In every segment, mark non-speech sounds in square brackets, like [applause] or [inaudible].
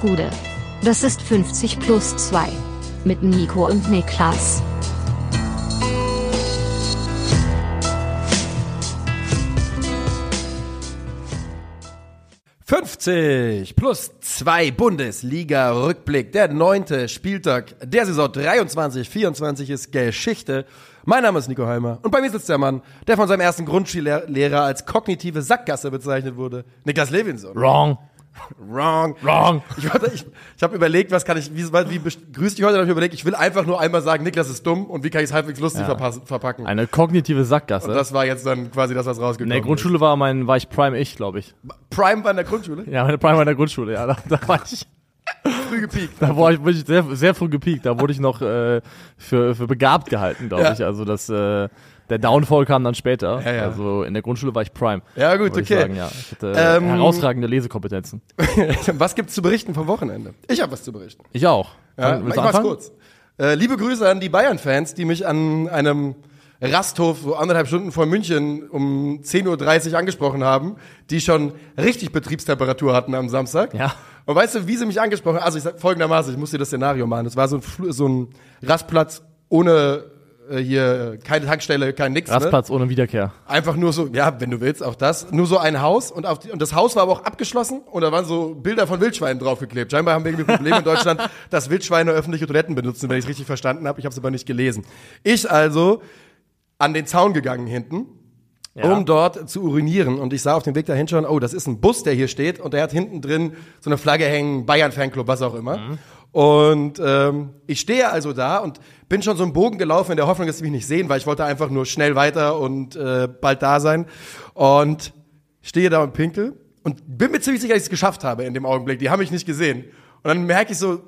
Gude. Das ist 50 plus 2. Mit Nico und Niklas. »50 plus 2 Bundesliga-Rückblick. Der neunte Spieltag der Saison 23-24 ist Geschichte. Mein Name ist Nico Heimer und bei mir sitzt der Mann, der von seinem ersten Grundschullehrer als kognitive Sackgasse bezeichnet wurde. Niklas Levinson. Wrong. [laughs] Wrong. Wrong. Ich, wollte- ich, ich habe überlegt, was kann ich, wie, wie begrüße ich heute? Habe ich überlegt, ich will einfach nur einmal sagen, Niklas ist dumm und wie kann ich es halbwegs lustig verpassen, verpacken. Eine kognitive Sackgasse. Und das war jetzt dann quasi das, was in rausgekommen der Grundschule war mein, war ich Prime ich, glaube ich. ist. Prime war in der Grundschule. Ja, meine Prime war in der Grundschule, ja. Da, da war ich, Früh gepiekt. da war ich, wurde ich sehr, sehr früh gepiekt. Da wurde ich noch äh, für, für begabt gehalten, glaube Ja. ich. Also das, äh, der Downfall kam dann später. Ja, ja. Also in der Grundschule war ich Prime. Ja, gut, okay. Ich sagen, ja. Ich hatte Ähm, herausragende Lesekompetenzen. [laughs] was gibt's zu berichten vom Wochenende? Ich habe was zu berichten. Ich auch. Ja, Willst ich mach's kurz. Äh, liebe Grüße an die Bayern-Fans, die mich an einem Rasthof so anderthalb Stunden vor München um 10.30 Uhr angesprochen haben, die schon richtig Betriebstemperatur hatten am Samstag. Ja. Und weißt du, wie sie mich angesprochen haben? Also ich sag folgendermaßen, ich muss dir das Szenario machen. Es war so ein, Fl- so ein Rastplatz ohne hier keine Tankstelle, kein nix. Ne? Rastplatz ohne Wiederkehr. Einfach nur so, ja, wenn du willst, auch das. Nur so ein Haus und, auf die, und das Haus war aber auch abgeschlossen und da waren so Bilder von Wildschweinen draufgeklebt. Scheinbar haben wir irgendwie Probleme in Deutschland, [laughs] dass Wildschweine öffentliche Toiletten benutzen, wenn ich es richtig verstanden habe. Ich habe es aber nicht gelesen. Ich also an den Zaun gegangen hinten, Ja. um dort zu urinieren. Und ich sah auf dem Weg dahin schon, oh, das ist ein Bus, der hier steht und der hat hinten drin so eine Flagge hängen, Bayern-Fanclub, was auch immer. Und ähm, ich stehe also da und bin schon so einen Bogen gelaufen in der Hoffnung, dass sie mich nicht sehen, weil ich wollte einfach nur schnell weiter und äh, bald da sein. Und stehe da und pinkel und bin mir ziemlich sicher, dass ich es geschafft habe in dem Augenblick. Die haben mich nicht gesehen. Und dann merke ich so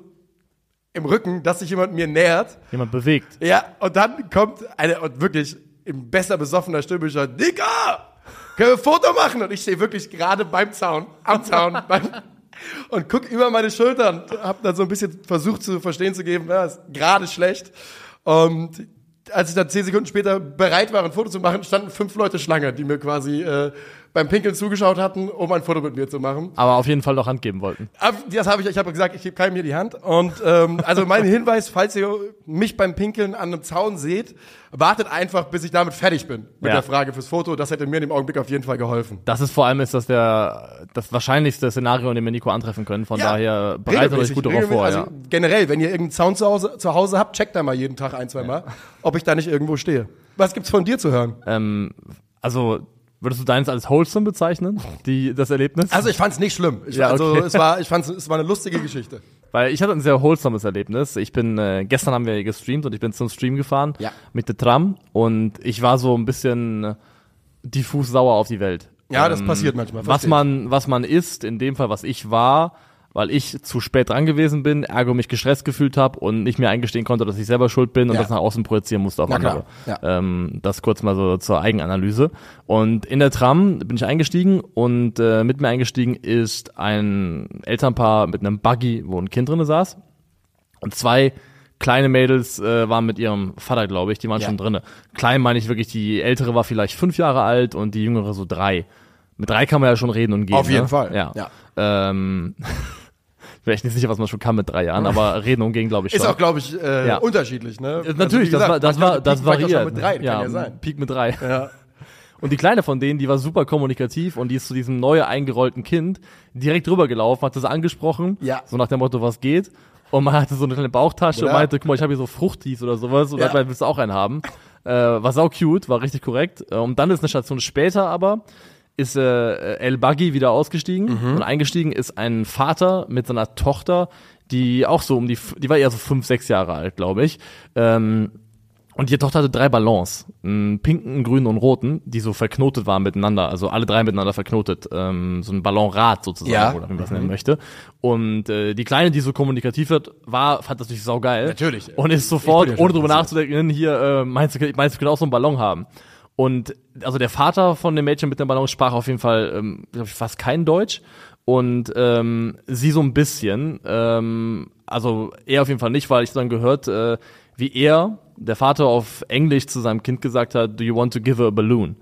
im Rücken, dass sich jemand mir nähert. Jemand bewegt. Ja, und dann kommt eine, und wirklich in besser besoffener Stimme Digga, können wir ein Foto machen? Und ich stehe wirklich gerade beim Zaun, am Zaun, beim, und guck über meine Schulter und hab dann so ein bisschen versucht zu verstehen zu geben, ja, ist gerade schlecht. Und als ich dann zehn Sekunden später bereit war, ein Foto zu machen, standen fünf Leute Schlange, die mir quasi äh, beim Pinkeln zugeschaut hatten, um ein Foto mit mir zu machen. Aber auf jeden Fall noch Hand geben wollten. Das habe ich, ich habe gesagt, ich gebe keinem hier die Hand. Und ähm, also mein Hinweis, falls ihr mich beim Pinkeln an einem Zaun seht, wartet einfach, bis ich damit fertig bin mit Ja. der Frage fürs Foto. Das hätte mir in dem Augenblick auf jeden Fall geholfen. Das ist vor allem ist das der das wahrscheinlichste Szenario, in dem wir Nico antreffen können. Von Ja, daher bereitet euch gut darauf vor. regelmäßig. Ja. Also generell, wenn ihr irgendeinen Zaun zu Hause, zu Hause habt, checkt da mal jeden Tag ein, zwei Mal, ob ich da nicht irgendwo stehe. Was gibt's von dir zu hören? Ähm, also würdest du deins als wholesome bezeichnen, die das Erlebnis? Also ich fand's nicht schlimm. Ich, Ja, Also okay. es war, ich fand's, es war eine lustige Geschichte. Weil ich hatte ein sehr wholesomes Erlebnis. Ich bin, äh, gestern haben wir gestreamt und ich bin zum Stream gefahren Ja. mit der Tram und ich war so ein bisschen äh, diffus sauer auf die Welt. Ja, das passiert manchmal, Was man, was man ist, in dem Fall, was ich war, weil ich zu spät dran gewesen bin, ergo mich gestresst gefühlt habe und nicht mehr eingestehen konnte, dass ich selber schuld bin und Ja. das nach außen projizieren musste auf Na andere. ja. Ähm, das kurz mal so zur Eigenanalyse. Und in der Tram bin ich eingestiegen und äh, mit mir eingestiegen ist ein Elternpaar mit einem Buggy, wo ein Kind drinne saß. Und zwei kleine Mädels äh, waren mit ihrem Vater, glaube ich, die waren Ja. schon drinne. Klein meine ich wirklich, die ältere war vielleicht fünf Jahre alt und die jüngere so drei. Mit drei kann man ja schon reden und gehen. Auf jeden ne? Fall, Ja. ja. Ähm, [laughs] echt nicht sicher, was man schon kann mit drei Jahren, aber [laughs] reden und gehen, glaube ich schon. Ist auch, glaube ich, äh, Ja. unterschiedlich, ne? Also, Natürlich, das gesagt, war, das war, das vielleicht auch schon variiert. Mit drei, ja, kann ja sein. Peak mit drei. Ja. [laughs] Und die Kleine von denen, die war super kommunikativ und die ist zu diesem neu eingerollten Kind direkt rübergelaufen, hat das angesprochen, Ja. so nach dem Motto, was geht. Und man hatte so eine kleine Bauchtasche Ja. und meinte, guck mal, ich habe hier so Fruchtis oder sowas und Ja. ja. willst du auch einen haben. Äh, war sau cute, war richtig korrekt. Äh, Und dann ist eine Station später aber, ist äh, El Buggy wieder ausgestiegen Mhm. und eingestiegen ist ein Vater mit seiner Tochter, die auch so um die, die war eher so fünf, sechs Jahre alt, glaube ich. Ähm, und die Tochter hatte drei Ballons, einen pinken, einen grünen und einen roten, die so verknotet waren miteinander, also alle drei miteinander verknotet, ähm, so ein Ballonrad sozusagen, Ja. oder wie man das nennen möchte. Und äh, die Kleine, die so kommunikativ wird, war, fand das natürlich saugeil. Natürlich. Und ist sofort, ja ohne drüber nachzudenken, hier, äh, meinst du, meinst du, können auch so einen Ballon haben? Und also der Vater von dem Mädchen mit dem Ballon sprach auf jeden Fall, ähm, fast kein Deutsch. Und ähm, sie so ein bisschen, ähm, also er auf jeden Fall nicht, weil ich dann gehört, äh, wie er, der Vater auf Englisch zu seinem Kind gesagt hat, do you want to give her a balloon?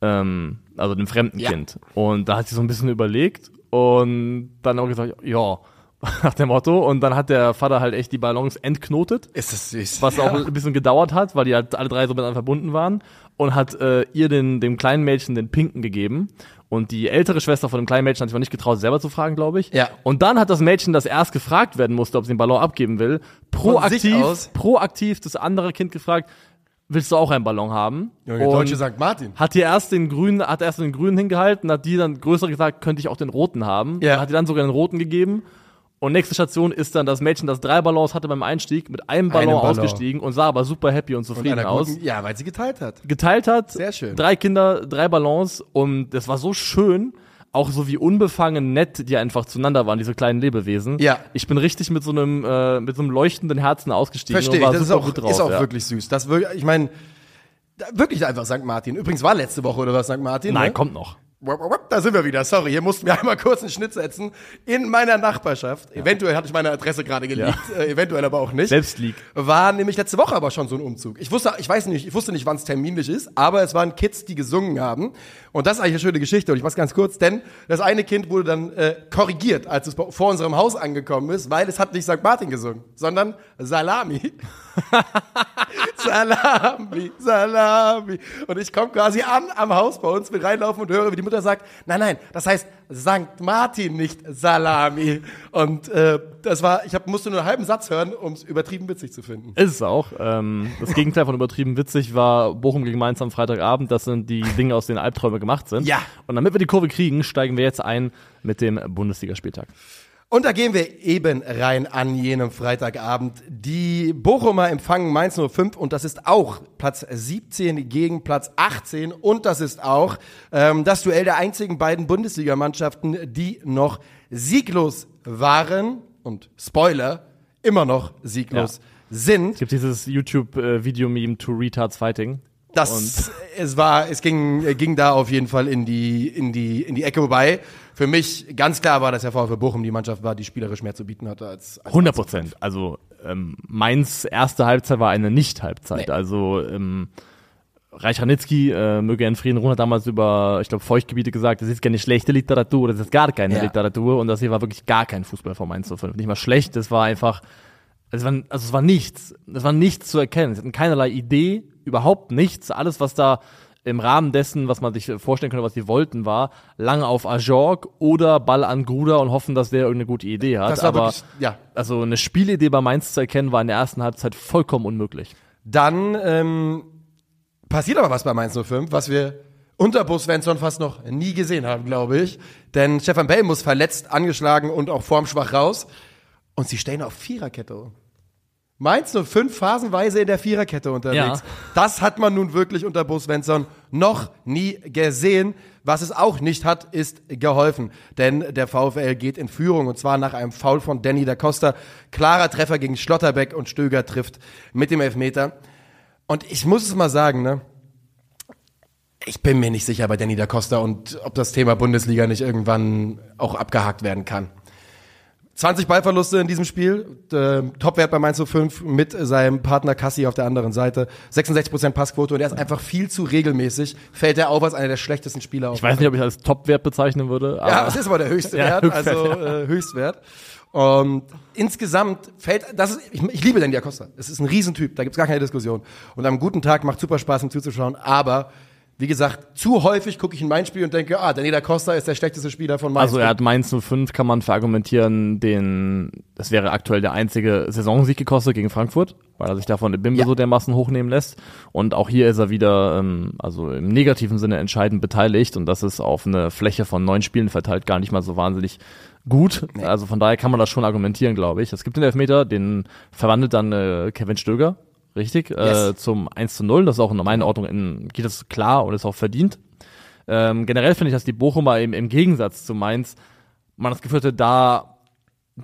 Ähm, also dem fremden Ja. Kind. Und da hat sie so ein bisschen überlegt und dann auch gesagt, ja. [laughs] nach dem Motto. Und dann hat der Vater halt echt die Ballons entknotet. Ist das süß. was auch ein bisschen gedauert hat, weil die halt alle drei so miteinander verbunden waren und hat äh, ihr den dem kleinen Mädchen den pinken gegeben und die ältere Schwester von dem kleinen Mädchen hat sich aber nicht getraut selber zu fragen, glaube ich. Ja. Und dann hat das Mädchen, das erst gefragt werden musste, ob sie den Ballon abgeben will, proaktiv proaktiv das andere Kind gefragt, willst du auch einen Ballon haben? Junge, Und Deutsche St. Martin. hat ihr erst den grünen, hat erst den grünen hingehalten, hat die dann größer gesagt, könnte ich auch den roten haben. Ja. Hat ihr dann sogar den roten gegeben. Und nächste Station ist dann das Mädchen, das drei Ballons hatte beim Einstieg, mit einem Ballon, Ballon. ausgestiegen und sah aber super happy und Und zufrieden einer aus. guten- Ja, weil sie geteilt hat. Geteilt hat, Sehr schön. drei Kinder, drei Ballons und das war so schön, auch so wie unbefangen nett die einfach zueinander waren, diese kleinen Lebewesen. Ja. Ich bin richtig mit so einem, äh, mit so einem leuchtenden Herzen ausgestiegen Verstehe und Das ist auch, gut drauf. ist auch ja. wirklich süß. Das wirklich, ich meine, wirklich einfach St. Martin. Übrigens war letzte Woche oder was St. Martin? Nein, ne? kommt noch. Da sind wir wieder. Sorry, hier mussten wir [laughs] einmal kurz einen Schnitt setzen. In meiner Nachbarschaft, eventuell hatte ich meine Adresse gerade geleakt, äh, eventuell aber auch nicht. Selbstleak. War nämlich letzte Woche aber schon so ein Umzug. Ich wusste, ich weiß nicht, ich wusste nicht, wann es terminlich ist, aber es waren Kids, die gesungen haben. Und das ist eigentlich eine schöne Geschichte. Und ich mach's ganz kurz, denn das eine Kind wurde dann äh, korrigiert, als es vor unserem Haus angekommen ist, weil es hat nicht St. Martin gesungen, sondern Salami. [laughs] Salami, Salami. Und ich komme quasi an am Haus bei uns, will reinlaufen und höre, wie die Mutter sagt, nein, nein, das heißt St. Martin, nicht Salami. Und äh, das war, ich hab, musste nur einen halben Satz hören, um es übertrieben witzig zu finden. Ist es auch. Ähm, das Gegenteil von übertrieben witzig war Bochum gegen Mainz am Freitagabend. Das sind die Dinge, aus denen Albträume gemacht sind. Ja. Und damit wir die Kurve kriegen, steigen wir jetzt ein mit dem Bundesligaspieltag. Und da gehen wir eben rein an jenem Freitagabend. Die Bochumer empfangen Mainz 05 und das ist auch Platz 17 gegen Platz 18 und das ist auch ähm, das Duell der einzigen beiden Bundesligamannschaften, die noch sieglos waren und Spoiler, immer noch sieglos sind. Es gibt dieses YouTube-Video-Meme to Retards Fighting. Das, [laughs] es war, es ging, äh, ging da auf jeden Fall in die, in die, in die Ecke. Wobei für mich ganz klar war, dass der VfB Bochum die Mannschaft war, die spielerisch mehr zu bieten hatte als, als 100 Prozent. Also ähm, Mainz erste Halbzeit war eine Nicht-Halbzeit. Nee. Also ähm, Reich Ranitzky, äh, möge in Frieden ruhen, hat damals über, ich glaube, Feuchtgebiete gesagt, das ist keine schlechte Literatur, das ist gar keine Ja. Literatur und das hier war wirklich gar kein Fußball von Mainz 05. Nicht mal schlecht, das war einfach, es war, also es war nichts. Es war nichts zu erkennen. Sie hatten keinerlei Idee, überhaupt nichts. Alles, was da im Rahmen dessen, was man sich vorstellen könnte, was sie wollten, war, lange auf Ajorg oder Ball an Gruder und hoffen, dass der irgendeine gute Idee hat. Aber wirklich, ja. also eine Spielidee bei Mainz zu erkennen, war in der ersten Halbzeit vollkommen unmöglich. Dann ähm, passiert aber was bei Mainz 05, was wir unter Bo Svensson fast noch nie gesehen haben, glaube ich. Denn Stefan Bell muss verletzt, angeschlagen und auch formschwach raus. Und sie stehen auf Viererkette um. Mainz 05 phasenweise in der Viererkette unterwegs. Ja. Das hat man nun wirklich unter Bo Svensson noch nie gesehen. Was es auch nicht hat, ist geholfen. Denn der VfL geht in Führung und zwar nach einem Foul von Danny da Costa. Klarer Treffer gegen Schlotterbeck und Stöger trifft mit dem Elfmeter. Und ich muss es mal sagen, ne? Ich bin mir nicht sicher bei Danny da Costa und ob das Thema Bundesliga nicht irgendwann auch abgehakt werden kann. 20 Ballverluste in diesem Spiel, äh, Topwert bei Mainz 05 mit seinem Partner Cassi auf der anderen Seite, 66% Passquote und er ist einfach viel zu regelmäßig, fällt er auf als einer der schlechtesten Spieler auf Ich weiß nicht, ob ich als Topwert bezeichnen würde, aber ja, es ist aber der höchste [laughs] Ja, Wert, Höchstwert, also äh, Höchstwert. Und insgesamt fällt, das ist, ich, ich liebe Danny Acosta. Es ist ein Riesentyp, da gibt's gar keine Diskussion. Und am guten Tag macht super Spaß, ihm zuzuschauen, aber wie gesagt, zu häufig gucke ich in mein Spiel und denke, ah, Danny da Costa ist der schlechteste Spieler von Mainz. Also er hat Mainz 05, kann man verargumentieren, den, das wäre aktuell der einzige Saisonsieg gekostet gegen Frankfurt, weil er sich davon im Bimbe Ja. so dermaßen hochnehmen lässt. Und auch hier ist er wieder, ähm, also im negativen Sinne entscheidend beteiligt und das ist auf eine Fläche von neun Spielen verteilt gar nicht mal so wahnsinnig gut. Also von daher kann man das schon argumentieren, glaube ich. Es gibt den Elfmeter, den verwandelt dann äh, Kevin Stöger, richtig, äh, Yes. zum 1 zu 0. Das ist auch in meiner Ordnung in, geht das klar und ist auch verdient. Ähm, generell finde ich, dass die Bochumer im, im Gegensatz zu Mainz, man das Gefühl hatte, da,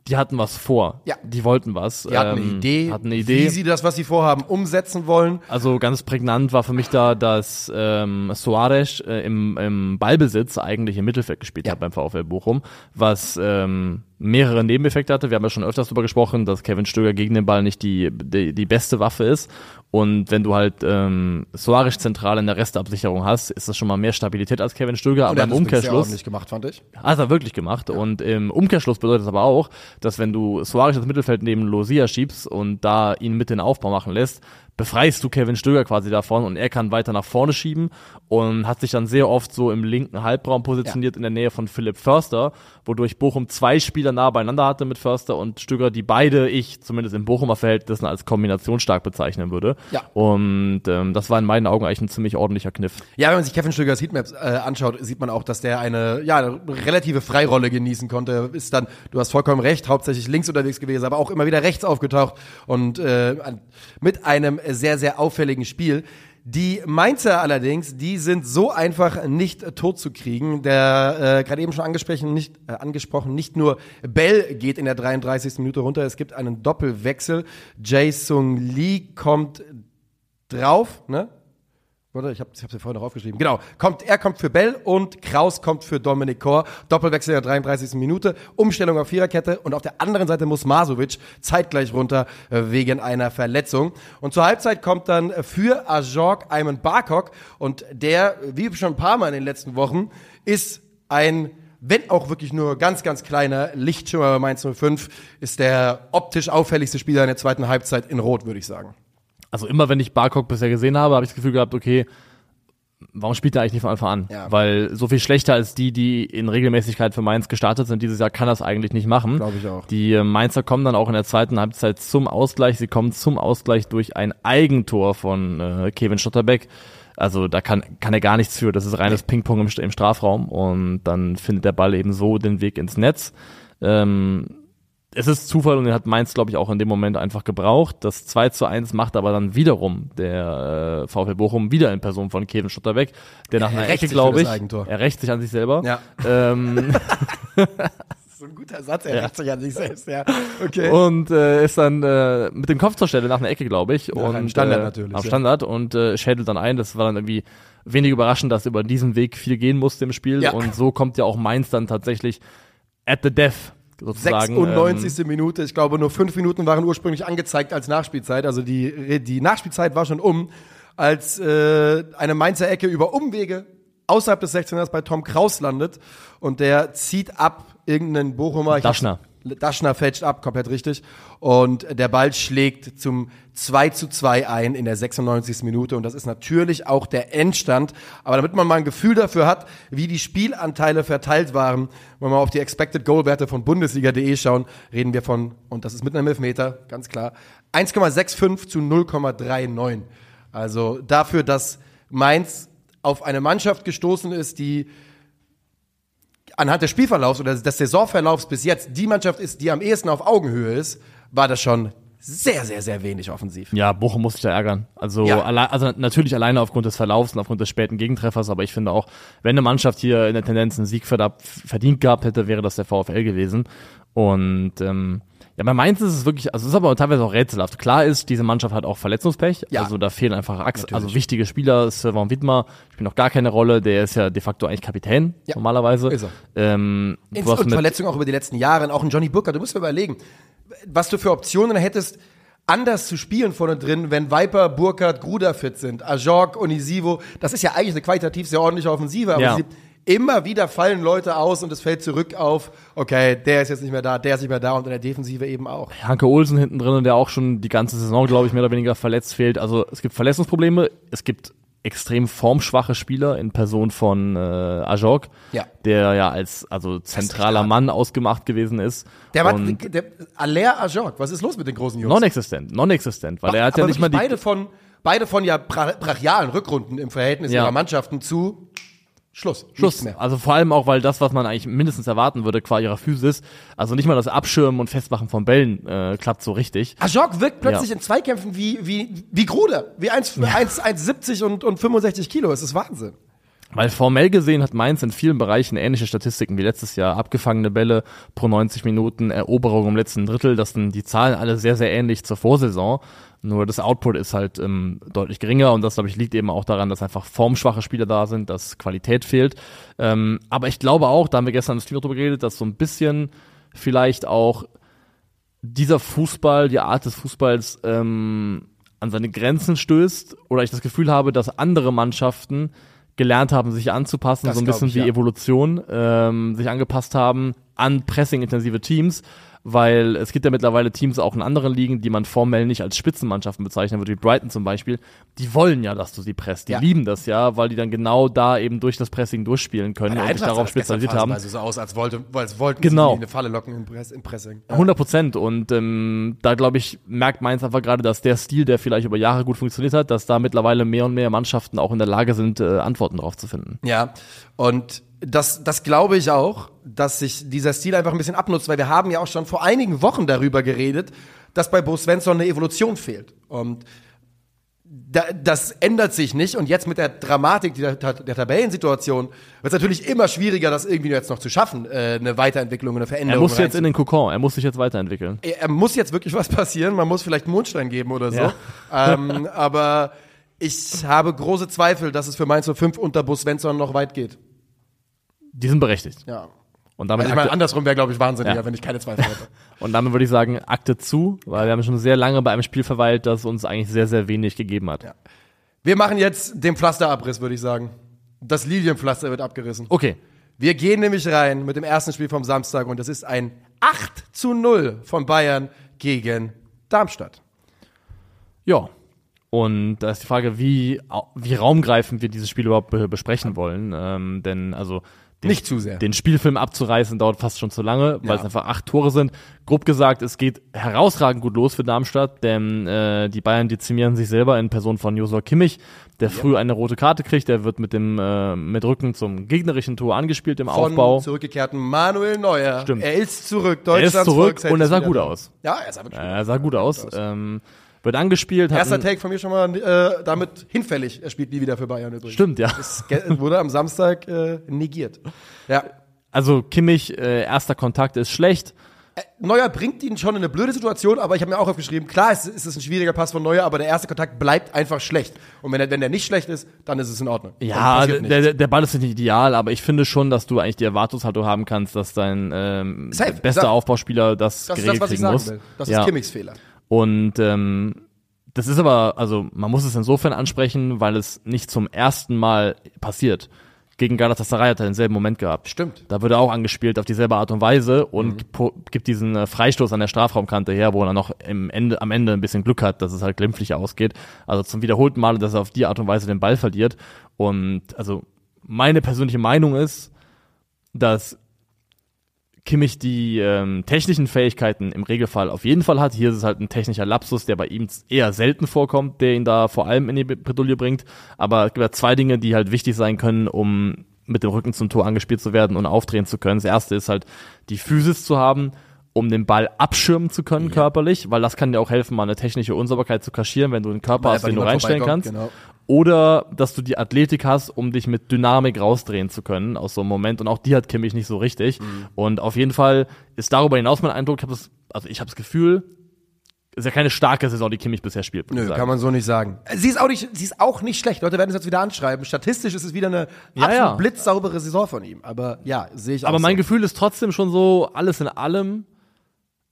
die hatten was vor. Ja. Die wollten was. die hatten eine ähm, Idee, Hatten eine Idee. wie sie das, was sie vorhaben, umsetzen wollen. Also ganz prägnant war für mich da, dass ähm, Soares äh, im, im Ballbesitz eigentlich im Mittelfeld gespielt Ja. hat beim VfL Bochum, was ähm, mehrere Nebeneffekte hatte. Wir haben ja schon öfters darüber gesprochen, dass Kevin Stöger gegen den Ball nicht die, die, die beste Waffe ist. Und wenn du halt ähm, Soares zentral in der Restabsicherung hast, ist das schon mal mehr Stabilität als Kevin Stöger. Er aber im das sehr Umkehrschluss ordentlich gemacht, fand ich. hat er wirklich gemacht. Und im Umkehrschluss bedeutet das aber auch, dass wenn du Suarez ins Mittelfeld neben Losia schiebst und da ihn mit den Aufbau machen lässt, befreist du Kevin Stöger quasi davon und er kann weiter nach vorne schieben und hat sich dann sehr oft so im linken Halbraum positioniert in der Nähe von Philipp Förster, wodurch Bochum zwei Spieler nah beieinander hatte mit Förster und Stöger, die beide ich zumindest im Bochumer Verhältnissen als kombinationsstark bezeichnen würde. Ja. Und ähm, das war in meinen Augen eigentlich ein ziemlich ordentlicher Kniff. Ja, wenn man sich Kevin Stögers Heatmaps äh, anschaut, sieht man auch, dass der eine, ja, eine relative Freirolle genießen konnte. Ist dann, du hast vollkommen recht, hauptsächlich links unterwegs gewesen, aber auch immer wieder rechts aufgetaucht und äh, mit einem sehr, sehr auffälligen Spiel. Die Mainzer allerdings, die sind so einfach nicht tot zu kriegen. Der äh, gerade eben schon angesprochen, nicht äh, angesprochen, nicht nur Bell geht in der 33. Minute runter, es gibt einen Doppelwechsel. Jae Sung Lee kommt drauf, ne? Warte, ich habe hab's ja vorhin noch aufgeschrieben. Genau, kommt, er kommt für Bell und Kraus kommt für Dominik Kor. Doppelwechsel in der 33. Minute, Umstellung auf Viererkette und auf der anderen Seite muss Masovic zeitgleich runter äh, wegen einer Verletzung. Und zur Halbzeit kommt dann für Ajorg Ayman Barkok und der, wie schon ein paar Mal in den letzten Wochen, ist ein wenn auch wirklich nur ganz, ganz kleiner Lichtschimmer bei Mainz 05, ist der optisch auffälligste Spieler in der zweiten Halbzeit in Rot, würde ich sagen. Also immer wenn ich Barcock bisher gesehen habe, habe ich das Gefühl gehabt, okay, warum spielt er eigentlich nicht von Anfang an? Ja. Weil so viel schlechter als die, die in Regelmäßigkeit für Mainz gestartet sind dieses Jahr, kann das eigentlich nicht machen. Glaube ich auch. Die äh, Mainzer kommen dann auch in der zweiten Halbzeit zum Ausgleich. Sie kommen zum Ausgleich durch ein Eigentor von äh, Kevin Schotterbeck. Also da kann, kann er gar nichts für. Das ist reines Ping-Pong im, im Strafraum und dann findet der Ball eben so den Weg ins Netz. Ähm, es ist Zufall und den hat Mainz, glaube ich, auch in dem Moment einfach gebraucht. Das 2 zu 1 macht aber dann wiederum der äh, VfL Bochum wieder in Person von Kevin Schotterbeck, der nach Er einer Ecke, glaube ich, er rächt sich an sich selber. Ja. Ähm, [laughs] So ein guter Satz, er rächt sich an sich selbst, ja. Okay. und äh, ist dann äh, mit dem Kopf zur Stelle nach einer Ecke, glaube ich. Nach und, Standard äh, natürlich, Am ja. Standard und äh, schädelt dann ein. Das war dann irgendwie wenig überraschend, dass über diesen Weg viel gehen musste im Spiel. Ja. Und so kommt ja auch Mainz dann tatsächlich at the death sozusagen. ähm, 96. Minute, ich glaube nur fünf Minuten waren ursprünglich angezeigt als Nachspielzeit, also die, die Nachspielzeit war schon um, als äh, eine Mainzer Ecke über Umwege außerhalb des 16ers bei Tom Kraus landet und der zieht ab irgendeinen Bochumer. Daschner. Daschner fälscht ab, komplett richtig. Und der Ball schlägt zum 2 zu 2 ein in der 96. Minute. Und das ist natürlich auch der Endstand. Aber damit man mal ein Gefühl dafür hat, wie die Spielanteile verteilt waren, wenn wir auf die Expected Goal Werte von Bundesliga.de schauen, reden wir von, und das ist mit einem Elfmeter, ganz klar, 1,65 zu 0,39. Also dafür, dass Mainz auf eine Mannschaft gestoßen ist, die anhand des Spielverlaufs oder des Saisonverlaufs bis jetzt die Mannschaft ist, die am ehesten auf Augenhöhe ist, war das schon sehr, sehr, sehr wenig offensiv. Ja, Bochum muss sich da ärgern. Also, Ja. alle, also natürlich alleine aufgrund des Verlaufs und aufgrund des späten Gegentreffers, aber ich finde auch, wenn eine Mannschaft hier in der Tendenz einen Sieg verdient gehabt hätte, wäre das der VfL gewesen. Und ähm, ja, bei Mainz ist es wirklich, also es ist aber teilweise auch rätselhaft. Klar ist, diese Mannschaft hat auch Verletzungspech. Ja. Also da fehlen einfach Achs also wichtige Spieler. Sylvain Wittmer spielt noch gar keine Rolle. Der ist ja de facto eigentlich Kapitän Ja, normalerweise. ist er. Ähm, Ins und Verletzungen auch über die letzten Jahre, und auch ein Johnny Booker. Du musst dir überlegen, was du für Optionen hättest, anders zu spielen vorne drin, wenn Viper, Burkhardt, Gruder fit sind, Ajorg, Onisivo. Das ist ja eigentlich eine qualitativ sehr ordentliche Offensive, aber Ja. sie, immer wieder fallen Leute aus und es fällt zurück auf, okay, der ist jetzt nicht mehr da, der ist nicht mehr da und in der Defensive eben auch. Hanke Olsen hinten drin, der auch schon die ganze Saison, glaube ich, mehr oder weniger verletzt fehlt. Also es gibt Verletzungsprobleme, es gibt extrem formschwache Spieler in Person von äh, Ajorg, Ja. der ja als also zentraler. Mann ausgemacht gewesen ist. Der, war, der Aller Ajorg, was ist los mit den großen Jungs? non-existent, non-existent, weil er hat ja nicht mal die beide von beide von ja bra brachialen Rückrunden im Verhältnis Ja. ihrer Mannschaften zu Schluss. Schluss. Mehr. Also vor allem auch, weil das, was man eigentlich mindestens erwarten würde, qua ihrer Physis, also nicht mal das Abschirmen und Festmachen von Bällen äh, klappt so richtig. Ajok wirkt plötzlich Ja. in Zweikämpfen wie, wie, wie Gruder. Wie 1, 1, 1,70 und, und 65 Kilo. Es ist Wahnsinn. Weil formell gesehen hat Mainz in vielen Bereichen ähnliche Statistiken wie letztes Jahr. Abgefangene Bälle pro 90 Minuten, Eroberung im letzten Drittel. Das sind die Zahlen alle sehr, sehr ähnlich zur Vorsaison. Nur das Output ist halt ähm, deutlich geringer und das, glaube ich, liegt eben auch daran, dass einfach formschwache Spieler da sind, dass Qualität fehlt. Ähm, aber ich glaube auch, da haben wir gestern im Stream drüber geredet, dass so ein bisschen vielleicht auch dieser Fußball, die Art des Fußballs ähm, an seine Grenzen stößt oder ich das Gefühl habe, dass andere Mannschaften gelernt haben, sich anzupassen, Das so ein bisschen ich, wie ja. Evolution, ähm, sich angepasst haben an pressing-intensive Teams, weil es gibt ja mittlerweile Teams auch in anderen Ligen, die man formell nicht als Spitzenmannschaften bezeichnen würde, wie Brighton zum Beispiel. Die wollen ja, dass du sie presst. Die Ja. lieben das ja, weil die dann genau da eben durch das Pressing durchspielen können und sich darauf spezialisiert haben. Also so aus, als wollte, als wollten Genau. sie eine Falle locken im, Press, im Pressing. 100 Prozent. Und ähm, da glaube ich, merkt Mainz einfach gerade, dass der Stil, der vielleicht über Jahre gut funktioniert hat, dass da mittlerweile mehr und mehr Mannschaften auch in der Lage sind, äh, Antworten drauf zu finden. Ja, und das, das glaube ich auch, dass sich dieser Stil einfach ein bisschen abnutzt, weil wir haben ja auch schon vor einigen Wochen darüber geredet, dass bei Bo Svensson eine Evolution fehlt. Und da, das ändert sich nicht. Und jetzt mit der Dramatik der, der Tabellensituation wird es natürlich immer schwieriger, das irgendwie jetzt noch zu schaffen, äh, eine Weiterentwicklung, eine Er Veränderung. muss jetzt in den Kokon, er muss sich jetzt weiterentwickeln. er er muss jetzt wirklich was passieren. Man muss vielleicht einen Mondstein geben oder so. ähm, aber ich habe große Zweifel, dass es für Mainz 05 unter Bus Svensson noch weit geht. Die sind berechtigt. Ja. Und damit, Also ich meine, andersrum wäre, glaube ich, wahnsinniger, Ja. wenn ich keine Zweifel hätte. [laughs] und damit würde ich sagen, Akte zu, weil wir haben schon sehr lange bei einem Spiel verweilt, das uns eigentlich sehr, sehr wenig gegeben hat. Ja. Wir machen jetzt den Pflasterabriss, würde ich sagen. Das Lilienpflaster wird abgerissen. Okay. Wir gehen nämlich rein mit dem ersten Spiel vom Samstag und das ist ein 8 zu 0 von Bayern gegen Darmstadt. Ja. Und da ist die Frage, wie, wie raumgreifend wir dieses Spiel überhaupt be besprechen wollen. Ähm, denn also den, Nicht zu sehr. Den Spielfilm abzureißen dauert fast schon zu lange, weil Ja. es einfach acht Tore sind. Grob gesagt, es geht herausragend gut los für Darmstadt, denn äh, die Bayern dezimieren sich selber in Person von Josua Kimmich, der früh eine rote Karte kriegt. Der wird mit dem äh, mit Rücken zum gegnerischen Tor angespielt im Von Aufbau. zurückgekehrten Manuel Neuer. Stimmt. Er ist zurück. Er ist zurück und er sah gut aus. Ja, er sah wirklich Er sah gut aus. Ähm, wird angespielt. Erster Take von mir schon mal äh, damit hinfällig. Er spielt nie wieder für Bayern übrigens. Stimmt, ja. Ge- [laughs] wurde am Samstag äh, negiert. Ja. Also Kimmich, äh, erster Kontakt ist schlecht. Neuer bringt ihn schon in eine blöde Situation, aber ich habe mir auch aufgeschrieben, klar ist, ist es ein schwieriger Pass von Neuer, aber der erste Kontakt bleibt einfach schlecht. Und wenn er, wenn der nicht schlecht ist, dann ist es in Ordnung. Ja, der, der, Ball ist nicht ideal, aber ich finde schon, dass du eigentlich die Erwartungshaltung haben kannst, dass dein ähm, Safe, bester Aufbauspieler das, das ist geregelt das, was ich kriegen sagen muss. will. Das ja. ist Kimmichs Fehler. Und ähm, das ist aber, also man muss es insofern ansprechen, weil es nicht zum ersten Mal passiert. Gegen Galatasaray hat er denselben Moment gehabt. Stimmt. Da wird er auch angespielt auf dieselbe Art und Weise und po- gibt diesen äh, Freistoß an der Strafraumkante her, wo er noch im Ende, am Ende ein bisschen Glück hat, dass es halt glimpflich ausgeht. Also zum wiederholten Male, dass er auf die Art und Weise den Ball verliert. Und also meine persönliche Meinung ist, dass Kimmich die ähm, technischen Fähigkeiten im Regelfall auf jeden Fall hat. Hier ist es halt ein technischer Lapsus, der bei ihm eher selten vorkommt, der ihn da vor allem in die Bredouille bringt. Aber es gibt ja zwei Dinge, die halt wichtig sein können, um mit dem Rücken zum Tor angespielt zu werden und aufdrehen zu können. Das erste ist halt die Physis zu haben, um den Ball abschirmen zu können körperlich, weil das kann dir auch helfen, mal eine technische Unsauberkeit zu kaschieren, wenn du einen Körper Weil hast, den du reinstellen kannst. genau. Oder dass du die Athletik hast, um dich mit Dynamik rausdrehen zu können aus so einem Moment. Und auch die hat Kimmich nicht so richtig. Mhm. Und auf jeden Fall ist darüber hinaus mein Eindruck, ich habe das, also ich habe das Gefühl, ist ja keine starke Saison, die Kimmich bisher spielt. Nö, kann man so nicht sagen. Sie ist auch nicht, sie ist auch nicht schlecht. Leute werden es jetzt wieder anschreiben. Statistisch ist es wieder eine Ja, absolut ja. blitzsaubere Saison von ihm. Aber ja, sehe ich auch Aber mein so. Gefühl ist trotzdem schon so, alles in allem,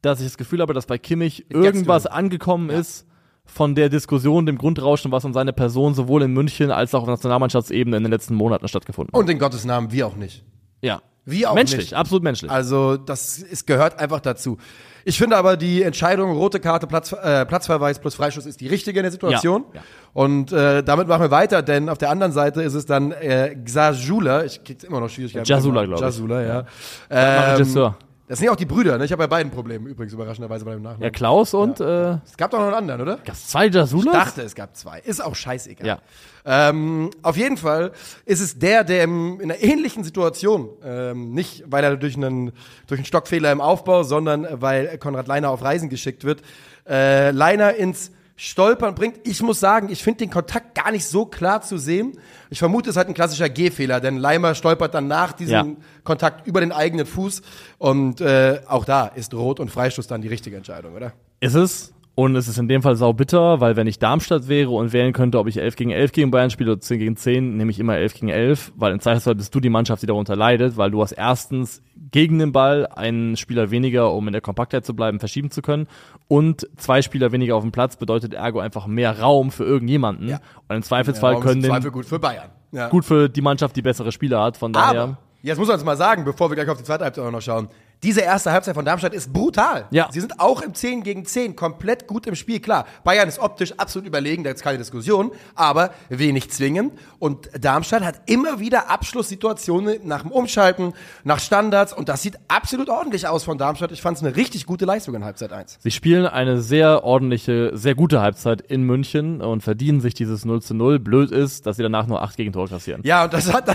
dass ich das Gefühl habe, dass bei Kimmich irgendwas angekommen ist von der Diskussion, dem Grundrauschen, was um seine Person sowohl in München als auch auf Nationalmannschaftsebene in den letzten Monaten stattgefunden hat. Und in Gottes Namen, wir auch nicht. Ja. Wie auch menschlich, nicht. absolut menschlich. Also, das ist, gehört einfach dazu. Ich finde aber, die Entscheidung, rote Karte, Platz, äh, Platzverweis plus Freischuss ist die richtige in der Situation. Ja, ja. Und äh, damit machen wir weiter, denn auf der anderen Seite ist es dann äh, Xajula. Ich krieg's immer noch schwierig. Jasula, glaub ich. Jasula, ja. Mach Ähm. Das sind ja auch die Brüder, ne? Ich habe bei beiden Probleme übrigens überraschenderweise bei dem Nachnamen. Ja, Klaus und äh, Es gab doch noch einen anderen, oder? gab's zwei Jasulas? Ich dachte, es gab zwei. Ist auch scheißegal. Ja. Ähm, auf jeden Fall ist es der, der im, in einer ähnlichen Situation, ähm, nicht weil er durch einen, durch einen Stockfehler im Aufbau, sondern weil Konrad Leiner auf Reisen geschickt wird, äh, Leiner ins Stolpern bringt. Ich muss sagen, ich finde den Kontakt gar nicht so klar zu sehen. Ich vermute, es ist halt ein klassischer Gehfehler, denn Leimer stolpert dann nach diesem Ja. Kontakt über den eigenen Fuß und äh, auch da ist Rot und Freistoß dann die richtige Entscheidung, oder? Ist es. Und es ist in dem Fall saubitter, weil wenn ich Darmstadt wäre und wählen könnte, ob ich 11 gegen 11 gegen Bayern spiele oder 10 gegen 10, nehme ich immer 11 gegen 11, weil im Zweifelsfall bist du die Mannschaft, die darunter leidet, weil du hast erstens gegen den Ball einen Spieler weniger, um in der Kompaktheit zu bleiben, verschieben zu können und zwei Spieler weniger auf dem Platz bedeutet ergo einfach mehr Raum für irgendjemanden. Ja. Und im Zweifelsfall können den, Zweifel gut für Bayern. Ja. gut für die Mannschaft, die bessere Spieler hat, von daher. Aber, jetzt muss man uns mal sagen, bevor wir gleich auf die zweite Halbzeit auch noch schauen, diese erste Halbzeit von Darmstadt ist brutal. Ja. Sie sind auch im 10 gegen 10 komplett gut im Spiel. Klar, Bayern ist optisch absolut überlegen, da ist keine Diskussion, aber wenig zwingend. Und Darmstadt hat immer wieder Abschlusssituationen nach dem Umschalten, nach Standards und das sieht absolut ordentlich aus von Darmstadt. Ich fand es eine richtig gute Leistung in Halbzeit 1. Sie spielen eine sehr ordentliche, sehr gute Halbzeit in München und verdienen sich dieses 0 zu 0. Blöd ist, dass sie danach nur acht Gegentore kassieren. Ja, und das hat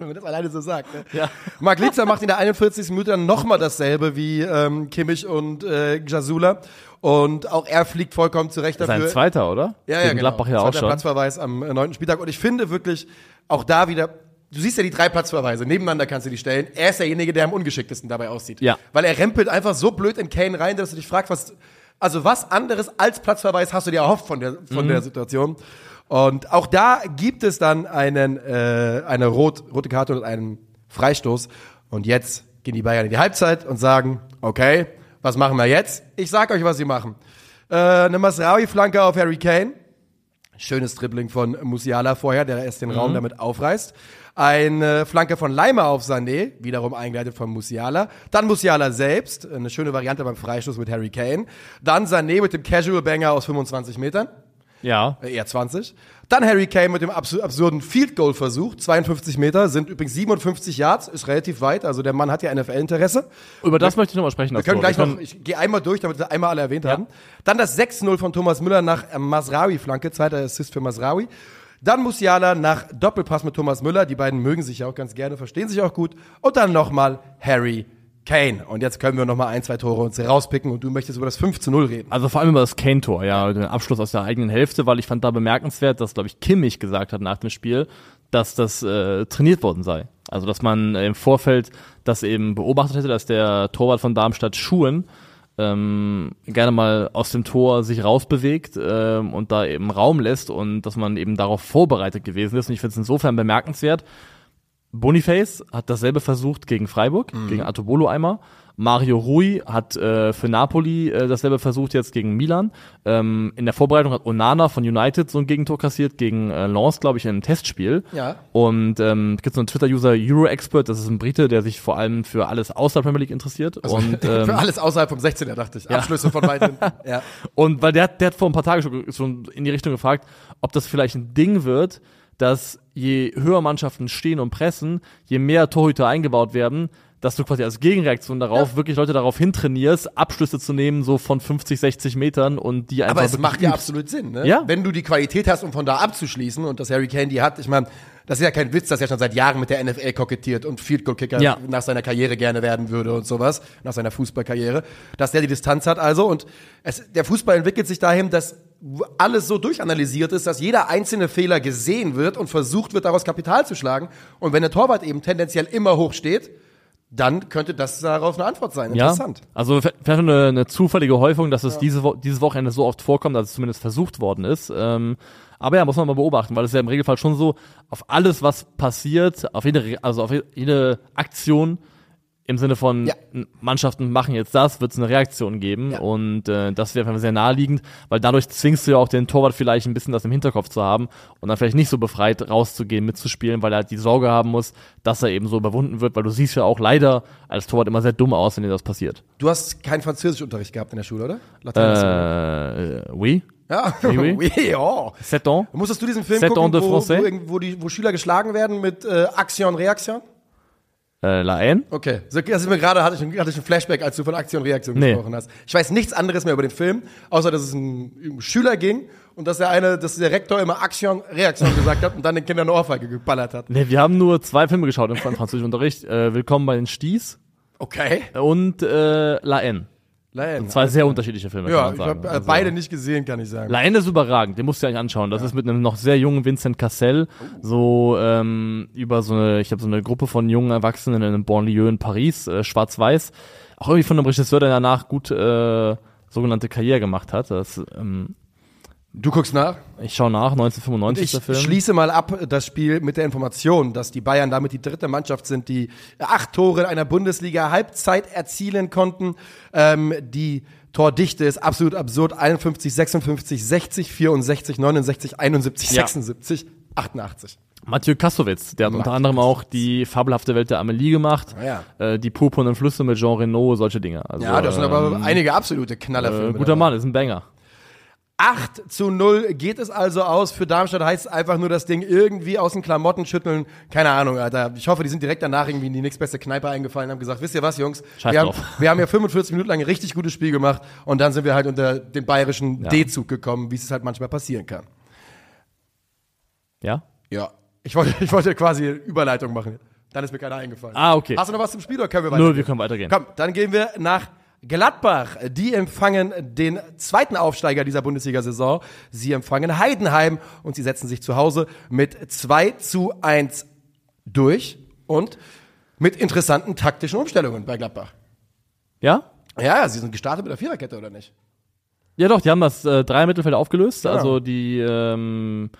wenn man das alleine so sagt. Ne? Ja. Marc Litzer macht in der 41. Minute dann nochmal dasselbe wie ähm, Kimmich und äh, Jasula. Und auch er fliegt vollkommen zurecht dafür. ein zweiter, oder? ja, ja, Gegen genau. Gladbach ja auch schon. Platzverweis am äh, neunten Spieltag. Und ich finde wirklich, auch da wieder, du siehst ja die drei Platzverweise, nebeneinander kannst du die stellen. Er ist derjenige, der am ungeschicktesten dabei aussieht. Ja. Weil er rempelt einfach so blöd in Kane rein, dass du dich fragst, was, also was anderes als Platzverweis hast du dir erhofft von der, von Mhm. der Situation. Und auch da gibt es dann einen, äh, eine rot, rote Karte und einen Freistoß. Und jetzt gehen die Bayern in die Halbzeit und sagen, okay, was machen wir jetzt? Ich sag euch, was sie machen. Äh, eine Masraoui-Flanke auf Harry Kane. Schönes Dribbling von Musiala vorher, der erst den Raum damit aufreißt. Eine Flanke von Leimer auf Sané, wiederum eingeleitet von Musiala. Dann Musiala selbst, eine schöne Variante beim Freistoß mit Harry Kane. Dann Sané mit dem Casual Banger aus 25 Metern. Ja. Äh, eher 20. Dann Harry Kane mit dem absu absurden Field Goal Versuch, 52 Meter, sind übrigens 57 Yards, ist relativ weit, also der Mann hat ja NFL-Interesse. Über das möchte ich nochmal sprechen. Wir können gleich noch, ich gehe einmal durch, damit wir einmal alle erwähnt haben. Dann das 6-0 von Thomas Müller nach äh, Masraoui-Flanke, zweiter Assist für Masraoui. Dann Musiala nach Doppelpass mit Thomas Müller, die beiden mögen sich ja auch ganz gerne, verstehen sich auch gut. Und dann nochmal Harry Kane. Und jetzt können wir nochmal ein, zwei Tore uns rauspicken und du möchtest über das 5 zu 0 reden. Also vor allem über das Kane-Tor, ja, den Abschluss aus der eigenen Hälfte, weil ich fand da bemerkenswert, dass, glaube ich, Kimmich gesagt hat nach dem Spiel, dass das äh, trainiert worden sei. Also dass man äh, im Vorfeld das eben beobachtet hätte, dass der Torwart von Darmstadt Schuhen ähm, gerne mal aus dem Tor sich rausbewegt ähm, und da eben Raum lässt und dass man eben darauf vorbereitet gewesen ist. Und ich finde es insofern bemerkenswert. Boniface hat dasselbe versucht gegen Freiburg, gegen Atobolo einmal. Mario Rui hat äh, für Napoli äh, dasselbe versucht jetzt gegen Milan. Ähm, in der Vorbereitung hat Onana von United so ein Gegentor kassiert gegen äh, Lens, glaube ich, in einem Testspiel. Ja. Und ähm, gibt so einen Twitter-User Euro-Expert, das ist ein Brite, der sich vor allem für alles außer Premier League interessiert. und [laughs] ähm, Für alles außerhalb vom 16er, dachte ich. Abschlüsse von hinten. [laughs] Ja. und weil der, hat- der hat vor ein paar Tagen schon, schon in die Richtung gefragt, ob das vielleicht ein Ding wird, dass je höher Mannschaften stehen und pressen, je mehr Torhüter eingebaut werden, dass du quasi als Gegenreaktion darauf wirklich Leute darauf hintrainierst, Abschlüsse zu nehmen, so von 50, 60 Metern und die einfach Aber es macht ja übst. absolut Sinn, ne? Ja. Wenn du die Qualität hast, um von da abzuschließen und das Harry die hat, ich meine, das ist ja kein Witz, dass er schon seit Jahren mit der NFL kokettiert und Field Goal Kicker Ja. nach seiner Karriere gerne werden würde und sowas, nach seiner Fußballkarriere, dass der die Distanz hat also und es, der Fußball entwickelt sich dahin, dass alles so durchanalysiert ist, dass jeder einzelne Fehler gesehen wird und versucht wird, daraus Kapital zu schlagen. Und wenn der Torwart eben tendenziell immer hoch steht, dann könnte das darauf eine Antwort sein. Ja, Interessant. also vielleicht eine, eine zufällige Häufung, dass es diese Wo dieses Wochenende so oft vorkommt, dass es zumindest versucht worden ist. Ähm, aber ja, muss man mal beobachten, weil es ist ja im Regelfall schon so, auf alles, was passiert, auf jede, also auf jede Aktion im Sinne von Ja. Mannschaften machen jetzt das, wird es eine Reaktion geben Ja. und äh, das wäre einfach sehr naheliegend, weil dadurch zwingst du ja auch den Torwart vielleicht ein bisschen das im Hinterkopf zu haben und dann vielleicht nicht so befreit rauszugehen, mitzuspielen, weil er halt die Sorge haben muss, dass er eben so überwunden wird, weil du siehst ja auch leider als Torwart immer sehr dumm aus, wenn dir das passiert. Du hast keinen Französischunterricht gehabt in der Schule, oder? Latein- Äh, oui. Ja, Oui, oui. [laughs] oui, oh. Sept ans. Musstest du diesen Film Sept gucken, ans de wo, français? wo, wo, die, wo Schüler geschlagen werden mit äh, Aktion, Reaktion? Äh, La Haine. Okay, so, das ist mir gerade hatte ich, ein- hatte ich ein Flashback, als du von Aktion, Reaktion Nee. gesprochen hast. Ich weiß nichts anderes mehr über den Film, außer dass es um, um Schüler ging und dass der eine, dass der Rektor immer Aktion, Reaktion gesagt hat und dann den Kindern eine Ohrfeige geballert hat. Nee, wir haben nur zwei Filme geschaut im Fran- Französischunterricht. Äh, Willkommen bei den Sties Okay. und äh, La Haine. Nein, Zwei sehr unterschiedliche Filme, ja, ich habe äh, Also- beide nicht gesehen, kann ich sagen. Haine ist überragend, den musst du dir eigentlich anschauen. Das ist mit einem noch sehr jungen Vincent Cassel, so ähm, über so eine, ich habe so eine Gruppe von jungen Erwachsenen in einem Banlieue in Paris, äh, schwarz-weiß. Auch irgendwie von einem Regisseur, der danach gut äh, sogenannte Karriere gemacht hat. Das, ähm, Du guckst nach. ich schaue nach, 1995 Ich der Film. schließe mal ab das Spiel mit der Information, dass die Bayern damit die dritte Mannschaft sind, die acht Tore in einer Bundesliga Halbzeit erzielen konnten. Ähm, die Tordichte ist absolut absurd. 51, 56, 60, 64, 69, 71, Ja. 76, 88. Mathieu Kassowitz, der hat unter anderem auch die fabelhafte Welt der Amelie gemacht, Ah ja. äh, die purpurnen Flüsse mit Jean Reno, solche Dinge. Also, Ja, das sind aber ähm, einige absolute äh, Knallerfilme. guter dabei. Mann, ist ein Banger. 8 zu 0 geht es also aus. Für Darmstadt heißt es einfach nur das Ding irgendwie aus den Klamotten schütteln. Keine Ahnung, Alter. Ich hoffe, die sind direkt danach irgendwie in die nächstbeste Kneipe eingefallen und haben gesagt, wisst ihr was, Jungs? Scheiß wir, haben, wir haben ja 45 Minuten lang ein richtig gutes Spiel gemacht und dann sind wir halt unter den bayerischen Ja. D-Zug gekommen, wie es halt manchmal passieren kann. Ja? Ja. Ich wollte, ich wollte quasi Überleitung machen. Dann ist mir keiner eingefallen. Ah, okay. Hast du noch was zum Spiel oder können wir Nur, weitergehen? wir können weitergehen. Komm, dann gehen wir nach Gladbach. Die empfangen den zweiten Aufsteiger dieser Bundesliga-Saison. Sie empfangen Heidenheim und sie setzen sich zu Hause mit 2 zu 1 durch und mit interessanten taktischen Umstellungen bei Gladbach. Ja? Ja, sie sind gestartet mit der Viererkette, oder nicht? Ja, doch, die haben das äh, Drei-Mittelfeld aufgelöst. Genau. Also die ähm,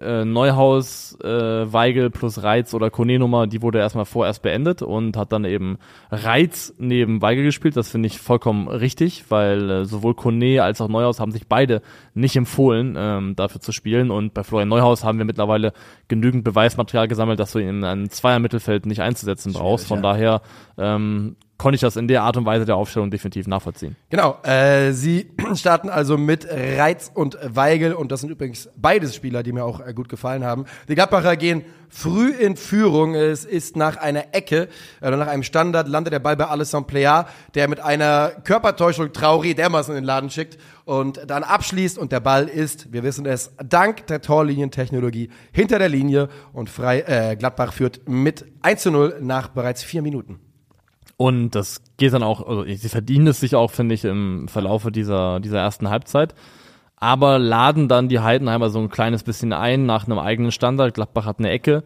äh, Neuhaus, äh, Weigel plus Reiz oder Kone-Nummer, die wurde erstmal vorerst beendet und hat dann eben Reiz neben Weigel gespielt. Das finde ich vollkommen richtig, weil äh, sowohl Kone als auch Neuhaus haben sich beide nicht empfohlen, ähm, dafür zu spielen. Und bei Florian Neuhaus haben wir mittlerweile genügend Beweismaterial gesammelt, dass du ihn in einem Zweier-Mittelfeld nicht einzusetzen brauchst. Von ja. daher ähm, konnte ich das in der Art und Weise der Aufstellung definitiv nachvollziehen. Genau, äh, sie [clears throat] starten also mit Reiz und Weigel und das sind übrigens beides Spieler, die mir auch äh, gut gefallen haben. Die Gladbacher gehen früh in Führung. Es ist nach einer Ecke äh, oder nach einem Standard landet der Ball bei Alessandro Plea, der mit einer Körpertäuschung Traoré dermaßen in den Laden schickt und dann abschließt und der Ball ist, wir wissen es, dank der Torlinientechnologie hinter der Linie und frei, äh, Gladbach führt mit 1 zu 0 nach bereits vier Minuten. Und das geht dann auch, also sie verdienen es sich auch, finde ich, im Verlaufe dieser, dieser ersten Halbzeit. Aber laden dann die Heidenheimer so ein kleines bisschen ein nach einem eigenen Standard. Gladbach hat eine Ecke,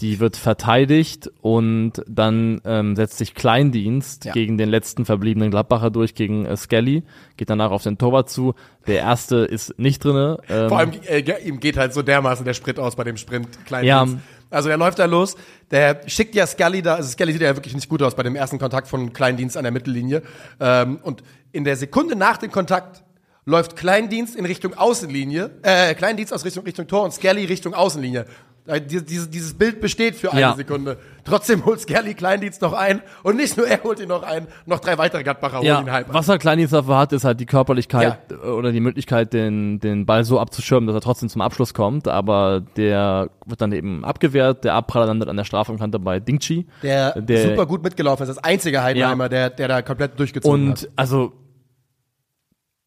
die wird verteidigt und dann ähm, setzt sich Kleindienst Ja. gegen den letzten verbliebenen Gladbacher durch, gegen äh, Skelly, geht danach auf den Torwart zu. Der erste ist nicht drinne. Ähm, Vor allem, äh, ihm geht halt so dermaßen der Sprit aus bei dem Sprint. Kleinen Ja. Also der läuft da los, der schickt ja Scully da, also Scully sieht ja wirklich nicht gut aus bei dem ersten Kontakt von Kleindienst an der Mittellinie. Ähm, und in der Sekunde nach dem Kontakt läuft Kleindienst in Richtung Außenlinie, äh, Kleindienst aus Richtung, Richtung Tor und Scully Richtung Außenlinie. Äh, die- Dieses, dieses Bild besteht für eine Ja. Sekunde. Trotzdem holt Scully Kleindienst noch ein und nicht nur er holt ihn noch ein, noch drei weitere Gladbacher holen Ja, ihn halb. was halt Kleindienst dafür hat, ist halt die Körperlichkeit äh, oder die Möglichkeit, den, den Ball so abzuschirmen, dass er trotzdem zum Abschluss kommt. Aber der wird dann eben abgewehrt. Der Abpraller landet an der Strafraumkante bei Dingchi. Der, der super gut mitgelaufen ist, das einzige Heidenheimer, der, der da komplett durchgezogen hat. Und also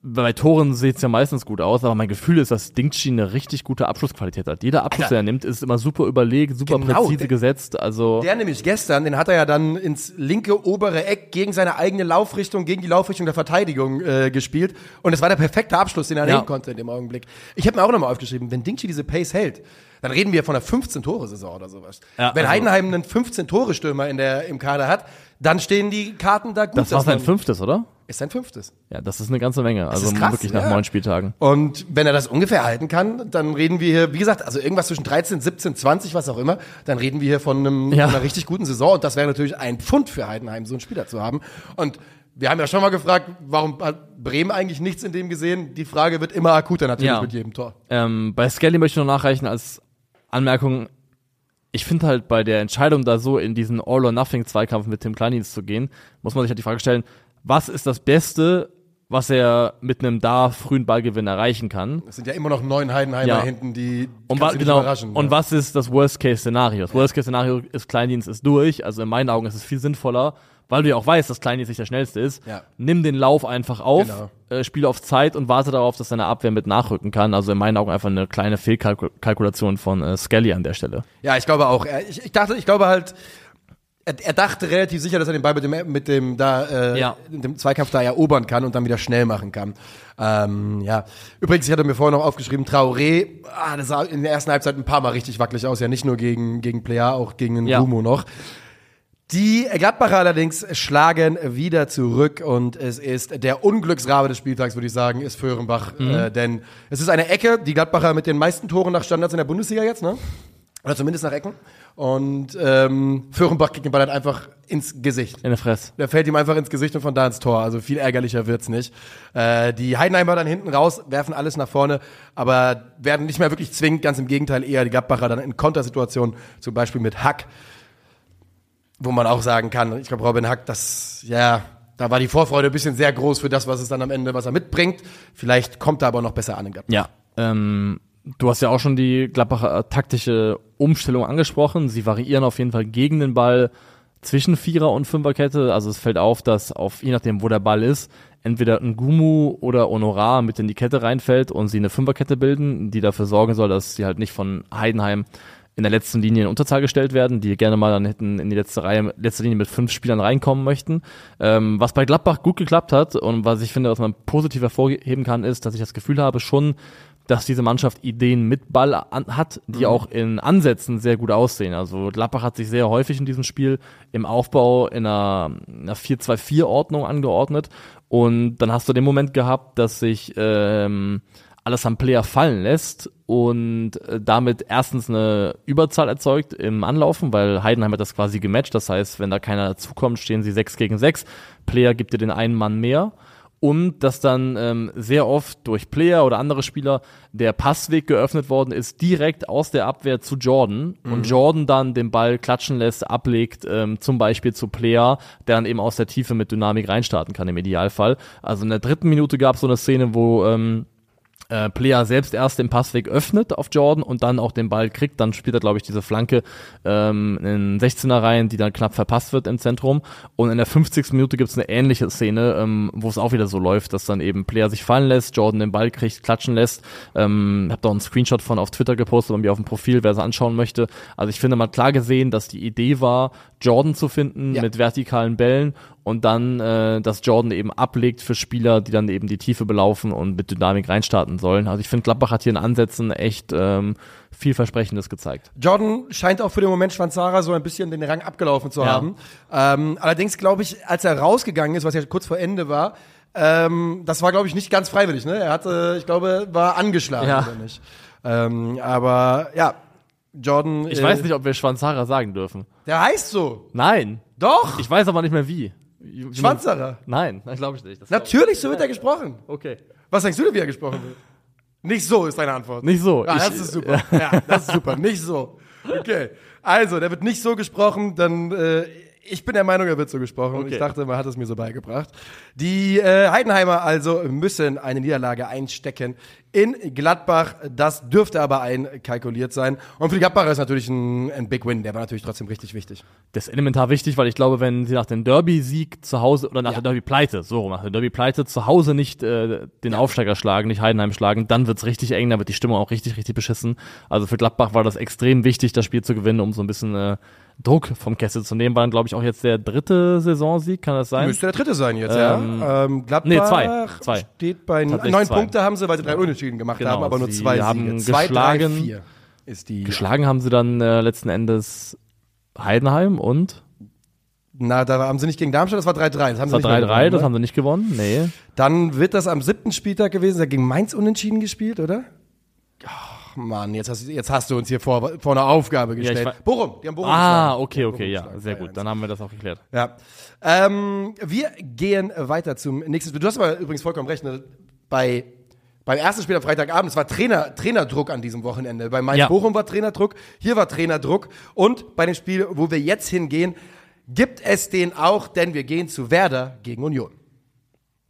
bei Toren sieht's ja meistens gut aus, aber mein Gefühl ist, dass Dingchi eine richtig gute Abschlussqualität hat. Jeder Abschluss, Alter. der er nimmt, ist immer super überlegt, super Genau, präzise der- gesetzt. Also Der nämlich gestern, den hat er ja dann ins linke obere Eck gegen seine eigene Laufrichtung, gegen die Laufrichtung der Verteidigung äh, gespielt. Und es war der perfekte Abschluss, den er Ja. nehmen konnte in dem Augenblick. Ich habe mir auch nochmal aufgeschrieben, wenn Dingchi diese Pace hält, dann reden wir von einer 15-Tore-Saison oder sowas. Ja, wenn also- Heidenheim einen 15-Tore-Stürmer in der, im Kader hat, dann stehen die Karten da gut. das war sein fünftes, oder? Ist sein fünftes. Ja, das ist eine ganze Menge. Also ist krass, wirklich nach ja. neun Spieltagen. Und wenn er das ungefähr halten kann, dann reden wir hier, wie gesagt, also irgendwas zwischen 13, 17, 20, was auch immer, dann reden wir hier von, einem, Ja. einer richtig guten Saison. Und das wäre natürlich ein Pfund für Heidenheim, so einen Spieler zu haben. Und wir haben ja schon mal gefragt, warum hat Bremen eigentlich nichts in dem gesehen? Die Frage wird immer akuter natürlich Ja. mit jedem Tor. Ähm, bei Skelly möchte ich noch nachreichen als Anmerkung, ich finde halt bei der Entscheidung da so in diesen All-or-Nothing-Zweikampf mit Tim Kleindienst zu gehen, muss man sich halt die Frage stellen, was ist das Beste, was er mit einem da frühen Ballgewinn erreichen kann? Es sind ja immer noch neun Heidenheimer Ja. hinten, die Und, kannst wa genau, überraschen. und ja. was ist das Worst-Case-Szenario? Das Worst-Case-Szenario ist, Kleindienst ist durch. Also in meinen Augen ist es viel sinnvoller, weil du ja auch weißt, dass Kleindienst nicht der schnellste ist. Ja. Nimm den Lauf einfach auf, Genau. äh, spiele auf Zeit und warte darauf, dass deine Abwehr mit nachrücken kann. Also in meinen Augen einfach eine kleine Fehlkalkulation von äh, Skelly an der Stelle. Ja, ich glaube auch. Er- Ich, ich dachte, ich glaube halt, er, er dachte relativ sicher, dass er den Ball mit dem, mit dem da, äh, Ja. dem Zweikampf da erobern kann und dann wieder schnell machen kann. Ähm, ja. Übrigens, ich hatte mir vorher noch aufgeschrieben, Traoré, ah, das sah in der ersten Halbzeit ein paar Mal richtig wackelig aus, ja nicht nur gegen, gegen Plea, auch gegen den Ja. Rumo noch. Die Gladbacher allerdings schlagen wieder zurück und es ist der Unglücksrabe des Spieltags, würde ich sagen, ist Föhrenbach. Mhm. Äh, denn es ist eine Ecke, die Gladbacher mit den meisten Toren nach Standards in der Bundesliga jetzt, ne? Oder zumindest nach Ecken. Und ähm, Föhrenbach kriegt den Ball halt einfach ins Gesicht. In der Fresse. Der fällt ihm einfach ins Gesicht und von da ins Tor. Also viel ärgerlicher wird's nicht. Äh, die Heidenheimer dann hinten raus, werfen alles nach vorne, aber werden nicht mehr wirklich zwingend. Ganz im Gegenteil, eher die Gladbacher dann in Kontersituationen, zum Beispiel mit Hack, wo man auch sagen kann, ich glaube, Robin Hack, das, ja, da war die Vorfreude ein bisschen sehr groß für das, was es dann am Ende, was er mitbringt. Vielleicht kommt er aber noch besser an in Gladbach. Ja. Ähm, du hast ja auch schon die Gladbacher äh, taktische Umstellung angesprochen. Sie variieren auf jeden Fall gegen den Ball zwischen Vierer- und Fünferkette. Also es fällt auf, dass auf, je nachdem, wo der Ball ist, entweder ein Gumu oder Honorar mit in die Kette reinfällt und sie eine Fünferkette bilden, die dafür sorgen soll, dass sie halt nicht von Heidenheim in der letzten Linie in Unterzahl gestellt werden, die gerne mal dann hätten in die letzte Reihe, letzte Linie mit fünf Spielern reinkommen möchten. Ähm, was bei Gladbach gut geklappt hat und was ich finde, was man positiv hervorheben kann, ist, dass ich das Gefühl habe, schon, dass diese Mannschaft Ideen mit Ball an, hat, die auch in Ansätzen sehr gut aussehen. Also Gladbach hat sich sehr häufig in diesem Spiel im Aufbau in einer, einer 4-2-4-Ordnung angeordnet und dann hast du den Moment gehabt, dass sich ähm, alles am Player fallen lässt und äh, damit erstens eine Überzahl erzeugt im Anlaufen, weil Heidenheim hat das quasi gematcht. Das heißt, wenn da keiner dazukommt, stehen sie 6 gegen 6. Player gibt dir den einen Mann mehr. Und dass dann ähm, sehr oft durch Player oder andere Spieler der Passweg geöffnet worden ist, direkt aus der Abwehr zu Jordan. Und Jordan dann den Ball klatschen lässt, ablegt, ähm, zum Beispiel zu Player, der dann eben aus der Tiefe mit Dynamik reinstarten kann im Idealfall. Also in der dritten Minute gab es so eine Szene, wo ähm, äh, Player selbst erst den Passweg öffnet auf Jordan und dann auch den Ball kriegt, dann spielt er, glaube ich, diese Flanke ähm, in 16er Reihen, die dann knapp verpasst wird im Zentrum. Und in der 50. Minute gibt es eine ähnliche Szene, ähm, wo es auch wieder so läuft, dass dann eben Player sich fallen lässt, Jordan den Ball kriegt, klatschen lässt. Ähm, hab da einen Screenshot von auf Twitter gepostet bei mir auf dem Profil, wer es anschauen möchte. Also ich finde, man hat klar gesehen, dass die Idee war, Jordan zu finden Ja. mit vertikalen Bällen und dann, äh, dass Jordan eben ablegt für Spieler, die dann eben die Tiefe belaufen und mit Dynamik reinstarten sollen. Also ich finde, Gladbach hat hier in Ansätzen echt ähm, vielversprechendes gezeigt. Jordan scheint auch für den Moment Schwanzara so ein bisschen den Rang abgelaufen zu Ja. haben. Ähm, allerdings glaube ich, als er rausgegangen ist, was ja kurz vor Ende war, ähm, das war glaube ich nicht ganz freiwillig. Ne? Er hatte, ich glaube, war angeschlagen Ja. oder nicht. Ähm, aber ja, Jordan. Ich äh, weiß nicht, ob wir Schwanzara sagen dürfen. Der heißt so. Nein. Doch. Ich weiß aber nicht mehr wie. Schwanzara. Nein, das glaube ich nicht. Das Natürlich, so wird er gesprochen. ich- Okay. Was denkst du denn, wie er gesprochen wird? Nicht so ist deine Antwort. Nicht so. Ja, Ich- das ist super. Ja, das ist super. Nicht so. Okay. Also, der wird nicht so gesprochen, dann äh, ich bin der Meinung, er wird so gesprochen. Okay. Ich dachte, man hat es mir so beigebracht. Die äh, Heidenheimer also müssen eine Niederlage einstecken in Gladbach. Das dürfte aber einkalkuliert sein. Und für die Gladbacher ist natürlich ein, ein Big Win. Der war natürlich trotzdem richtig wichtig. Das ist elementar wichtig, weil ich glaube, wenn sie nach dem Derby-Sieg zu Hause oder nach der Derby-Pleite, so rum, nach der Derby-Pleite zu Hause nicht äh, den Aufsteiger schlagen, nicht Heidenheim schlagen, dann wird's richtig eng, dann wird die Stimmung auch richtig, richtig beschissen. Also für Gladbach war das extrem wichtig, das Spiel zu gewinnen, um so ein bisschen äh, Druck vom Kessel zu nehmen. War dann, glaube ich, auch jetzt der dritte Saisonsieg, kann das sein? Müsste der dritte sein jetzt, Ähm, ja. Ähm, Gladbach nee, zwei. Zwei. steht bei neun zwei. Punkte haben sie, weil sie drei Unentschieden gemacht Genau, haben, aber nur zwei haben Siege. Zwei, drei, geschlagen- vier ist die. Geschlagen haben sie dann äh, letzten Endes Heidenheim und Na, da haben sie nicht gegen Darmstadt, das war 3-3. Das haben das sie war nicht mehr 3-3, gewonnen, das ne? haben sie nicht gewonnen. Nee. Dann wird das am siebten Spieltag gewesen, der gegen Mainz unentschieden gespielt, oder? Ach, Mann, jetzt hast, du- jetzt hast du uns hier vor, vor eine Aufgabe gestellt. wei- Bochum, die haben Bochum Ah, geschlagen. okay, okay, ja, sehr 3-1. gut. Dann haben wir das auch geklärt. Ja. Ähm, wir gehen weiter zum nächsten Spiel. Du hast aber übrigens vollkommen recht. Ne? Bei, beim ersten Spiel am Freitagabend, es war Trainer, Trainerdruck an diesem Wochenende. Bei Mainz Ja. Bochum war Trainerdruck, hier war Trainerdruck. Und bei dem Spiel, wo wir jetzt hingehen, gibt es den auch, denn wir gehen zu Werder gegen Union.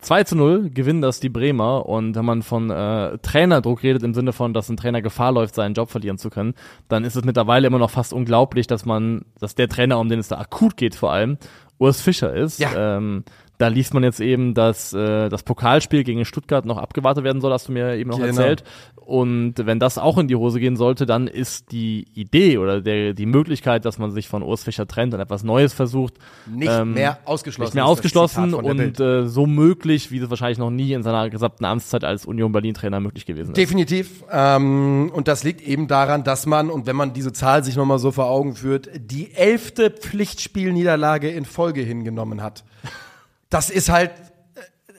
2 zu 0 gewinnen das die Bremer und wenn man von äh, Trainerdruck redet im Sinne von, dass ein Trainer Gefahr läuft, seinen Job verlieren zu können, dann ist es mittlerweile immer noch fast unglaublich, dass man, dass der Trainer, um den es da akut geht vor allem, Urs Fischer ist. Ja. Ähm, Da liest man jetzt eben, dass äh, das Pokalspiel gegen Stuttgart noch abgewartet werden soll, hast du mir eben noch Genau. erzählt. Und wenn das auch in die Hose gehen sollte, dann ist die Idee oder der, die Möglichkeit, dass man sich von Urs Fischer trennt und etwas Neues versucht, Nicht ähm, mehr ausgeschlossen. nicht mehr ausgeschlossen und äh, so möglich, wie es wahrscheinlich noch nie in seiner gesamten Amtszeit als Union Berlin Trainer möglich gewesen ist. Definitiv. Ähm, und das liegt eben daran, dass man, und wenn man diese Zahl sich nochmal so vor Augen führt, die elfte Pflichtspielniederlage in Folge hingenommen hat. Das ist halt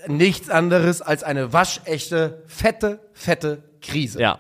äh, nichts anderes als eine waschechte, fette, fette Krise. Ja.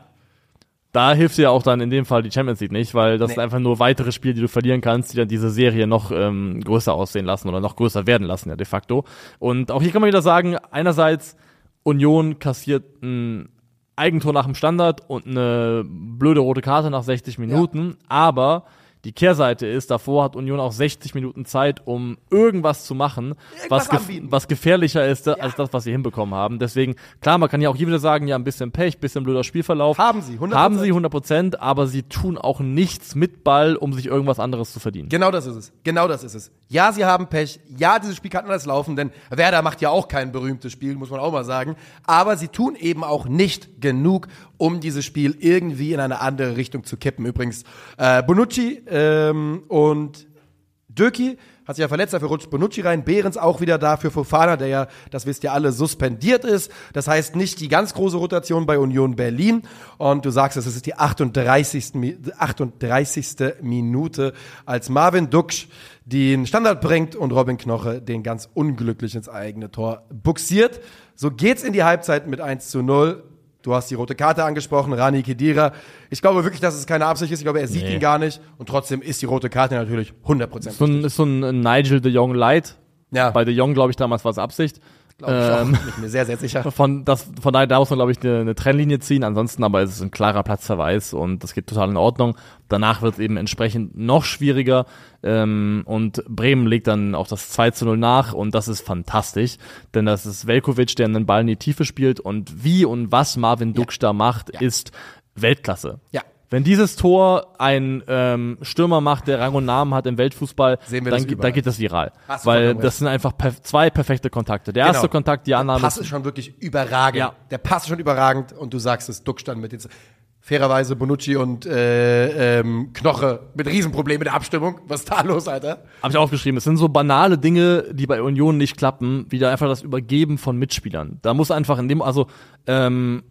Da hilft dir ja auch dann in dem Fall die Champions League nicht, weil das Nee. sind einfach nur weitere Spiele, die du verlieren kannst, die dann diese Serie noch ähm, größer aussehen lassen oder noch größer werden lassen, ja de facto. Und auch hier kann man wieder sagen, einerseits Union kassiert ein Eigentor nach dem Standard und eine blöde rote Karte nach 60 Minuten, aber die Kehrseite ist, davor hat Union auch 60 Minuten Zeit, um irgendwas zu machen, was, gef was gefährlicher ist als das, was sie hinbekommen haben. Deswegen, klar, man kann ja auch hier wieder sagen, ja, ein bisschen Pech, bisschen blöder Spielverlauf. Haben sie, 100%. Haben sie 100 Prozent, aber sie tun auch nichts mit Ball, um sich irgendwas anderes zu verdienen. Genau das ist es. Genau das ist es. Ja, sie haben Pech. Ja, dieses Spiel kann anders laufen, denn Werder macht ja auch kein berühmtes Spiel, muss man auch mal sagen. Aber sie tun eben auch nicht genug, um dieses Spiel irgendwie in eine andere Richtung zu kippen. Übrigens, äh, Bonucci ähm, und Döki hat sich ja verletzt, dafür rutscht Bonucci rein. Behrens auch wieder da für Fofana, der ja, das wisst ihr alle, suspendiert ist. Das heißt nicht die ganz große Rotation bei Union Berlin. Und du sagst es, es ist die 38. Mi- 38. Minute, als Marvin Duksch den Standard bringt und Robin Knoche den ganz unglücklich ins eigene Tor buxiert. So geht's in die Halbzeit mit 1 zu 0. Du hast die rote Karte angesprochen, Rani Kedira. Ich glaube wirklich, dass es keine Absicht ist. Ich glaube, er sieht Nee. ihn gar nicht. Und trotzdem ist die rote Karte natürlich 100% So ein, ist so ein Nigel de Jong Light. Ja. Bei de Jong, glaube ich, damals war es Absicht. Glaube ich auch. Ähm, Bin ich mir sehr, sehr sicher. Von, das, von daher, da muss man, glaube ich, eine, eine Trennlinie ziehen. Ansonsten aber ist es ein klarer Platzverweis und das geht total in Ordnung. Danach wird es eben entsprechend noch schwieriger ähm, und Bremen legt dann auf das 2 zu 0 nach und das ist fantastisch, denn das ist Velkovic, der einen Ball in die Tiefe spielt und wie und was Marvin Duksch da macht, ist Weltklasse. Ja. Wenn dieses Tor ein ähm, Stürmer macht, der Rang und Namen hat im Weltfußball, dann, dann geht das viral. Hast Weil das sind einfach perf zwei perfekte Kontakte. Der erste Genau. Kontakt, die Der Annahme Pass ist schon wirklich überragend. Ja. Der Pass ist schon überragend und du sagst es, Duck stand mit jetzt fairerweise Bonucci und äh, ähm, Knoche mit Riesenproblemen mit der Abstimmung. Was ist da los, Alter? Habe ich aufgeschrieben. Es sind so banale Dinge, die bei Union nicht klappen, wie da einfach das Übergeben von Mitspielern. Da muss einfach in dem, also ähm,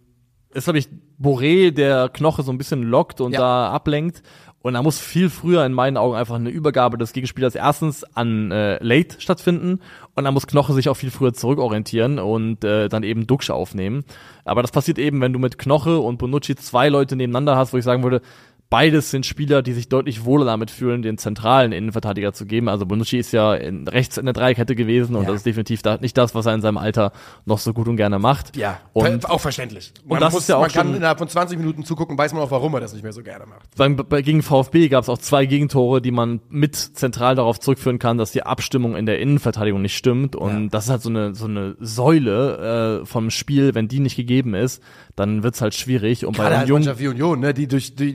ist glaube ich Boré, der Knoche so ein bisschen lockt und Ja. da ablenkt. Und da muss viel früher in meinen Augen einfach eine Übergabe des Gegenspielers erstens an äh, Late stattfinden und dann muss Knoche sich auch viel früher zurückorientieren und äh, dann eben Duxch aufnehmen. Aber das passiert eben, wenn du mit Knoche und Bonucci zwei Leute nebeneinander hast, wo ich sagen würde, Beides sind Spieler, die sich deutlich wohler damit fühlen, den zentralen Innenverteidiger zu geben. Also Bonucci ist ja in, rechts in der Dreikette gewesen und Ja. das ist definitiv da, nicht das, was er in seinem Alter noch so gut und gerne macht. Ja, Und auch verständlich. Man, das ist ja auch man kann schon- innerhalb von 20 Minuten zugucken, weiß man auch, warum er das nicht mehr so gerne macht. bei, gegen VfB gab es auch zwei Gegentore, die man mit zentral darauf zurückführen kann, dass die Abstimmung in der Innenverteidigung nicht stimmt. Und Ja. das ist halt so eine, so eine Säule äh, vom Spiel, wenn die nicht gegeben ist, dann wird's halt schwierig. Und Gerade bei Union, wie Union, ne, die durch die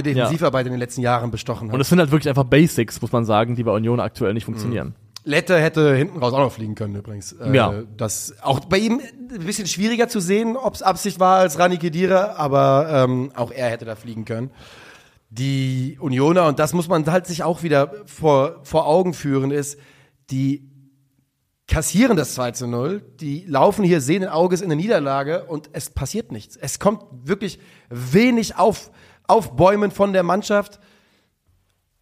überragende Defensivarbeit in den letzten Jahren bestochen hat. und es sind halt wirklich einfach Basics, muss man sagen, die bei Union aktuell nicht funktionieren. Lette hätte hinten raus auch noch fliegen können übrigens. Äh, Ja. Das auch bei ihm ein bisschen schwieriger zu sehen, ob es Absicht war als Rani Kedira, aber ähm, auch er hätte da fliegen können. Die Unioner, und das muss man halt sich auch wieder vor, vor Augen führen, ist, die kassieren das 2 zu 0, die laufen hier sehenden Auges in eine Niederlage und es passiert nichts. Es kommt wirklich wenig auf, Aufbäumen von der Mannschaft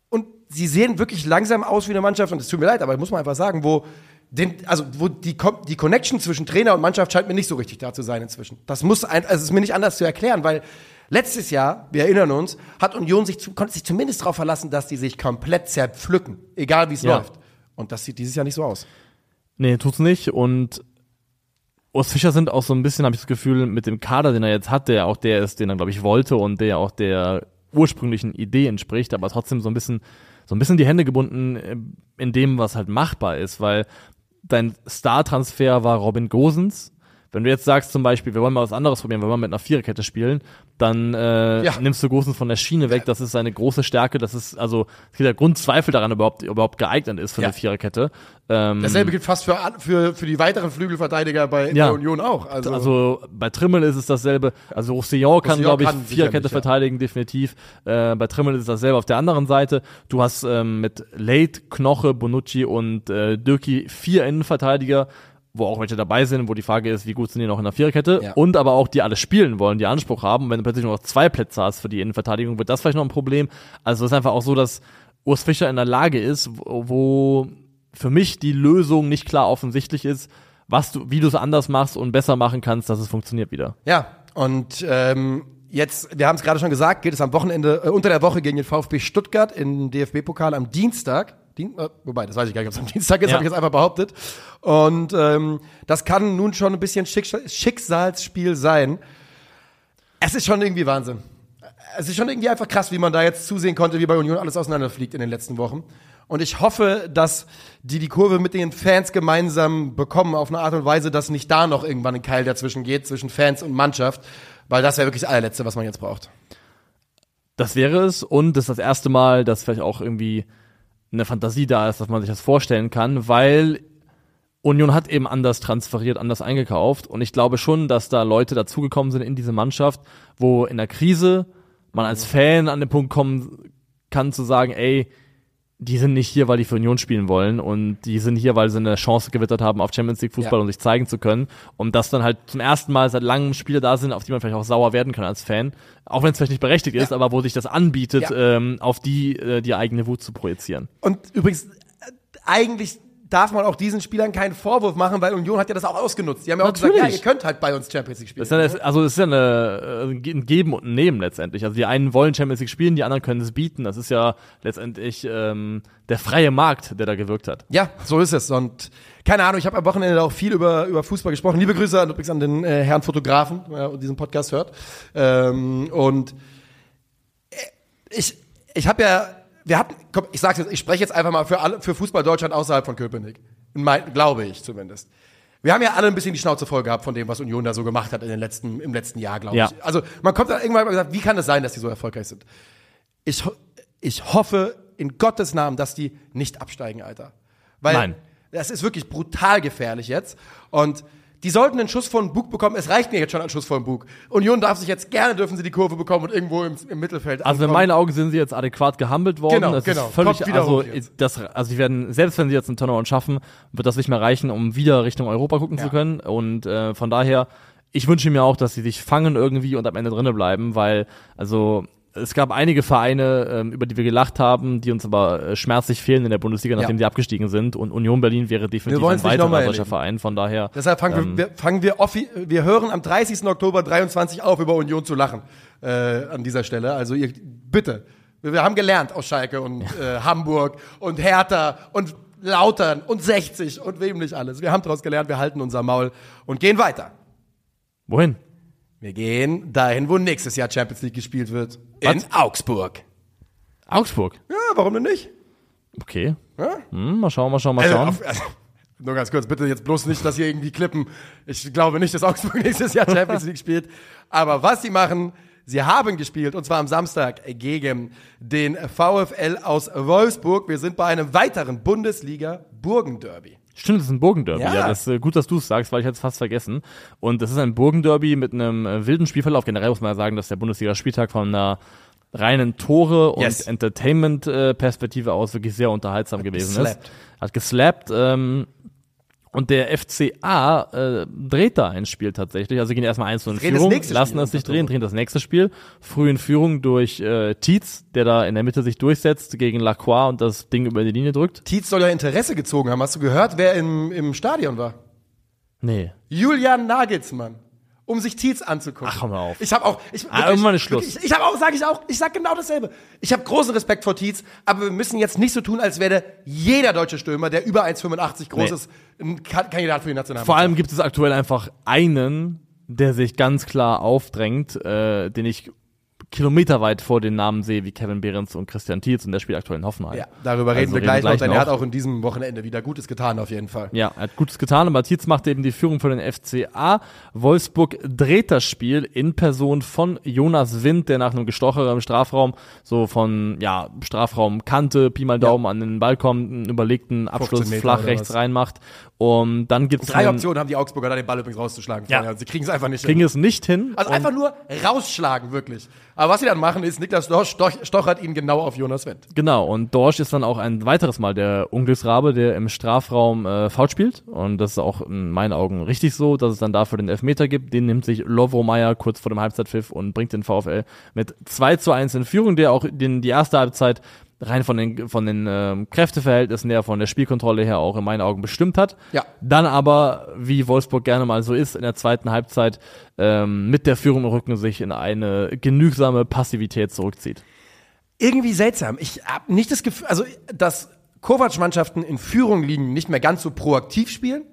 und sie sehen wirklich langsam aus wie eine Mannschaft, und es tut mir leid, aber muss man einfach sagen, wo, den, also wo die, die Connection zwischen Trainer und Mannschaft scheint mir nicht so richtig da zu sein inzwischen. Das muss ein, also ist mir nicht anders zu erklären, weil letztes Jahr, wir erinnern uns, hat Union sich, zu, konnte sich zumindest darauf verlassen, dass die sich komplett zerpflücken, egal wie es Ja. läuft. Und das sieht dieses Jahr nicht so aus. Nee, tut's nicht. Und Urs Fischer sind auch so ein bisschen, habe ich das Gefühl, mit dem Kader, den er jetzt hat, der auch der ist, den er, glaube ich, wollte und der auch der ursprünglichen Idee entspricht, aber trotzdem so ein bisschen, so ein bisschen die Hände gebunden äh, in dem, was halt machbar ist, weil dein Star-Transfer war Robin Gosens, Wenn du jetzt sagst zum Beispiel, wir wollen mal was anderes probieren, wir wollen mit einer Viererkette spielen, dann äh, Ja. nimmst du Gosens von der Schiene weg. Das ist seine große Stärke. Das ist also es gibt ja Grundzweifel daran, überhaupt überhaupt geeignet ist für Ja. eine Viererkette. Ähm, Dasselbe gilt fast für, für, für die weiteren Flügelverteidiger bei, Ja. bei Union auch. Also, Also bei Trimmel ist es dasselbe. Also Roussillon kann, glaube ich, kann Viererkette verteidigen, definitiv. Äh, bei Trimmel ist es dasselbe auf der anderen Seite. Du hast ähm, mit Late, Knoche, Bonucci und äh, Dürki vier Innenverteidiger, wo auch welche dabei sind, wo die Frage ist, wie gut sind die noch in der Viererkette Ja. und aber auch die alle spielen wollen, die Anspruch haben. Und wenn du plötzlich nur noch zwei Plätze hast für die Innenverteidigung, wird das vielleicht noch ein Problem. Also es ist einfach auch so, dass Urs Fischer in der Lage ist, wo, wo für mich die Lösung nicht klar offensichtlich ist, was du, wie du es anders machst und besser machen kannst, dass es funktioniert wieder. Ja, und ähm, jetzt, wir haben es gerade schon gesagt, geht es am Wochenende, äh, unter der Woche gegen den VfB Stuttgart im DFB-Pokal am Dienstag. Dien äh, wobei, das weiß ich gar nicht, ob es am Dienstag ist, Ja. habe ich jetzt einfach behauptet. Und ähm, das kann nun schon ein bisschen Schicksal Schicksalsspiel sein. Es ist schon irgendwie Wahnsinn. Es ist schon irgendwie einfach krass, wie man da jetzt zusehen konnte, wie bei Union alles auseinanderfliegt in den letzten Wochen. Und ich hoffe, dass die die Kurve mit den Fans gemeinsam bekommen, auf eine Art und Weise, dass nicht da noch irgendwann ein Keil dazwischen geht, zwischen Fans und Mannschaft. Weil das wäre wirklich das allerletzte, was man jetzt braucht. Das wäre es und das ist das erste Mal, dass vielleicht auch irgendwie eine Fantasie da ist, dass man sich das vorstellen kann, weil Union hat eben anders transferiert, anders eingekauft. Und ich glaube schon, dass da Leute dazugekommen sind in diese Mannschaft, wo in der Krise man als Fan an den Punkt kommen kann zu sagen, ey, die sind nicht hier, weil die für Union spielen wollen und die sind hier, weil sie eine Chance gewittert haben auf Champions League Fußball Ja. und sich zeigen zu können. Und dass dann halt zum ersten Mal seit langem Spiele da sind, auf die man vielleicht auch sauer werden kann als Fan. Auch wenn es vielleicht nicht berechtigt ist, aber wo sich das anbietet, Ja. ähm, auf die äh, die eigene Wut zu projizieren. Und übrigens, äh, eigentlich darf man auch diesen Spielern keinen Vorwurf machen, weil Union hat ja das auch ausgenutzt. Die haben ja auch gesagt, ja, Natürlich. ihr könnt halt bei uns Champions League spielen. Das ist ja, also es ist ja eine, äh, ein Geben und ein Nehmen letztendlich. Also die einen wollen Champions League spielen, die anderen können es bieten. Das ist ja letztendlich ähm, der freie Markt, der da gewirkt hat. Ja, so ist es. Und keine Ahnung, ich habe am Wochenende auch viel über, über Fußball gesprochen. Liebe Grüße an, übrigens an den äh, Herrn Fotografen, der diesen Podcast hört. Ähm, und äh, ich, ich habe ja, wir hatten, komm, ich sag's jetzt, ich spreche jetzt einfach mal für alle, für Fußball Deutschland außerhalb von Köpenick. In mein, glaube ich zumindest. Wir haben ja alle ein bisschen die Schnauze voll gehabt von dem, was Union da so gemacht hat in den letzten, im letzten Jahr, glaube Ja. ich. Also man kommt dann irgendwann mal gesagt, wie kann es sein, dass die so erfolgreich sind? Ich, ich hoffe in Gottes Namen, dass die nicht absteigen, Alter. Weil Nein. das ist wirklich brutal gefährlich jetzt. Und die sollten einen Schuss von Bug bekommen. Es reicht mir jetzt schon ein Schuss von Bug. Union darf sich jetzt gerne, dürfen sie die Kurve bekommen und irgendwo im, im Mittelfeld Also in meinen Augen sind sie jetzt adäquat gehandelt worden. Genau, das genau. ist völlig, Kommt wieder also, das, also sie werden, selbst wenn sie jetzt einen Turnaround schaffen, wird das nicht mehr reichen, um wieder Richtung Europa gucken Ja. zu können. Und äh, von daher, ich wünsche mir auch, dass sie sich fangen irgendwie und am Ende drinnen bleiben, weil, also es gab einige Vereine, ähm, über die wir gelacht haben, die uns aber äh, schmerzlich fehlen in der Bundesliga, nachdem Ja. sie abgestiegen sind. Und Union Berlin wäre definitiv ein weiterer solcher. Verein. Von daher, Deshalb fangen, ähm, wir, wir, fangen wir, offi wir hören am 30. Oktober 23 auf, über Union zu lachen äh, an dieser Stelle. Also ihr, bitte, wir, wir haben gelernt aus Schalke und äh, Hamburg und Hertha und Lautern und 60 und wem nicht alles. Wir haben daraus gelernt, wir halten unser Maul und gehen weiter. wohin? Wir gehen dahin, wo nächstes Jahr Champions League gespielt wird. In Augsburg. Augsburg. Ja, warum denn nicht? Okay. Ja? Hm, mal schauen, mal schauen, mal Also, schauen. auf, also, nur ganz kurz, bitte jetzt bloß nicht, dass hier irgendwie klippen. Ich glaube nicht, dass Augsburg [laughs] nächstes Jahr Champions League spielt. Aber was sie machen, sie haben gespielt, und zwar am Samstag gegen den VfL aus Wolfsburg. Wir sind bei einem weiteren Bundesliga-Burgenderby. Stimmt, das ist ein Burgenderby. Ja. Ja, das ist äh, gut, dass du es sagst, weil ich hätte es fast vergessen. Und das ist ein Burgenderby mit einem äh, wilden Spielverlauf. Generell muss man ja sagen, dass der Bundesliga-Spieltag von einer reinen Tore- und Yes. Entertainment-Perspektive aus wirklich sehr unterhaltsam gewesen geslappt. ist. Hat geslappt. Ähm, und der FCA äh, dreht da ein Spiel tatsächlich. Also gehen erstmal eins in Drehen das Führung, nächste lassen Spiel es sich drehen, drehen das nächste Spiel. Früh in Führung durch äh, Tietz, der da in der Mitte sich durchsetzt gegen Lacroix und das Ding über die Linie drückt. Tietz soll ja Interesse gezogen haben. Hast du gehört, wer im, im Stadion war? Nee. Julian Nagelsmann. Um sich Tietz anzugucken. Ach, hör mal auf. Ich habe auch, ich, Ah, irgendwann ist Schluss. Ich, ich habe auch, sage ich auch, ich sag genau dasselbe. Ich habe großen Respekt vor Tietz, aber wir müssen jetzt nicht so tun, als wäre jeder deutsche Stürmer, der über 1,85 groß Nee. ist, ein Ka- Kandidat für die Nationalmannschaft. Vor allem gibt es aktuell einfach einen, der sich ganz klar aufdrängt, äh, den ich kilometerweit vor den Namen sehe wie Kevin Behrens und Christian Thiels und der spielt aktuell in Hoffenheim. Ja, darüber reden Also wir gleich, noch, denn er hat auch in diesem Wochenende wieder Gutes getan, auf jeden Fall. Ja, er hat Gutes getan, aber Tietz machte eben die Führung für den FCA. Wolfsburg dreht das Spiel in Person von Jonas Wind, der nach einem Gestocherer im Strafraum so von, ja, Strafraum Kante, Pi mal Daumen an den Ball kommt, einen überlegten Abschluss flach rechts reinmacht. Und dann gibt's Drei einen- Optionen haben die Augsburger da den Ball übrigens rauszuschlagen. Ja. vorher. Sie kriegen es einfach nicht kriegen hin. es nicht hin. Also einfach nur rausschlagen, wirklich. Aber was sie dann machen, ist, Niklas Stoch, stochert ihn genau auf Jonas Wendt. Genau, und Dorsch ist dann auch ein weiteres Mal der Unglücksrabe, der im Strafraum äh, Foul spielt. Und das ist auch in meinen Augen richtig so, dass es dann dafür den Elfmeter gibt. Den nimmt sich Lovro Meyer kurz vor dem Halbzeitpfiff und bringt den VfL mit 2 zu 1 in Führung, der auch den, die erste Halbzeit rein von den, von den ähm, Kräfteverhältnissen her, von der Spielkontrolle her auch in meinen Augen bestimmt hat. Ja. Dann aber, wie Wolfsburg gerne mal so ist, in der zweiten Halbzeit ähm, mit der Führung im Rücken sich in eine genügsame Passivität zurückzieht. Irgendwie seltsam. Ich habe nicht das Gefühl, also, dass Kovac-Mannschaften in Führung liegen, nicht mehr ganz so proaktiv spielen.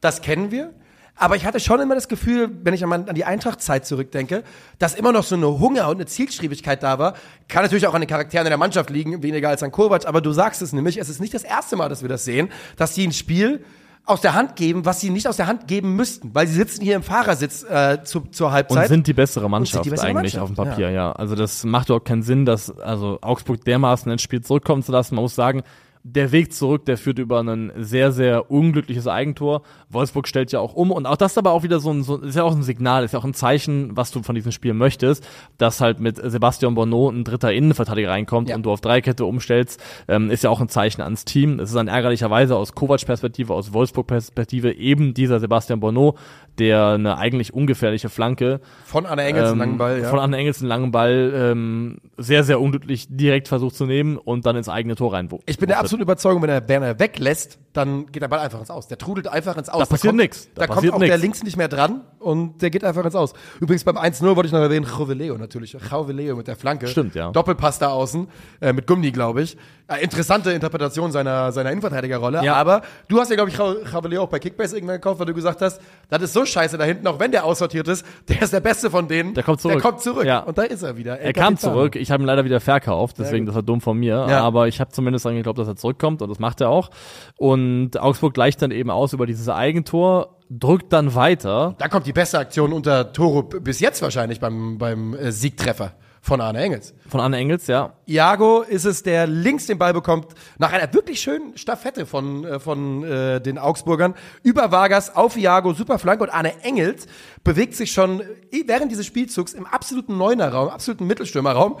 Das kennen wir. Aber ich hatte schon immer das Gefühl, wenn ich an die Eintracht-Zeit zurückdenke, dass immer noch so eine Hunger und eine Zielstrebigkeit da war. Kann natürlich auch an den Charakteren in der Mannschaft liegen, weniger als an Kovac. Aber du sagst es nämlich, es ist nicht das erste Mal, dass wir das sehen, dass die ein Spiel aus der Hand geben, was sie nicht aus der Hand geben müssten, weil sie sitzen hier im Fahrersitz äh, zu, zur Halbzeit. Und sind die bessere Mannschaft die bessere eigentlich Mannschaft, auf dem Papier, ja. Also das macht überhaupt keinen Sinn, dass also Augsburg dermaßen ins Spiel zurückkommen zu lassen. Man muss sagen, der Weg zurück, der führt über ein sehr, sehr unglückliches Eigentor. Wolfsburg stellt ja auch um und auch das ist aber auch wieder so ein, so, ist ja auch ein Signal, ist ja auch ein Zeichen, was du von diesem Spiel möchtest, dass halt mit Sebastian Bonneau ein dritter Innenverteidiger reinkommt Ja. und du auf Dreikette umstellst, ähm, ist ja auch ein Zeichen ans Team. Es ist dann ärgerlicherweise aus Kovac-Perspektive, aus Wolfsburg-Perspektive eben dieser Sebastian Bonneau, der eine eigentlich ungefährliche Flanke von Anna Engels, ähm, langen Ball, ja. Von Anne Engels einen langen Ball ähm, sehr, sehr unglücklich direkt versucht zu nehmen und dann ins eigene Tor reinwuchst. Ich bin der absoluten Überzeugung, wenn er Werner weglässt, dann geht der Ball einfach ins Aus. Der trudelt einfach ins Aus. Da passiert kommt, nix. Da Da, kommt auch nix. der links nicht mehr dran und der geht einfach ins Aus. Übrigens beim 1-0 wollte ich noch erwähnen, Joveleo natürlich. Joveleo mit der Flanke. Stimmt, ja. Doppelpass da außen, äh, mit Gummi, glaube ich. Äh, interessante Interpretation seiner, seiner Innenverteidigerrolle. Ja. Aber du hast ja, glaube ich, Joveleo auch bei Kickbase irgendwann gekauft, weil du gesagt hast, das ist so scheiße da hinten, auch wenn der aussortiert ist, der ist der Beste von denen. Der kommt zurück. Der kommt zurück. Ja. Und da ist er wieder. Er kam zurück, ich habe ihn leider wieder verkauft, deswegen das war dumm von mir. Ja. Aber ich habe zumindest dran geglaubt, dass er zurückkommt und das macht er auch. Und Augsburg gleicht dann eben aus über dieses Eigentor, drückt dann weiter. Da kommt die beste Aktion unter Toro bis jetzt wahrscheinlich beim, beim äh, Siegtreffer von Arne Engels. Von Anne Engels, ja. Iago ist es, der links den Ball bekommt, nach einer wirklich schönen Staffette von, äh, von äh, den Augsburgern, über Vargas auf Iago, super Flanke und Arne Engels bewegt sich schon äh, während dieses Spielzugs im absoluten Neunerraum, absoluten Mittelstürmerraum,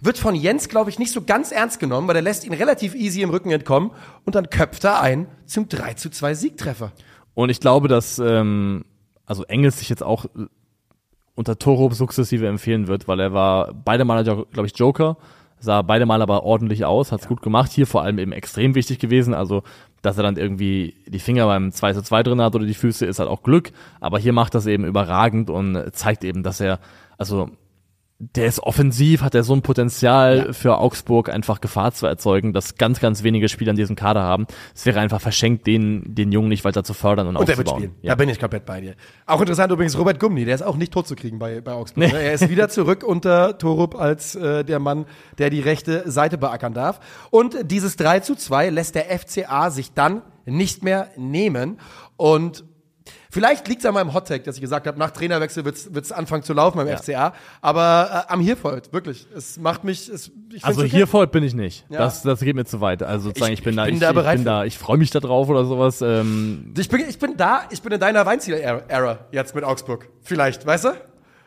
wird von Jens, glaube ich, nicht so ganz ernst genommen, weil er lässt ihn relativ easy im Rücken entkommen und dann köpft er ein zum 3 zu 2 Siegtreffer. Und ich glaube, dass ähm, also Engels sich jetzt auch äh, unter Toro sukzessive empfehlen wird, weil er war beide Male, glaube ich, Joker, sah beide Mal aber ordentlich aus, hat's gut gemacht, hier vor allem eben extrem wichtig gewesen, also dass er dann irgendwie die Finger beim 2 zu 2 drin hat oder die Füße, ist halt auch Glück, aber hier macht das eben überragend und zeigt eben, dass er, also der ist offensiv, hat er so ein Potenzial für Augsburg einfach Gefahr zu erzeugen, dass ganz, ganz wenige Spieler in diesem Kader haben. Es wäre einfach verschenkt, den, den Jungen nicht weiter zu fördern und, Und er wird aufzubauen. spielen. Ja. Da bin ich komplett bei dir. Auch interessant übrigens Robert Gumni, der ist auch nicht tot zu kriegen bei, bei Augsburg. ne? Er ist wieder zurück unter Torup als äh, der Mann, der die rechte Seite beackern darf. Und dieses 3 zu 2 lässt der FCA sich dann nicht mehr nehmen. Und vielleicht liegt es an meinem Hottag, dass ich gesagt habe, nach Trainerwechsel wird es anfangen zu laufen beim FCA. Aber äh, am Hirfold, wirklich. Es macht mich. Es, ich Also okay. voll bin ich nicht. Ja. Das, das geht mir zu weit. Also sozusagen, ich, Ich- bin ich da, bin ich, da ich bin da, ich freue mich da drauf oder sowas. Ähm, Ich bin, ich bin da, ich bin in deiner Weinziel-Ära jetzt mit Augsburg. Vielleicht, weißt du?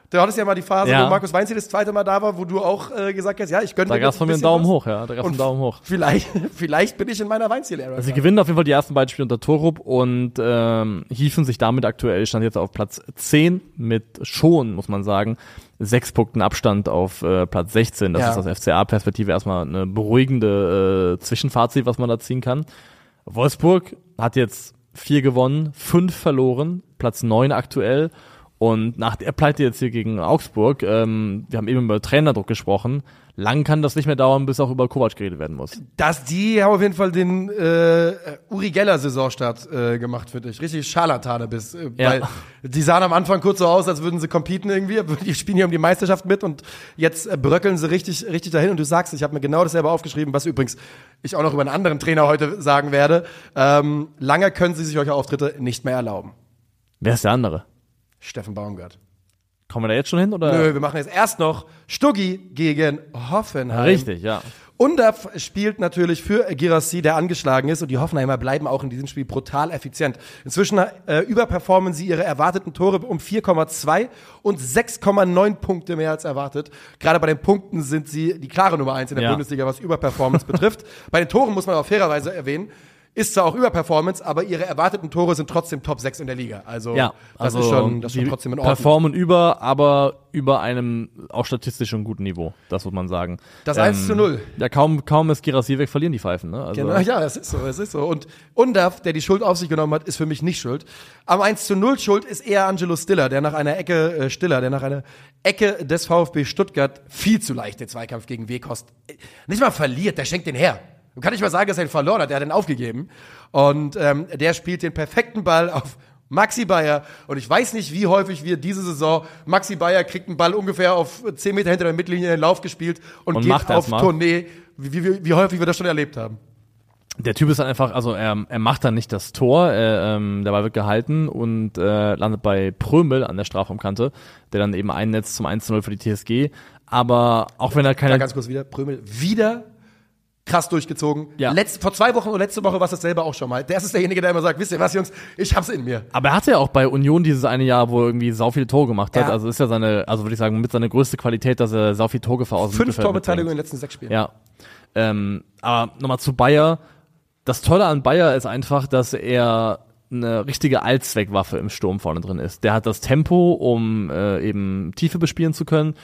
Du hattest ja mal die Phase, Ja. wo Markus Weinziel das zweite Mal da war, wo du auch äh, gesagt hast, ja, ich gönne da dir gab's jetzt von mir einen Daumen was. hoch, ja. Da gab's einen Und Daumen hoch. Vielleicht, [laughs] vielleicht bin ich in meiner Weinziel-Ära. Also sie gewinnen auf jeden Fall die ersten beiden Spiele unter Torup und ähm, hiefen sich damit aktuell, stand jetzt auf Platz 10 mit schon, muss man sagen, sechs Punkten Abstand auf äh, Platz 16. Das Ja. ist aus FCA-Perspektive erstmal eine beruhigende äh, Zwischenfazit, was man da ziehen kann. Wolfsburg hat jetzt vier gewonnen, fünf verloren, Platz neun aktuell Und nach der Pleite jetzt hier gegen Augsburg, ähm, wir haben eben über Trainerdruck gesprochen, lang kann das nicht mehr dauern, bis auch über Kovac geredet werden muss. Dass die haben auf jeden Fall den äh, Uri Geller Saisonstart äh, gemacht, finde ich. Richtig Scharlatane bis. Äh, Ja. Weil die sahen am Anfang kurz so aus, als würden sie competen irgendwie. [laughs] Die spielen hier um die Meisterschaft mit und jetzt äh, bröckeln sie richtig, richtig dahin. Und du sagst, ich habe mir genau dasselbe aufgeschrieben, was übrigens ich auch noch über einen anderen Trainer heute sagen werde. Ähm, lange können sie sich solche Auftritte nicht mehr erlauben. Wer ist der andere? Steffen Baumgart. Kommen wir da jetzt schon hin? Oder? Nö, wir machen jetzt erst noch Stuggi gegen Hoffenheim. Richtig, ja. Undaf spielt natürlich für Girassi, der angeschlagen ist und die Hoffenheimer bleiben auch in diesem Spiel brutal effizient. Inzwischen äh, überperformen sie ihre erwarteten Tore um 4,2 und 6,9 Punkte mehr als erwartet. Gerade bei den Punkten sind sie die klare Nummer eins in der Ja. Bundesliga, was Überperformance [laughs] betrifft. Bei den Toren muss man auch fairerweise erwähnen, ist zwar auch Überperformance, aber ihre erwarteten Tore sind trotzdem Top 6 in der Liga. Also, Ja, das also ist schon, das ist schon trotzdem in Ordnung. performen über, aber über einem auch statistisch schon guten Niveau, das muss man sagen. Das 1 zu 0. Ja, kaum, kaum ist Girassi weg, verlieren die Pfeifen, ne? Also, Genau, ja, es ist so, es ist so. Und Undaf, der die Schuld auf sich genommen hat, ist für mich nicht schuld. Am 1 zu 0 Schuld ist eher Angelo Stiller, der nach einer Ecke, äh, Stiller, der nach einer Ecke des VfB Stuttgart viel zu leicht den Zweikampf gegen Weghorst äh, nicht mal verliert, der schenkt den her. Du kannst nicht mal sagen, dass er ihn verloren hat, der hat ihn aufgegeben. Und ähm, der spielt den perfekten Ball auf Maxi Bayer. Und ich weiß nicht, wie häufig wir diese Saison, Maxi Bayer kriegt einen Ball ungefähr auf 10 Meter hinter der Mittellinie in den Lauf gespielt und, Und geht macht auf mal. Tournee. Wie, wie, wie häufig wir das schon erlebt haben. Der Typ ist dann einfach, also er, er macht dann nicht das Tor, er, ähm, der Ball wird gehalten und äh, landet bei Prömel an der Strafraumkante, der dann eben einnetzt zum 1-0 für die TSG. Aber auch wenn er Ja, keine ganz kurz wieder. Prömel wieder krass durchgezogen. Ja. Letzt, vor zwei Wochen oder letzte Woche war es dasselbe auch schon mal. Der ist derjenige, der immer sagt, wisst ihr was, Jungs, ich hab's in mir. Aber er hatte ja auch bei Union dieses eine Jahr, wo er irgendwie sau viele Tore gemacht hat. Ja. Also ist ja seine, also würde ich sagen, mit seiner größte Qualität, dass er sau viele Torgefahr aus dem Fünf Mittelfeld Torbeteiligung in den letzten sechs Spielen. Ja. Ähm, aber nochmal zu Bayer. Das Tolle an Bayer ist einfach, dass er eine richtige Allzweckwaffe im Sturm vorne drin ist. Der hat das Tempo, um äh, eben Tiefe bespielen zu können.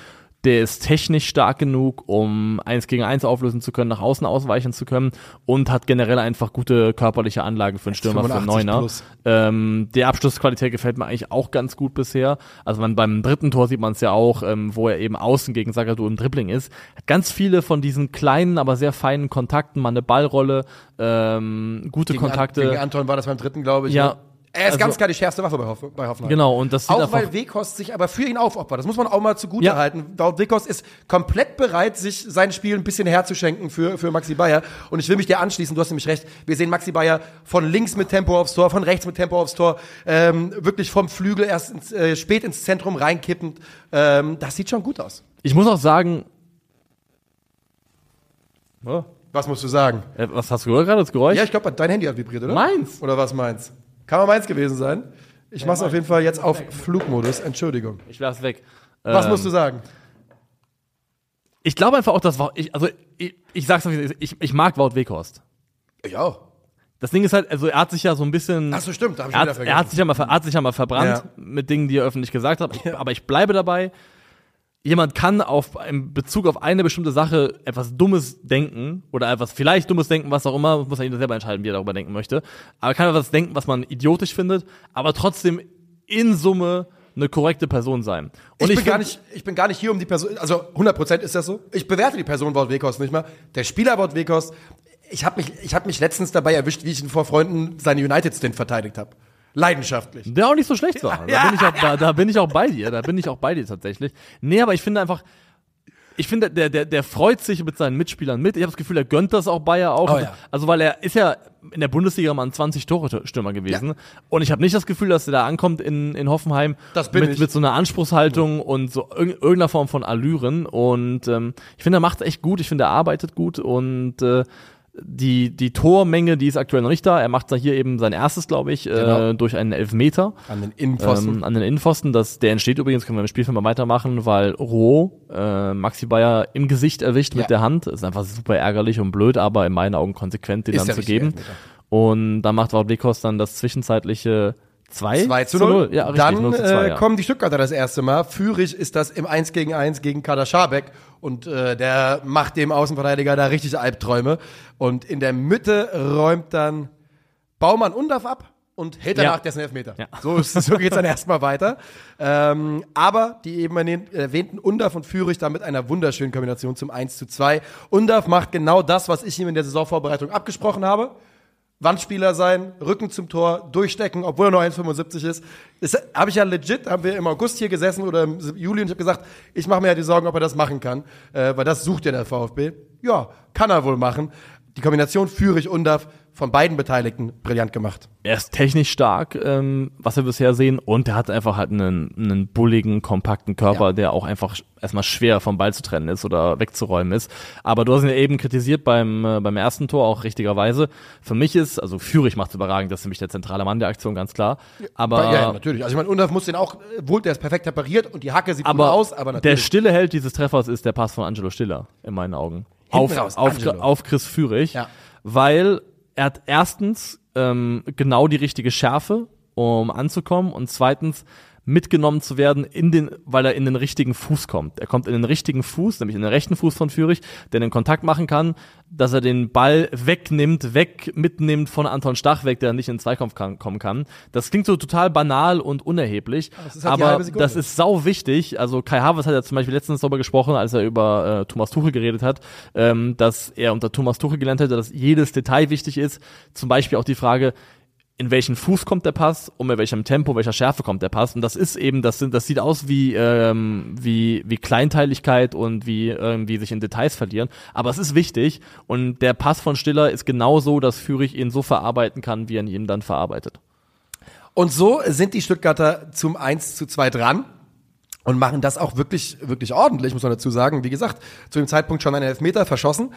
Der ist technisch stark genug, um eins gegen eins auflösen zu können, nach außen ausweichen zu können und hat generell einfach gute körperliche Anlagen für einen Stürmer, für einen 85 Neuner. Ähm, die Abschlussqualität gefällt mir eigentlich auch ganz gut bisher. Also man, beim dritten Tor sieht man es ja auch, ähm, wo er eben außen gegen Sagadu im Dribbling ist. Hat ganz viele von diesen kleinen, aber sehr feinen Kontakten, mal eine Ballrolle, ähm, gute Gegen, Kontakte. Gegen Anton war das beim dritten, glaube ich. Ja. ne? Er ist Also- ganz klar die schärfste Waffe bei, Hoff bei Hoffenheim. Genau, und das Auch weil Weghorst sich aber für ihn aufopfert. Das muss man auch mal zugute Ja. halten. Weghorst ist komplett bereit, sich sein Spiel ein bisschen herzuschenken für, für Maxi Bayer. Und ich will mich dir anschließen, du hast nämlich recht. Wir sehen Maxi Bayer von links mit Tempo aufs Tor, von rechts mit Tempo aufs Tor, ähm, wirklich vom Flügel erst ins, äh, spät ins Zentrum reinkippend. Ähm, das sieht schon gut aus. ich muss auch sagen, oh, Was musst du sagen? äh, was hast du gehört gerade, das Geräusch? Ja, ich glaube, dein Handy hat vibriert, oder? Meins. Oder was meins? Kann mal meins gewesen sein. Ich mach's auf jeden Fall jetzt auf Flugmodus. Entschuldigung. Ich lass weg. Was Ähm, musst du sagen? Ich glaube einfach auch, dass Wout- ich, also ich, ich sag's mal, wie es ist, ich, ich mag Wout Weghorst. Ich auch. Das Ding ist halt, also er hat sich ja so ein bisschen. Ach so, stimmt. Da hab ich er, wieder hat, vergessen. er hat sich ja mal, hat sich ja mal verbrannt Ja. mit Dingen, die er öffentlich gesagt hat. Ich, Aber ich bleibe dabei. Jemand kann auf in Bezug auf eine bestimmte Sache etwas Dummes denken oder etwas vielleicht Dummes denken, was auch immer, muss er jeder selber entscheiden, wie er darüber denken möchte. Aber kann etwas denken, was man idiotisch findet, aber trotzdem in Summe eine korrekte Person sein. Und ich, bin gar nicht, ich bin gar nicht hier um die Person, also 100% ist das so. Ich bewerte die Person Wout Weghorst nicht mal. Der Spieler Wout Weghorst, ich habe mich, ich hab mich letztens dabei erwischt, wie ich ihn vor Freunden seine United-Stint verteidigt habe. Leidenschaftlich. Der auch nicht so schlecht war. Da, bin ich auch, da, da bin ich auch bei dir. Da bin ich auch bei dir tatsächlich. Nee, aber ich finde einfach, ich finde, der, der, der freut sich mit seinen Mitspielern mit. Ich habe das Gefühl, er gönnt das auch Bayer auch. Oh ja. Also, weil er ist ja in der Bundesliga mal ein 20-Tore-Stürmer gewesen. Und ich habe nicht das Gefühl, dass er da ankommt in, in Hoffenheim Das bin mit, ich. mit so einer Anspruchshaltung und so irg- irgendeiner Form von Allüren. Und ähm, ich finde, er macht echt gut. Ich finde, er arbeitet gut und äh, die, die Tormenge, die ist aktuell noch nicht da. Er macht da hier eben sein erstes, glaube ich, Genau. äh, durch einen Elfmeter An den Innenpfosten. ähm, an den Innenpfosten. Das, der entsteht übrigens, können wir im Spielfilm mal weitermachen, weil Roh äh, Maxi Bayer im Gesicht erwischt Ja. mit der Hand. ist einfach super ärgerlich und blöd, aber in meinen Augen konsequent, den Ist dann zu geben. Elfmeter. Und dann macht Weghorst dann das zwischenzeitliche 2, 2 zu 0. Ja, richtig, Dann 0 zu 2, äh, ja. kommen die Stuttgarter das erste Mal. Führig ist das im 1 gegen 1 gegen Kader Schabek. Und äh, der macht dem Außenverteidiger da richtig Albträume. Und in der Mitte räumt dann Baumann Undorf ab. und hält danach Ja. dessen Elfmeter. Ja. So, so geht's dann erstmal weiter. Ähm, aber die eben erwähnten Undaf und Führig da mit einer wunderschönen Kombination zum 1 zu 2. Undaf macht genau das, was ich ihm in der Saisonvorbereitung abgesprochen habe. Wandspieler sein, Rücken zum Tor, durchstecken, obwohl er nur 1,75 ist. Das habe ich ja legit, haben wir im August hier gesessen oder im Juli und ich habe gesagt, ich mache mir ja die Sorgen, ob er das machen kann, äh, weil das sucht ja der VfB. Ja, kann er wohl machen. Die Kombination Führig Undaf von beiden Beteiligten brillant gemacht. Er ist technisch stark, ähm, was wir bisher sehen, und er hat einfach halt einen, einen bulligen, kompakten Körper, Ja. der auch einfach erstmal schwer vom Ball zu trennen ist oder wegzuräumen ist. Aber du hast ihn ja eben kritisiert beim, äh, beim ersten Tor, auch richtigerweise. Für mich ist, also Führig macht überragend, das ist mich der zentrale Mann der Aktion, ganz klar. Aber, ja, ja, natürlich. Also ich meine, Undaf muss den auch, wohl, der ist perfekt repariert und die Hacke sieht aber, gut aus, aber der natürlich. stille Held dieses Treffers ist der Pass von Angelo Stiller, in meinen Augen. Auf, raus, auf, Angelo. auf Chris Führig, Ja. weil er hat erstens ähm, genau die richtige Schärfe, um anzukommen und zweitens mitgenommen zu werden in den, weil er in den richtigen Fuß kommt. Er kommt in den richtigen Fuß, nämlich in den rechten Fuß von Führig, der den Kontakt machen kann, dass er den Ball wegnimmt, weg mitnimmt von Anton Stach weg, der nicht in den Zweikampf kann, kommen kann. Das klingt so total banal und unerheblich, das ist halt aber das ist sau wichtig. Also Kai Havertz hat ja zum Beispiel letztens darüber gesprochen, als er über äh, Thomas Tuchel geredet hat, ähm, dass er unter Thomas Tuchel gelernt hätte, dass jedes Detail wichtig ist. Zum Beispiel auch die Frage, in welchen Fuß kommt der Pass und mit welchem Tempo, welcher Schärfe kommt der Pass. Und das ist eben, das sind, das sieht aus wie, ähm, wie, wie Kleinteiligkeit und wie irgendwie sich in Details verlieren. Aber es ist wichtig und der Pass von Stiller ist genauso, dass Führig ihn so verarbeiten kann, wie er ihn dann verarbeitet. Und so sind die Stuttgarter zum 1 zu 2 dran und machen das auch wirklich, wirklich ordentlich, muss man dazu sagen. Wie gesagt, zu dem Zeitpunkt schon einen Elfmeter verschossen.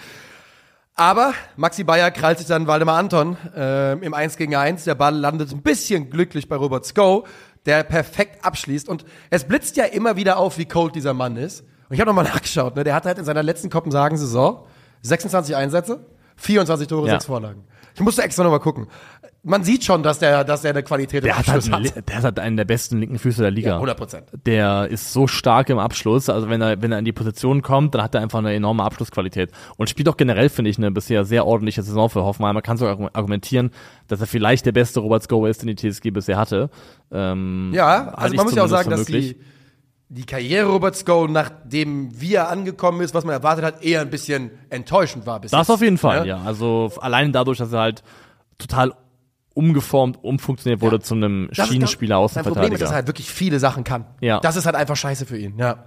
Aber Maxi Bayer krallt sich dann Waldemar Anton ähm, im 1 gegen 1. Der Ball landet ein bisschen glücklich bei Robert Sko, der perfekt abschließt. Und es blitzt ja immer wieder auf, wie cold dieser Mann ist. Und ich habe nochmal [laughs] nachgeschaut. Ne? Der hatte halt in seiner letzten Kopenhagen-Saison 26 Einsätze, 24 Tore, Ja. 6 Vorlagen. Ich musste extra nochmal gucken. Man sieht schon, dass der, dass der eine Qualität im Der hat, halt Abschluss einen, der hat halt einen der besten linken Füße der Liga. 100 Prozent. der ist so stark im Abschluss. Also wenn er, wenn er in die Position kommt, dann hat er einfach eine enorme Abschlussqualität. Und spielt auch generell, finde ich, eine bisher sehr ordentliche Saison für Hoffenheim. Man kann sogar argumentieren, dass er vielleicht der beste Robert Sko ist, den die TSG bisher hatte. Ähm, Ja, also man muss ja auch sagen, dass die, die Karriere Robert Sko, nachdem wie er angekommen ist, was man erwartet hat, eher ein bisschen enttäuschend war. Bis Das jetzt. auf jeden Fall, ja. Also allein dadurch, dass er halt total umgeformt, umfunktioniert wurde zu einem Das Schienenspieler, das- Sein Problem ist, dass er halt wirklich viele Sachen kann. Ja. Das ist halt einfach scheiße für ihn, ja.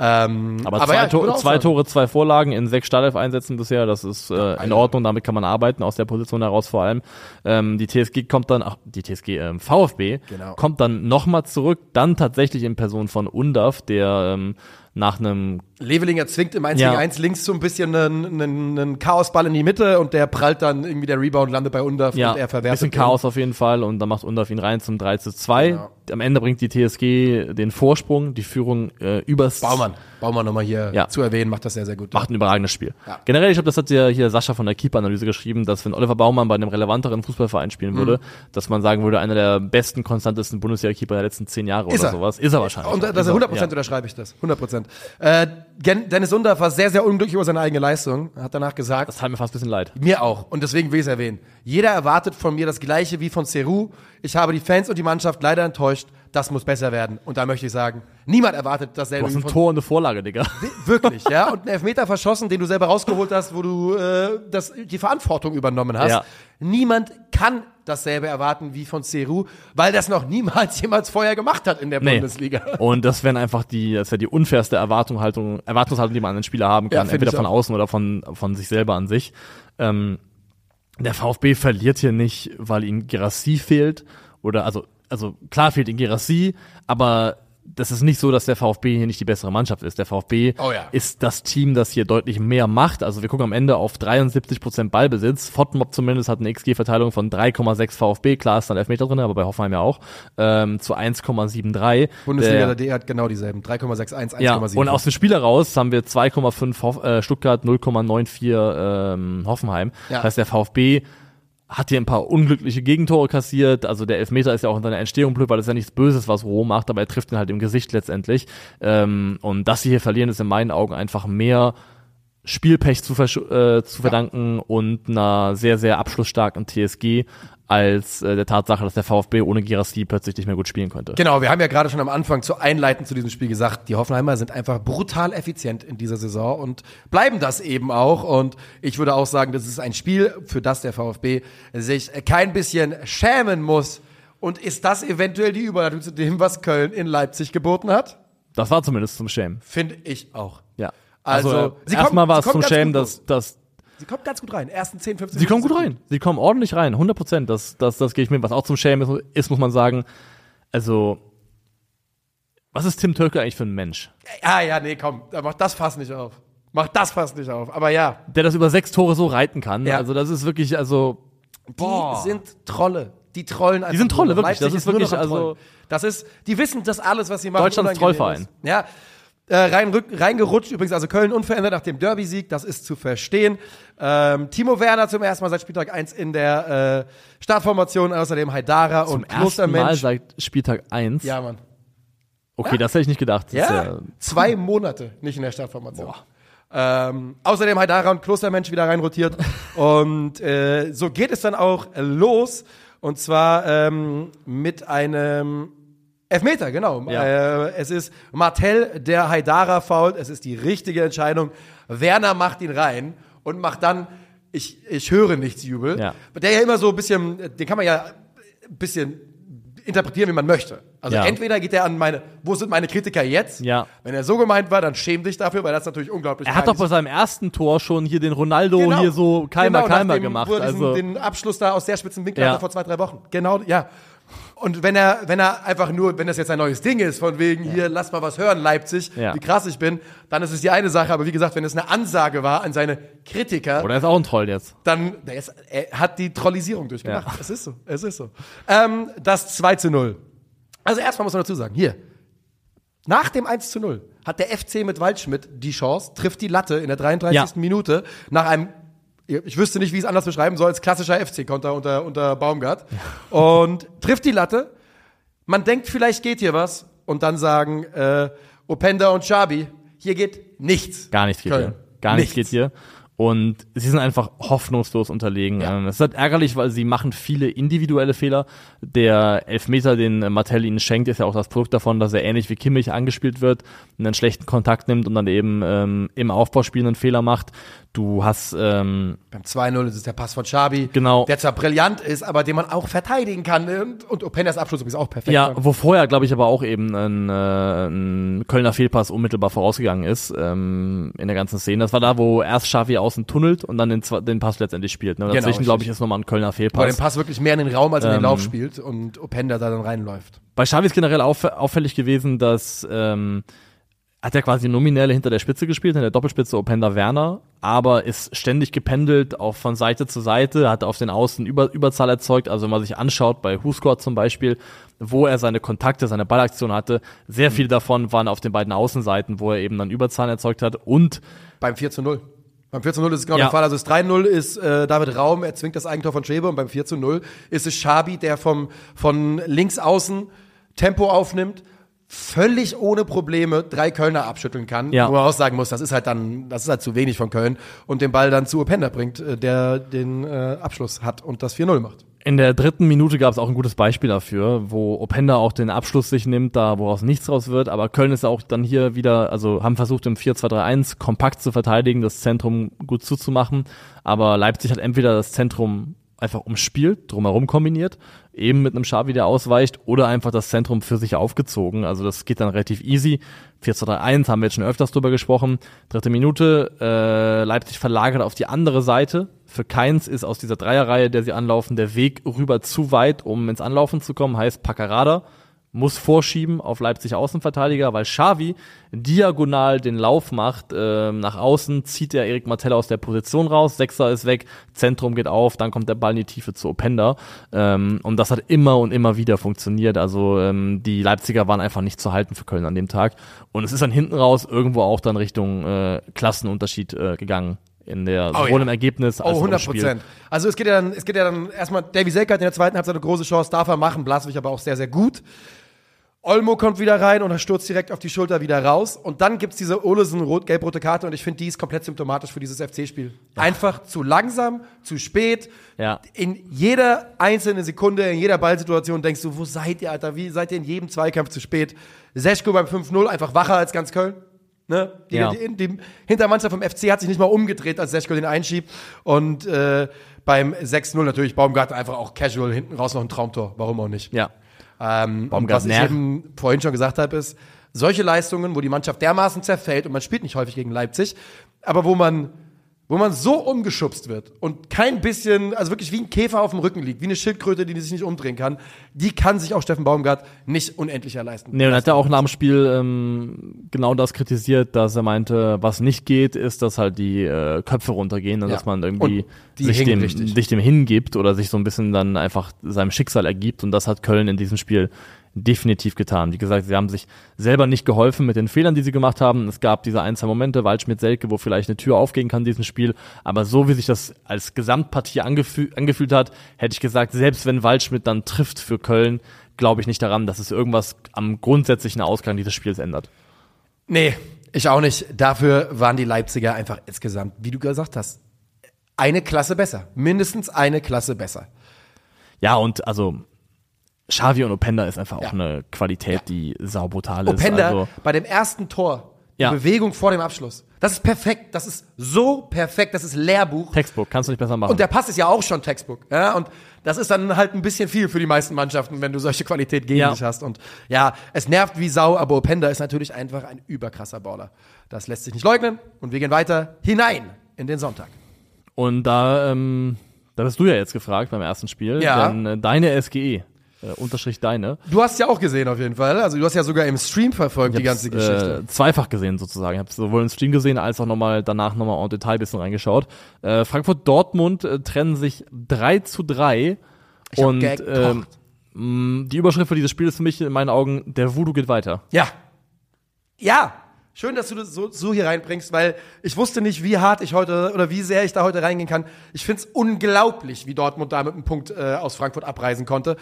Ähm, Aber, zwei, ja, ich To würde auch zwei Tore, zwei Vorlagen in sechs Startelf-Einsätzen bisher, das ist äh, in Ordnung, damit kann man arbeiten, aus der Position heraus vor allem. Ähm, die TSG kommt dann, ach, die TSG, ähm, VfB, Genau. kommt dann nochmal zurück, dann tatsächlich in Person von Undaf, der ähm, nach einem Levelinger zwingt im 1 Ja. gegen 1 links so ein bisschen einen, einen, einen Chaosball in die Mitte und der prallt dann irgendwie der Rebound landet bei Undaf ja, und er verwertet bisschen. Chaos auf jeden Fall und dann macht Undaf ihn rein zum 3 zu 2. Genau. Am Ende bringt die TSG den Vorsprung, die Führung äh, übers Baumann, Baumann nochmal hier Ja. zu erwähnen, macht das sehr, sehr gut. macht ein überragendes Spiel. Ja. Generell, ich glaube, das hat ja hier Sascha von der Keeper-Analyse geschrieben, dass wenn Oliver Baumann bei einem relevanteren Fußballverein spielen Mhm. würde, dass man sagen würde, einer der besten, konstantesten Bundesliga-Keeper der letzten zehn Jahre Ist oder er. sowas. Ist er wahrscheinlich. Und das Ist ist er, 100% ja. unterschreibe ich das. 100%. Äh, Gen- Dennis Undorf war sehr, sehr unglücklich über seine eigene Leistung. Hat danach gesagt, Das tat mir fast ein bisschen leid. mir auch. Und deswegen will ich es erwähnen. Jeder erwartet von mir das Gleiche wie von Ceru. Ich habe die Fans und die Mannschaft leider enttäuscht. Das muss besser werden. Und da möchte ich sagen, niemand erwartet Du dasselbe hast wie ein von Tor und eine Vorlage, Digga. [laughs] Wirklich, ja. Und einen Elfmeter verschossen, den du selber rausgeholt hast, wo du äh, das, die Verantwortung übernommen hast. Ja. Niemand kann dasselbe erwarten wie von Ceru, weil das noch niemals [laughs] jemals vorher gemacht hat in der Nee. Bundesliga. Und das wären einfach die, das wäre die unfairste Erwartungshaltung, Erwartungshaltung, die man an den Spieler haben Ja, kann, find entweder von außen oder von, von sich selber an sich. Ähm, der VfB verliert hier nicht, weil ihm Gerassi fehlt oder also also klar fehlt ihm Gerassi, aber das ist nicht so, dass der VfB hier nicht die bessere Mannschaft ist. Der VfB Oh ja. ist das Team, das hier deutlich mehr macht. Also wir gucken am Ende auf 73 Prozent Ballbesitz. Fotmob zumindest hat eine XG-Verteilung von 3,6 VfB. Klar ist dann Elfmeter drin, aber bei Hoffenheim ja auch. Ähm, zu 1,73. Bundesliga Der- der D hat genau dieselben. 3,61, 1,7. ja, und aus dem Spiel heraus haben wir 2,5 Hoff, äh, Stuttgart, 0,94 ähm, Hoffenheim. Ja. Das heißt, der VfB hat hier ein paar unglückliche Gegentore kassiert. Also der Elfmeter ist ja auch in seiner Entstehung blöd, weil das ist ja nichts Böses, was Roh macht, aber er trifft ihn halt im Gesicht letztendlich. Ähm, und dass sie hier verlieren, ist in meinen Augen einfach mehr Spielpech zu, äh, zu verdanken und einer sehr, sehr abschlussstarken TSG als äh, der Tatsache, dass der VfB ohne Girassi plötzlich nicht mehr gut spielen konnte. Genau, wir haben ja gerade schon am Anfang zu einleiten zu diesem Spiel gesagt, die Hoffenheimer sind einfach brutal effizient in dieser Saison und bleiben das eben auch. Und ich würde auch sagen, das ist ein Spiel, für das der VfB sich kein bisschen schämen muss. Und ist das eventuell die Überleitung zu dem, was Köln in Leipzig geboten hat? Das war zumindest zum Schämen. Finde ich auch. Ja. Also, Also, sie erstmal war es zum Schämen, dass, dass Sie kommt ganz gut rein. Ersten 10, 15 sie kommen Minuten gut rein. Sie kommen ordentlich rein. 100 Prozent. Das, das, das gehe ich mit. Was auch zum Schämen ist, ist, muss man sagen. Also, was ist Tim Tölke eigentlich für ein Mensch? Ah ja, nee, komm, mach das Fass nicht auf. Mach das Fass nicht auf. Aber ja, Der das über sechs Tore so reiten kann. Ja. Also, das ist wirklich, also, die Boah. sind Trolle. Die trollen einfach. sind Trolle, wirklich. Das Leipzig ist nur wirklich, also-. Das ist, die wissen das alles, was sie machen. Deutschlands Trollverein. ist. Ja. Äh, rein, rück, reingerutscht übrigens, also Köln unverändert nach dem Derby-Sieg, das ist zu verstehen. Ähm, Timo Werner zum ersten Mal seit Spieltag 1 in der äh, Startformation, außerdem Haidara zum und ersten Mal Klostermensch. seit Spieltag 1. Ja, Mann. Okay, das hätte ich nicht gedacht. Ist Ja, zwei Monate nicht in der Startformation. Ähm, außerdem Haidara und Klostermensch wieder reinrotiert. [laughs] und äh, so geht es dann auch los. Und zwar ähm, mit einem Elfmeter, genau. Ja. Äh, es ist Martell, der Haidara fault. Es ist die richtige Entscheidung. Werner macht ihn rein und macht dann, ich, ich höre nichts Jubel. Ja. Der ja immer so ein bisschen, den kann man ja ein bisschen interpretieren, wie man möchte. Also Ja. entweder geht er an meine, wo sind meine Kritiker jetzt? Ja. Wenn er so gemeint war, dann schäm dich dafür, weil das natürlich unglaublich Er hat doch bei seinem ersten Tor schon hier den Ronaldo Genau. hier so Keimer, Genau, Keimer dem, gemacht. Wo er diesen, Also, den Abschluss da aus sehr spitzen Winkel Ja. hatte vor zwei, drei Wochen. Genau, ja. Und wenn er, wenn er einfach nur, wenn das jetzt ein neues Ding ist, von wegen hier, lass mal was hören, Leipzig, Ja. wie krass ich bin, dann ist es die eine Sache. Aber wie gesagt, wenn es eine Ansage war an seine Kritiker, oder ist auch ein Troll jetzt. dann ist, er hat die Trollisierung durchgemacht. Es ist so, es ist so. Ähm, das 2 zu 0. Also erstmal muss man dazu sagen, hier, nach dem 1 zu 0 hat der FC mit Waldschmidt die Chance, trifft die Latte in der 33. Ja. Minute nach einem, ich wüsste nicht, wie ich es anders beschreiben soll, als klassischer FC-Konter unter, unter Baumgart. Und trifft die Latte. Man denkt, vielleicht geht hier was. Und dann sagen äh, Openda und Chabi, hier geht nichts. Gar nichts geht Köln. hier. Gar nichts Nichts. geht hier. Und sie sind einfach hoffnungslos unterlegen. Ja. Ähm, Es ist halt ärgerlich, weil sie machen viele individuelle Fehler. Der Elfmeter, den Martell ihnen schenkt, ist ja auch das Produkt davon, dass er ähnlich wie Kimmich angespielt wird, einen schlechten Kontakt nimmt und dann eben ähm, im Aufbauspiel einen Fehler macht. Du hast ähm, Beim 2-0 ist es der Pass von Xabi, Genau. der zwar brillant ist, aber den man auch verteidigen kann. Und, und Openas Abschluss ist auch perfekt. Ja, wo vorher, glaube ich, aber auch eben ein, äh, ein Kölner Fehlpass unmittelbar vorausgegangen ist ähm, in der ganzen Szene. Das war da, wo erst Xavi außen tunnelt und dann den, den Pass letztendlich spielt. Ne? Genau, Dazwischen, glaube ich, ist nochmal ein Kölner er Fehlpass. den Pass wirklich mehr in den Raum als in den Ähm, Lauf spielt und Openda da dann reinläuft. Bei Xavi ist generell auff auffällig gewesen, dass ähm, hat er quasi nominell hinter der Spitze gespielt, in der Doppelspitze Openda Werner, aber ist ständig gependelt, auch von Seite zu Seite, hat auf den Außen Über Überzahl erzeugt. Also wenn man sich anschaut, bei Huskort zum Beispiel, wo er seine Kontakte, seine Ballaktion hatte, sehr viele davon waren auf den beiden Außenseiten, wo er eben dann Überzahl erzeugt hat und Beim 4 zu 0. Beim 4 zu 0 ist es genau Ja. der Fall. Also das 3-0 ist äh, David Raum, er zwingt das Eigentor von Schwebe und beim 4 zu 0 ist es Schabi, der vom, von links außen Tempo aufnimmt, völlig ohne Probleme drei Kölner abschütteln kann, Ja. wo man auch sagen muss, das ist halt dann, das ist halt zu wenig von Köln und den Ball dann zu Openda bringt, äh, der den äh, Abschluss hat und das 4-0 macht. In der dritten Minute gab es auch ein gutes Beispiel dafür, wo Openda auch den Abschluss sich nimmt, da woraus nichts raus wird. Aber Köln ist auch dann hier wieder, also haben versucht im 4-2-3-1 kompakt zu verteidigen, das Zentrum gut zuzumachen. Aber Leipzig hat entweder das Zentrum einfach umspielt, drumherum kombiniert, eben mit einem Schabi, der ausweicht, oder einfach das Zentrum für sich aufgezogen. Also das geht dann relativ easy. 4-2-3-1 haben wir jetzt schon öfters drüber gesprochen. Dritte Minute, äh, Leipzig verlagert auf die andere Seite. Für Keins ist aus dieser Dreierreihe, der sie anlaufen, der Weg rüber zu weit, um ins Anlaufen zu kommen. Heißt, Paccarada muss vorschieben auf Leipzig Außenverteidiger, weil Xavi diagonal den Lauf macht ähm, nach außen, zieht er Erik Martella aus der Position raus, Sechser ist weg, Zentrum geht auf, dann kommt der Ball in die Tiefe zu Openda ähm, und das hat immer und immer wieder funktioniert, also ähm, die Leipziger waren einfach nicht zu halten für Köln an dem Tag und es ist dann hinten raus irgendwo auch dann Richtung äh, Klassenunterschied äh, gegangen in der Oh sowohl ja. im Ergebnis als Oh, auch im 100 Spiel. Prozent. Also es geht ja dann, es geht ja dann erstmal, Davy Selke hat in der zweiten Halbzeit eine große Chance, darf er machen, Blaswig aber auch sehr, sehr gut. Olmo kommt wieder rein und er stürzt direkt auf die Schulter wieder raus. Und dann gibt's diese Olesen rot gelb-rote Karte und ich finde, die ist komplett symptomatisch für dieses FC-Spiel. Einfach zu langsam, zu spät. Ja. In jeder einzelnen Sekunde, in jeder Ballsituation denkst du, wo seid ihr, Alter? Wie seid ihr in jedem Zweikampf zu spät? Seschko beim 5-0 einfach wacher als ganz Köln. Ne? Die, Ja. die, die Hintermannschaft vom FC hat sich nicht mal umgedreht, als Seschko den einschiebt. Und äh, beim 6-0 natürlich Baumgarten einfach auch casual hinten raus noch ein Traumtor. Warum auch nicht? Ja. Ähm, was ich eben vorhin schon gesagt habe, ist, solche Leistungen, wo die Mannschaft dermaßen zerfällt und man spielt nicht häufig gegen Leipzig, aber wo man, wo man so umgeschubst wird und kein bisschen, also wirklich wie ein Käfer auf dem Rücken liegt, wie eine Schildkröte, die sich nicht umdrehen kann, die kann sich auch Steffen Baumgart nicht unendlicher leisten. Nee, und hat er auch nach dem Spiel ähm, genau das kritisiert, dass er meinte, was nicht geht, ist, dass halt die äh, Köpfe runtergehen und Ja. dass man irgendwie sich dem, richtig. sich dem hingibt oder sich so ein bisschen dann einfach seinem Schicksal ergibt. Und das hat Köln in diesem Spiel definitiv getan. Wie gesagt, sie haben sich selber nicht geholfen mit den Fehlern, die sie gemacht haben. Es gab diese ein, zwei Momente, Waldschmidt-Selke, wo vielleicht eine Tür aufgehen kann in diesem Spiel. Aber so wie sich das als Gesamtpartie angefühl, angefühlt hat, hätte ich gesagt, selbst wenn Waldschmidt dann trifft für Köln, glaube ich nicht daran, dass es irgendwas am grundsätzlichen Ausgang dieses Spiels ändert. Nee, ich auch nicht. Dafür waren die Leipziger einfach insgesamt, wie du gesagt hast, eine Klasse besser. Mindestens eine Klasse besser. Ja, und also Xavi und Openda ist einfach auch Ja. eine Qualität, die saubrutal ist. Openda Also, bei dem ersten Tor, die Ja. Bewegung vor dem Abschluss. Das ist perfekt. Das ist so perfekt. Das ist Lehrbuch. Textbook, kannst du nicht besser machen. Und der Pass ist ja auch schon Textbook. Ja, und das ist dann halt ein bisschen viel für die meisten Mannschaften, wenn du solche Qualität gegen Ja. dich hast. Und ja, es nervt wie Sau, aber Openda ist natürlich einfach ein überkrasser Baller. Das lässt sich nicht leugnen. Und wir gehen weiter hinein in den Sonntag. Und da, ähm, da bist du ja jetzt gefragt beim ersten Spiel. Ja. Denn äh, deine SGE, äh, Unterstrich deine, Du hast ja auch gesehen auf jeden Fall. Also du hast ja sogar im Stream verfolgt die ganze Geschichte. Äh, zweifach gesehen sozusagen. Ich habe sowohl im Stream gesehen als auch nochmal danach nochmal en Detail ein bisschen reingeschaut. Äh, Frankfurt-Dortmund äh, trennen sich 3 zu 3. Ich hab und ähm, mh, die Überschrift für dieses Spiel ist für mich in meinen Augen, der Voodoo geht weiter. Ja. Ja. Schön, dass du das so, so hier reinbringst, weil ich wusste nicht, wie hart ich heute oder wie sehr ich da heute reingehen kann. Ich find's unglaublich, wie Dortmund da mit einem Punkt äh, aus Frankfurt abreisen konnte.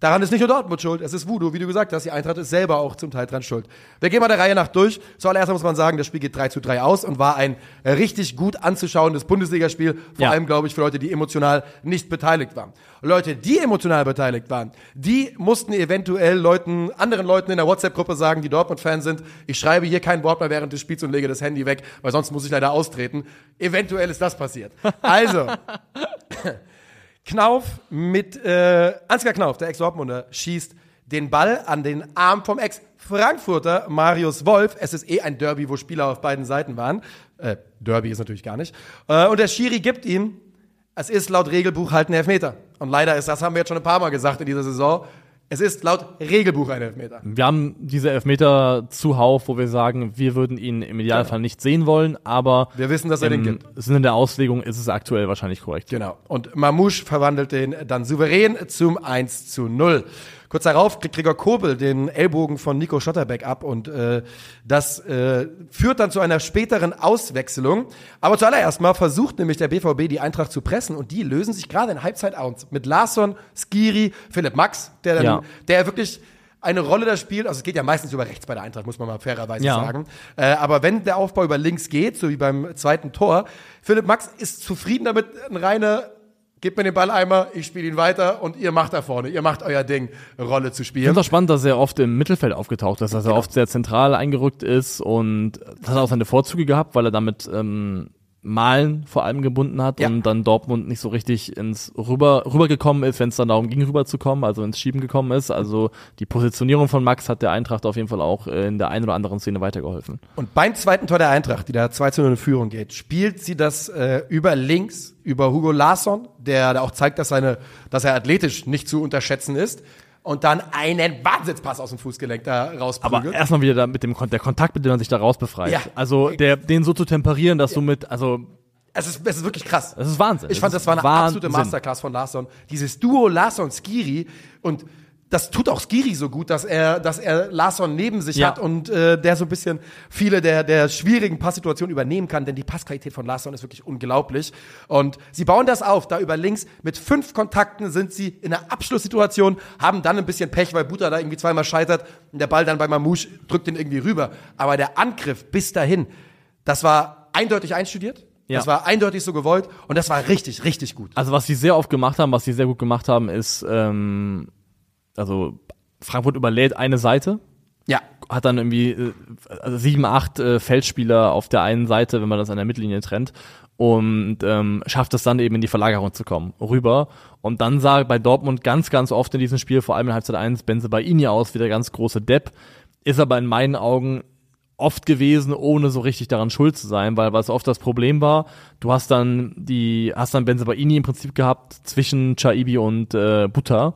Daran ist nicht nur Dortmund schuld, es ist Voodoo, wie du gesagt hast. Die Eintracht ist selber auch zum Teil dran schuld. Wir gehen mal der Reihe nach durch. Zuallererst muss man sagen, das Spiel geht 3 zu 3 aus und war ein richtig gut anzuschauendes Bundesligaspiel. Vor Ja. allem, glaube ich, für Leute, die emotional nicht beteiligt waren. Leute, die emotional beteiligt waren, die mussten eventuell Leuten, anderen Leuten in der WhatsApp-Gruppe sagen, die Dortmund-Fans sind, ich schreibe hier kein Wort mehr während des Spiels und lege das Handy weg, weil sonst muss ich leider austreten. Eventuell ist das passiert. Also, [laughs] Knauf mit, äh, Ansgar Knauf, der Ex-Dortmunder, schießt den Ball an den Arm vom Ex-Frankfurter Marius Wolf. Es ist eh ein Derby, wo Spieler auf beiden Seiten waren. Äh, Derby ist natürlich gar nicht. Äh, und der Schiri gibt ihm, es ist laut Regelbuch halt ein Elfmeter. Und leider ist, das haben wir jetzt schon ein paar Mal gesagt in dieser Saison, es ist laut Regelbuch ein Elfmeter. Wir haben diese Elfmeter zuhauf, wo wir sagen, wir würden ihn im Idealfall nicht sehen wollen, aber Wir wissen, dass er den gibt. Sinne der Auslegung ist es aktuell wahrscheinlich korrekt. Genau. Und Mamouche verwandelt den dann souverän zum 1 zu 0. Kurz darauf kriegt Gregor Kobel den Ellbogen von Nico Schotterbeck ab und äh, das äh, führt dann zu einer späteren Auswechslung. Aber zuallererst mal versucht nämlich der BVB die Eintracht zu pressen und die lösen sich gerade in Halbzeit aus mit Larsson, Skiri, Philipp Max, der dann, Ja. der wirklich eine Rolle da spielt, also es geht ja meistens über rechts bei der Eintracht, muss man mal fairerweise Ja. sagen. Äh, aber wenn der Aufbau über links geht, so wie beim zweiten Tor, Philipp Max ist zufrieden damit, ein reiner, gebt mir den Ball einmal, ich spiele ihn weiter und ihr macht da vorne, ihr macht euer Ding, Rolle zu Ich spielen. finde es auch spannend, dass er oft im Mittelfeld aufgetaucht ist, dass er oft sehr zentral eingerückt ist und das hat auch seine Vorzüge gehabt, weil er damit ähm, Malen vor allem gebunden hat Ja. und dann Dortmund nicht so richtig ins rüber rübergekommen ist, wenn es dann darum ging, rüberzukommen, also ins Schieben gekommen ist. Also die Positionierung von Max hat der Eintracht auf jeden Fall auch äh, in der einen oder anderen Szene weitergeholfen. Und beim zweiten Tor der Eintracht, die da 2 zu 0 in Führung geht, spielt sie das äh, über links, über Hugo Larsson, der da auch zeigt, dass, seine, dass er athletisch nicht zu unterschätzen ist. Und dann einen Wahnsinnspass aus dem Fußgelenk da Aber rausprügelt. erstmal wieder da mit dem Kon der Kontakt, mit dem man sich da rausbefreit. Ja. Also der, den so zu temperieren, dass du mit, also Es ist, es ist wirklich krass. das ist Wahnsinn. Ich fand, Das war eine absolute Wahnsinn. Masterclass von Larsson. Dieses Duo Larsson-Skiri und das tut auch Skiri so gut, dass er, dass er Larsson neben sich Ja. hat und äh, der so ein bisschen viele der, der schwierigen Passsituationen übernehmen kann, denn die Passqualität von Larsson ist wirklich unglaublich. Und sie bauen das auf, da über links mit fünf Kontakten sind sie in einer Abschlusssituation, haben dann ein bisschen Pech, weil Buta da irgendwie zweimal scheitert und der Ball dann bei Mamouche drückt den irgendwie rüber. Aber der Angriff bis dahin, das war eindeutig einstudiert. Ja. Das war eindeutig so gewollt und das war richtig, richtig gut. Also was sie sehr oft gemacht haben, was sie sehr gut gemacht haben, ist, ähm, also Frankfurt überlädt eine Seite, Ja. hat dann irgendwie äh, also sieben, acht äh, Feldspieler auf der einen Seite, wenn man das an der Mittellinie trennt und ähm, schafft es dann eben in die Verlagerung zu kommen, rüber. Und dann sah bei Dortmund ganz, ganz oft in diesem Spiel, vor allem in Halbzeit 1, Benze Baini aus, wie der ganz große Depp, ist aber in meinen Augen oft gewesen, ohne so richtig daran schuld zu sein, weil was oft das Problem war, du hast dann die, hast dann Benzebaini im Prinzip gehabt zwischen Chaibi und äh, Butter.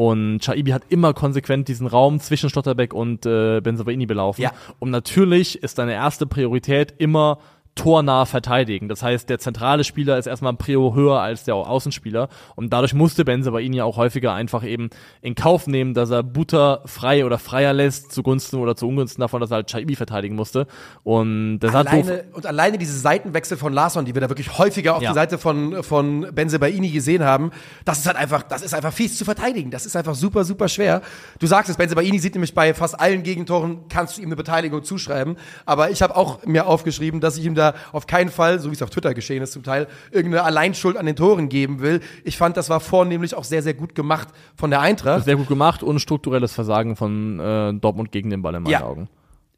Und Chaibi hat immer konsequent diesen Raum zwischen Stotterbeck und äh, Benzebaini belaufen. Ja. Und natürlich ist deine erste Priorität immer tornah verteidigen. Das heißt, der zentrale Spieler ist erstmal ein Prio höher als der Außenspieler. Und dadurch musste Benzebaini auch häufiger einfach eben in Kauf nehmen, dass er Butter frei oder freier lässt, zugunsten oder zu Ungunsten davon, dass er halt Chaibi verteidigen musste. Und das hat so Alleine, und alleine diese Seitenwechsel von Larsson, die wir da wirklich häufiger auf Ja. die Seite von, von Benzebaini gesehen haben, das ist halt einfach, das ist einfach fies zu verteidigen. Das ist einfach super, super schwer. Du sagst es, Benzebaini sieht nämlich bei fast allen Gegentoren, kannst du ihm eine Beteiligung zuschreiben. Aber ich habe auch mir aufgeschrieben, dass ich ihm da auf keinen Fall, so wie es auf Twitter geschehen ist zum Teil, irgendeine Alleinschuld an den Toren geben will. Ich fand, das war vornehmlich auch sehr, sehr gut gemacht von der Eintracht. sehr gut gemacht und strukturelles Versagen von äh, Dortmund gegen den Ball in meinen Ja. Augen.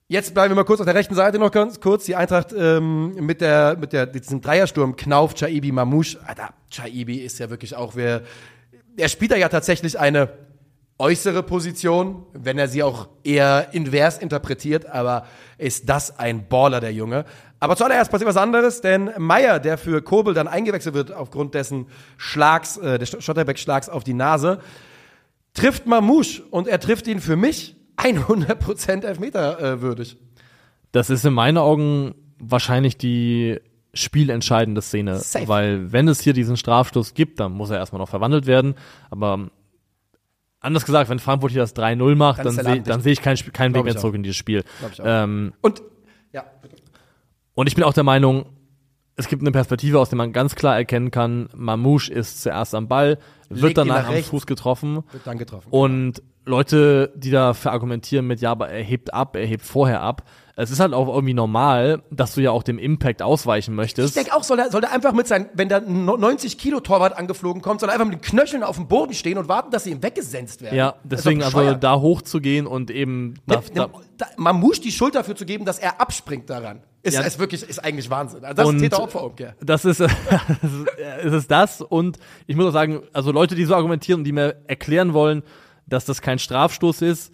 Jetzt bleiben wir mal kurz auf der rechten Seite noch ganz kurz. Die Eintracht ähm, mit der mit der diesem Dreiersturm Knauf, Chaibi, Mamouche. Alter, Chaibi ist ja wirklich auch wer. Er spielt da ja tatsächlich eine äußere Position, wenn er sie auch eher invers interpretiert, aber ist das ein Baller, der Junge. Aber zuallererst passiert was anderes, denn Meier, der für Kobel dann eingewechselt wird aufgrund dessen Schlags, äh, des Schotterbeck-Schlags auf die Nase, trifft Mamouche und er trifft ihn für mich 100% Elfmeter äh, würdig. Das ist in meinen Augen wahrscheinlich die spielentscheidende Szene, Safe. weil wenn es hier diesen Strafstoß gibt, dann muss er erstmal noch verwandelt werden, aber anders gesagt, wenn Frankfurt hier das 3-0 macht, Dann dann, sehe sehe ich keinen keinen Weg mehr zurück in dieses Spiel. Ähm, Und ja, bitte. Und ich bin auch der Meinung, es gibt eine Perspektive, aus der man ganz klar erkennen kann, Mamouche ist zuerst am Ball, Legt wird danach nach am rechts. Fuß getroffen wird dann getroffen. Und Leute, die da verargumentieren mit, ja, aber er hebt ab, er hebt vorher ab. Es ist halt auch irgendwie normal, dass du ja auch dem Impact ausweichen ich möchtest. denke auch, soll er, soll er einfach mit sein, wenn der 90 Kilo Torwart angeflogen kommt, soll er einfach mit den Knöcheln auf dem Boden stehen und warten, dass sie ihm weggesenzt werden. ja, deswegen also da hochzugehen und eben da, Mit da, einem- da, Mamouche die Schuld dafür zu geben, dass er abspringt daran, ist, Ja. ist wirklich, ist eigentlich Wahnsinn. Also das Und- ist Täter-Opfer-Umkehr. [laughs] das ist, es ist das und ich muss auch sagen, also Leute, die so argumentieren und die mir erklären wollen, dass das kein Strafstoß ist,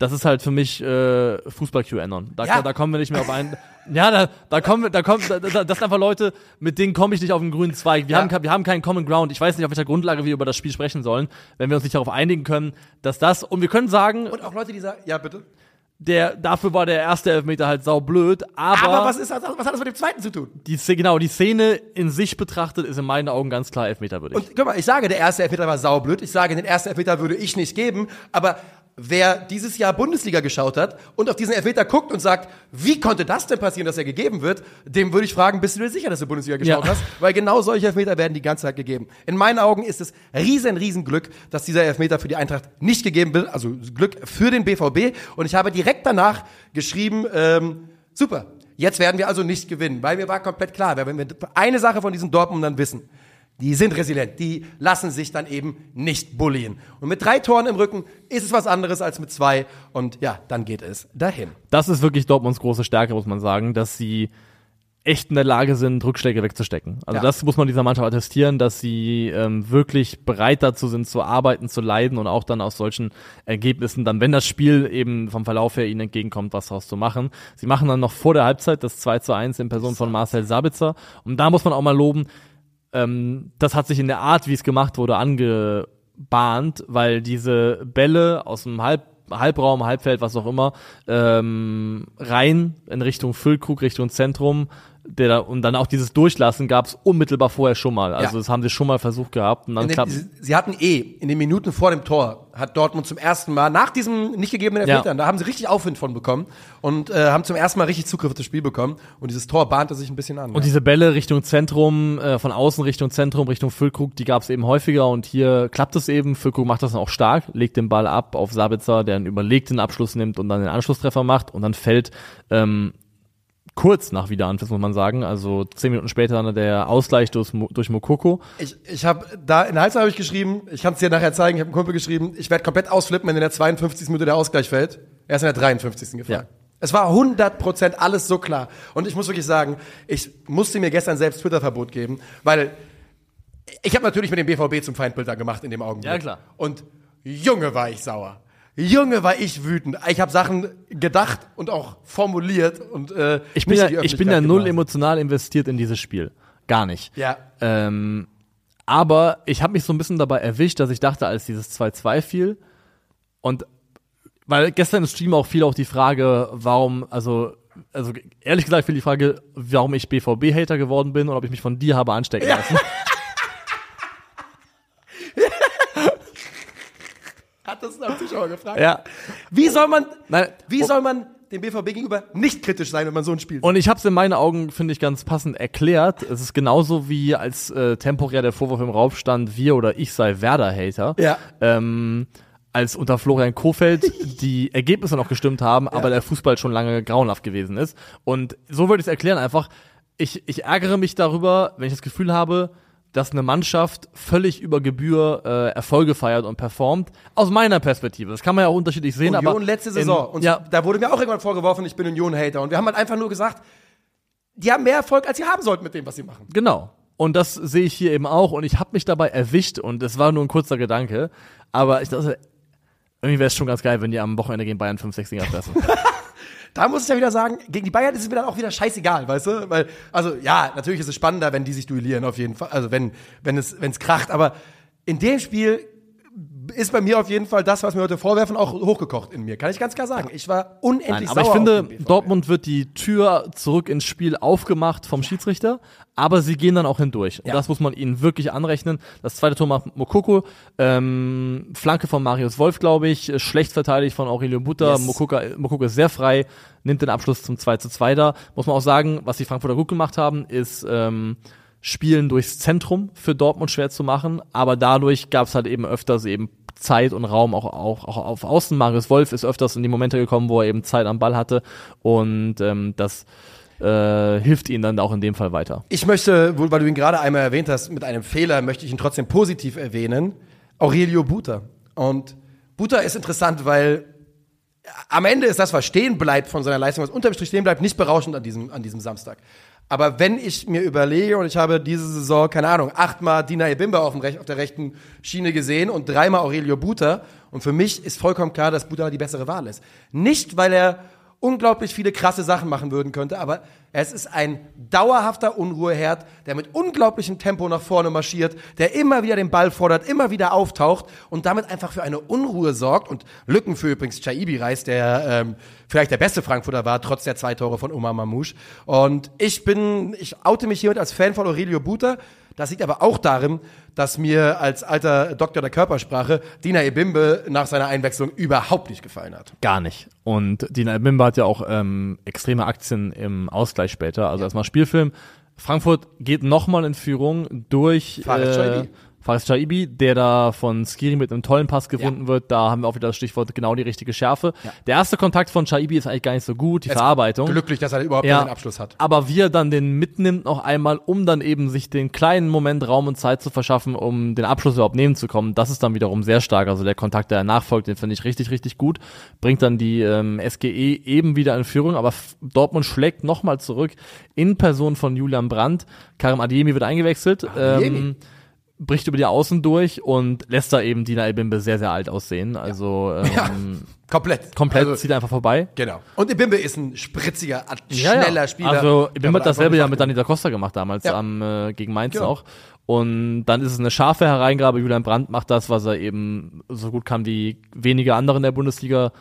das ist halt für mich äh, Fußball-QAnon. Da, Ja. da kommen wir nicht mehr auf einen. Ja, da, da kommen wir, da kommen, da, da, das sind einfach Leute, mit denen komme ich nicht auf den grünen Zweig. Wir, Ja. haben, wir haben keinen Common Ground. Ich weiß nicht, auf welcher Grundlage wir über das Spiel sprechen sollen, wenn wir uns nicht darauf einigen können, dass das, und wir können sagen, Und auch Leute, die sagen, ja bitte. der, dafür war der erste Elfmeter halt saublöd, aber, Aber was, ist, was hat das mit dem zweiten zu tun? die, genau, die Szene in sich betrachtet ist in meinen Augen ganz klar Elfmeterwürdig. Und guck mal, ich sage, der erste Elfmeter war saublöd. Ich sage, den ersten Elfmeter würde ich nicht geben. Aber wer dieses Jahr Bundesliga geschaut hat und auf diesen Elfmeter guckt und sagt, wie konnte das denn passieren, dass er gegeben wird, dem würde ich fragen, bist du dir sicher, dass du Bundesliga geschaut Ja. hast? Weil genau solche Elfmeter werden die ganze Zeit gegeben. In meinen Augen ist es riesen, riesen Glück, dass dieser Elfmeter für die Eintracht nicht gegeben wird. Also Glück für den BVB. Und ich habe direkt danach geschrieben, ähm, super. Jetzt werden wir also nicht gewinnen, weil mir war komplett klar, wenn wir eine Sache von diesen Dortmundern wissen, die sind resilient, die lassen sich dann eben nicht bullien. Und mit drei Toren im Rücken ist es was anderes als mit zwei. Und ja, dann geht es dahin. das ist wirklich Dortmunds große Stärke, muss man sagen, dass sie echt in der Lage sind, Rückschläge wegzustecken. Also Ja. das muss man dieser Mannschaft attestieren, dass sie ähm, wirklich bereit dazu sind, zu arbeiten, zu leiden und auch dann aus solchen Ergebnissen, dann wenn das Spiel eben vom Verlauf her ihnen entgegenkommt, was daraus zu machen. Sie machen dann noch vor der Halbzeit das 2 zu 1 in Person von Marcel Sabitzer. Und da muss man auch mal loben, ähm, das hat sich in der Art, wie es gemacht wurde, angebahnt, weil diese Bälle aus dem Halb Halbraum, Halbfeld, was auch immer, ähm, rein in Richtung Füllkrug, Richtung Zentrum, der da, und dann auch dieses Durchlassen gab es unmittelbar vorher schon mal. Also Ja. das haben sie schon mal versucht gehabt und dann den, klappt. sie, sie hatten eh in den Minuten vor dem Tor hat Dortmund zum ersten Mal, nach diesem nicht gegebenen Ja. Elfmetern, da haben sie richtig Aufwind von bekommen und äh, haben zum ersten Mal richtig Zugriff auf das Spiel bekommen. Und dieses Tor bahnte sich ein bisschen an. Und diese Bälle Richtung Zentrum, äh, von außen Richtung Zentrum, Richtung Füllkrug, die gab es eben häufiger und hier klappt es eben. Füllkrug macht das dann auch stark, legt den Ball ab auf Sabitzer, der einen überlegten Abschluss nimmt und dann den Anschlusstreffer macht und dann fällt ähm, kurz nach Wiederanpfiff, muss man sagen, also zehn Minuten später dann der Ausgleich durch, durch Mokoko. Ich, ich habe da in der Halbzeit habe ich geschrieben, ich kann es dir nachher zeigen, ich habe einem Kumpel geschrieben, ich werde komplett ausflippen, wenn in der 52. Minute der Ausgleich fällt. Er ist in der 53. gefallen. Ja. Es war 100% alles so klar. Und ich muss wirklich sagen, ich musste mir gestern selbst Twitter-Verbot geben, weil ich habe natürlich mit dem BVB zum Feindbild da gemacht in dem Augenblick. Ja, klar. Und Junge war ich sauer. Junge war ich wütend. Ich habe Sachen gedacht und auch formuliert und äh, Ich bin, ja, ich bin ja Öffentlichkeit null emotional investiert in dieses Spiel. Gar nicht. Ja. Ähm, aber ich habe mich so ein bisschen dabei erwischt, dass ich dachte, als dieses 2-2 fiel und weil gestern im Stream auch fiel auch die Frage, warum, also, also ehrlich gesagt fiel die Frage, warum ich BVB-Hater geworden bin und ob ich mich von dir habe anstecken lassen. [laughs] Hat das ein Zuschauer gefragt? ja. Wie soll man, Nein, wie oh. soll man dem BVB gegenüber nicht kritisch sein, wenn man so ein Spiel? Und ich habe es in meinen Augen, finde ich, ganz passend erklärt. Es ist genauso wie als äh, temporär der Vorwurf im Raum stand, wir oder ich sei Werder-Hater. Ja. Ähm, als unter Florian Kofeld die Ergebnisse noch gestimmt haben, aber der Fußball schon lange grauenhaft gewesen ist. Und so würde ich es erklären einfach. Ich, ich ärgere mich darüber, wenn ich das Gefühl habe, dass eine Mannschaft völlig über Gebühr äh, Erfolge feiert und performt. Aus meiner Perspektive. Das kann man ja auch unterschiedlich sehen, Union aber letzte in- Saison. und ja, da wurde mir auch irgendwann vorgeworfen, ich bin Union-Hater. Und wir haben halt einfach nur gesagt, die haben mehr Erfolg, als sie haben sollten mit dem, was sie machen. Genau. Und das sehe ich hier eben auch. Und ich habe mich dabei erwischt und es war nur ein kurzer Gedanke. Aber ich dachte, irgendwie wäre es schon ganz geil, wenn die am Wochenende gegen Bayern 5, 6 Dinger fressen. [laughs] Da muss ich ja wieder sagen, gegen die Bayern ist es mir dann auch wieder scheißegal, weißt du? Weil, also ja, natürlich ist es spannender, wenn die sich duellieren, auf jeden Fall. Also wenn, wenn es, wenn es kracht. Aber in dem Spiel ist bei mir auf jeden Fall das, was mir heute vorwerfen, auch hochgekocht in mir. Kann ich ganz klar sagen. Ich war unendlich Nein, aber ich sauer finde, auf den BVB. Dortmund wird die Tür zurück ins Spiel aufgemacht vom Schiedsrichter, aber sie gehen dann auch hindurch. Und Ja. das muss man ihnen wirklich anrechnen. Das zweite Tor macht Mokoko, ähm, Flanke von Marius Wolf, glaube ich, schlecht verteidigt von Aurelio Butter. Yes. Mokoko, Mokoko ist sehr frei, nimmt den Abschluss zum 2 zu 2 da. Muss man auch sagen, was die Frankfurter gut gemacht haben, ist ähm, Spielen durchs Zentrum für Dortmund schwer zu machen, aber dadurch gab es halt eben öfters eben Zeit und Raum auch, auch, auch auf Außen. Marius Wolf ist öfters in die Momente gekommen, wo er eben Zeit am Ball hatte und ähm, das äh, hilft ihnen dann auch in dem Fall weiter. Ich möchte, weil du ihn gerade einmal erwähnt hast, mit einem Fehler möchte ich ihn trotzdem positiv erwähnen. Aurelio Buter. Und Buter ist interessant, weil am Ende ist das, was stehen bleibt von seiner Leistung, was unterm Strich stehen bleibt, nicht berauschend an diesem, an diesem Samstag. Aber wenn ich mir überlege, und ich habe diese Saison, keine Ahnung, achtmal Dina Ebimbe auf, dem Rech auf der rechten Schiene gesehen und dreimal Aurelio Buter, und für mich ist vollkommen klar, dass Buter die bessere Wahl ist. Nicht, weil er unglaublich viele krasse Sachen machen würden könnte, aber es ist ein dauerhafter Unruheherd, der mit unglaublichem Tempo nach vorne marschiert, der immer wieder den Ball fordert, immer wieder auftaucht und damit einfach für eine Unruhe sorgt und Lücken für übrigens Chaibi reißt, der ähm, vielleicht der beste Frankfurter war, trotz der zwei Tore von Omar Mamouche. Und ich bin, ich oute mich hiermit als Fan von Aurelio Buter. Das liegt aber auch darin, dass mir als alter Doktor der Körpersprache Dina Ebimbe nach seiner Einwechslung überhaupt nicht gefallen hat. Gar nicht. Und Dina Bimba hat ja auch ähm, extreme Aktien im Ausgleich später. Also erstmal Spielfilm. Frankfurt geht nochmal in Führung durch Faris Chaibi. Faris Chaibi, der da von Skiri mit einem tollen Pass gefunden wird. Da haben wir auch wieder das Stichwort genau die richtige Schärfe. Der erste Kontakt von Chaibi ist eigentlich gar nicht so gut, die Verarbeitung. Glücklich, dass er überhaupt Ja, den Abschluss hat. aber wie er dann den mitnimmt noch einmal, um dann eben sich den kleinen Moment Raum und Zeit zu verschaffen, um den Abschluss überhaupt nehmen zu kommen, das ist dann wiederum sehr stark. Also der Kontakt, der danach folgt, den finde ich richtig, richtig gut. Bringt dann die ähm, SGE eben wieder in Führung, aber Dortmund schlägt nochmal zurück in Person von Julian Brandt. Karim Adiemi wird eingewechselt. Ähm, bricht über die Außen durch und lässt da eben Dina Ebimbe sehr, sehr alt aussehen. Also [laughs] ähm, Ja, komplett. komplett Also, zieht er einfach vorbei. genau. Und Ebimbe ist ein spritziger, at- Ja, ja. schneller Spieler. Also, mit wird dasselbe ja mit Dani da Costa gemacht damals Ja. am äh, gegen Mainz Genau. auch. Und dann ist es eine scharfe Hereingabe. Julian Brandt macht das, was er eben so gut kann wie wenige andere in der Bundesliga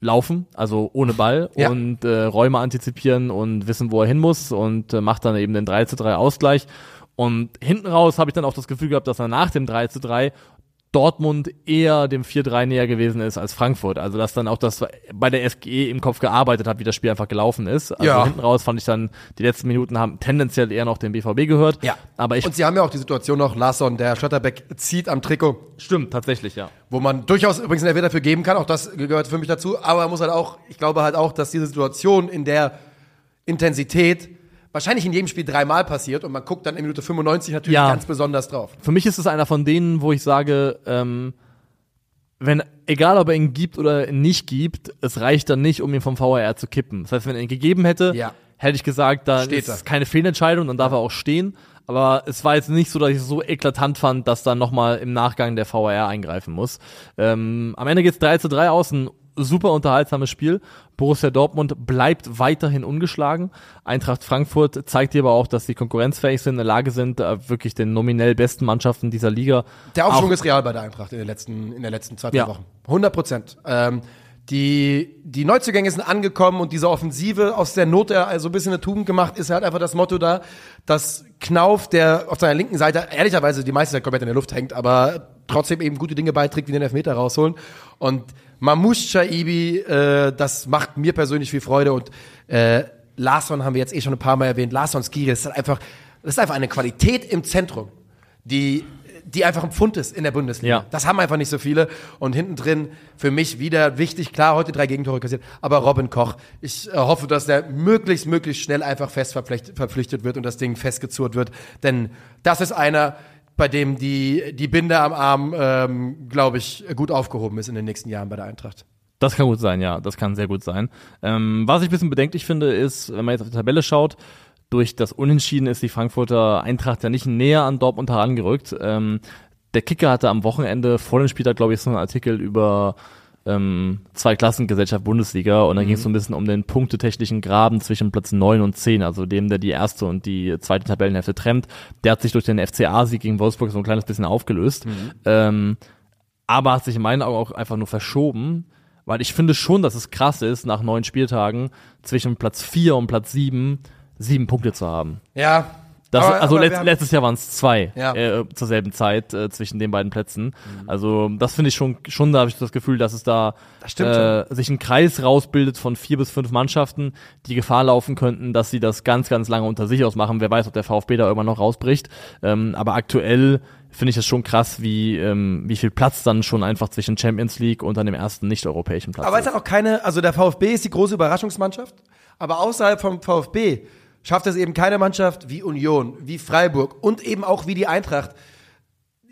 laufen, also ohne Ball Ja. und äh, Räume antizipieren und wissen, wo er hin muss und äh, macht dann eben den 3 zu 3 Ausgleich. Und hinten raus habe ich dann auch das Gefühl gehabt, dass er nach dem 3 zu 3 Dortmund eher dem 4-3 näher gewesen ist als Frankfurt. Also dass dann auch das bei der SGE im Kopf gearbeitet hat, wie das Spiel einfach gelaufen ist. Also Ja. hinten raus fand ich dann, die letzten Minuten haben tendenziell eher noch den BVB gehört. Ja. Aber ich Und sie haben ja auch die Situation noch, Larsson, der Schlotterbeck zieht am Trikot, stimmt tatsächlich, ja. wo man durchaus übrigens einen Elfmeter dafür geben kann, auch das gehört für mich dazu, aber man muss halt auch, ich glaube halt auch, dass diese Situation in der Intensität wahrscheinlich in jedem Spiel dreimal passiert und man guckt dann in Minute 95 natürlich Ja. ganz besonders drauf. Für mich ist es einer von denen, wo ich sage, ähm, wenn, egal ob er ihn gibt oder nicht gibt, es reicht dann nicht, um ihn vom VAR zu kippen. Das heißt, wenn er ihn gegeben hätte, Ja. hätte ich gesagt, da Steht ist es keine Fehlentscheidung, dann darf er auch stehen. Aber es war jetzt nicht so, dass ich es so eklatant fand, dass dann nochmal im Nachgang der VAR eingreifen muss. Ähm, am Ende geht's 3 zu 3 aus, ein super unterhaltsames Spiel. Borussia Dortmund bleibt weiterhin ungeschlagen. Eintracht Frankfurt zeigt hier aber auch, dass sie konkurrenzfähig sind, in der Lage sind, äh, wirklich den nominell besten Mannschaften dieser Liga. Der Aufschwung ist real bei der Eintracht in den letzten, in den letzten zwei, drei Ja. Wochen. 100 Prozent. Ähm, die, die Neuzugänge sind angekommen und diese Offensive aus der Not der also ein bisschen eine Tugend gemacht, ist halt einfach das Motto da, dass Knauf, der auf seiner linken Seite ehrlicherweise die meiste Zeit komplett in der Luft hängt, aber trotzdem eben gute Dinge beiträgt, wie den Elfmeter rausholen. Und Mamouche Chaibi, äh, das macht mir persönlich viel Freude und äh, Larsson haben wir jetzt eh schon ein paar Mal erwähnt. Larsson Skiri, das ist halt einfach, das ist einfach eine Qualität im Zentrum, die die einfach ein Pfund ist in der Bundesliga. Ja. Das haben einfach nicht so viele. Und hinten drin für mich wieder wichtig, klar, heute drei Gegentore kassiert, aber Robin Koch. Ich äh, hoffe, dass der möglichst, möglichst schnell einfach fest verpflicht- verpflichtet wird und das Ding festgezurrt wird. Denn das ist einer, bei dem die, die Binde am Arm, ähm, glaube ich, gut aufgehoben ist in den nächsten Jahren bei der Eintracht. Das kann gut sein, ja, das kann sehr gut sein. Ähm, was ich ein bisschen bedenklich finde, ist, wenn man jetzt auf die Tabelle schaut, durch das Unentschieden ist die Frankfurter Eintracht ja nicht näher an Dortmund herangerückt. Ähm, der Kicker hatte am Wochenende vor dem Spieltag, glaube ich, so einen Artikel über ähm, zwei Klassengesellschaft Bundesliga und da ging es so ein bisschen um den punktetechnischen Graben zwischen Platz 9 und 10, also dem, der die erste und die zweite Tabellenhälfte trennt. Der hat sich durch den FCA-Sieg gegen Wolfsburg so ein kleines bisschen aufgelöst. Ähm, aber hat sich in meinen Augen auch einfach nur verschoben, weil ich finde schon, dass es krass ist, nach neun Spieltagen zwischen Platz 4 und Platz 7 sieben Punkte zu haben. Ja. Das, aber- also aber letzt, letztes Jahr waren es zwei Ja. äh, zur selben Zeit äh, zwischen den beiden Plätzen. Also das finde ich schon, schon da habe ich das Gefühl, dass es da äh, sich ein Kreis rausbildet von vier bis fünf Mannschaften, die Gefahr laufen könnten, dass sie das ganz, ganz lange unter sich ausmachen. Wer weiß, ob der VfB da irgendwann noch rausbricht. Ähm, aber aktuell finde ich es schon krass, wie, ähm, wie viel Platz dann schon einfach zwischen Champions League und dann dem ersten nicht-europäischen Platz Aber es ist. hat auch keine, also der VfB ist die große Überraschungsmannschaft, aber außerhalb vom VfB schafft es eben keine Mannschaft wie Union, wie Freiburg und eben auch wie die Eintracht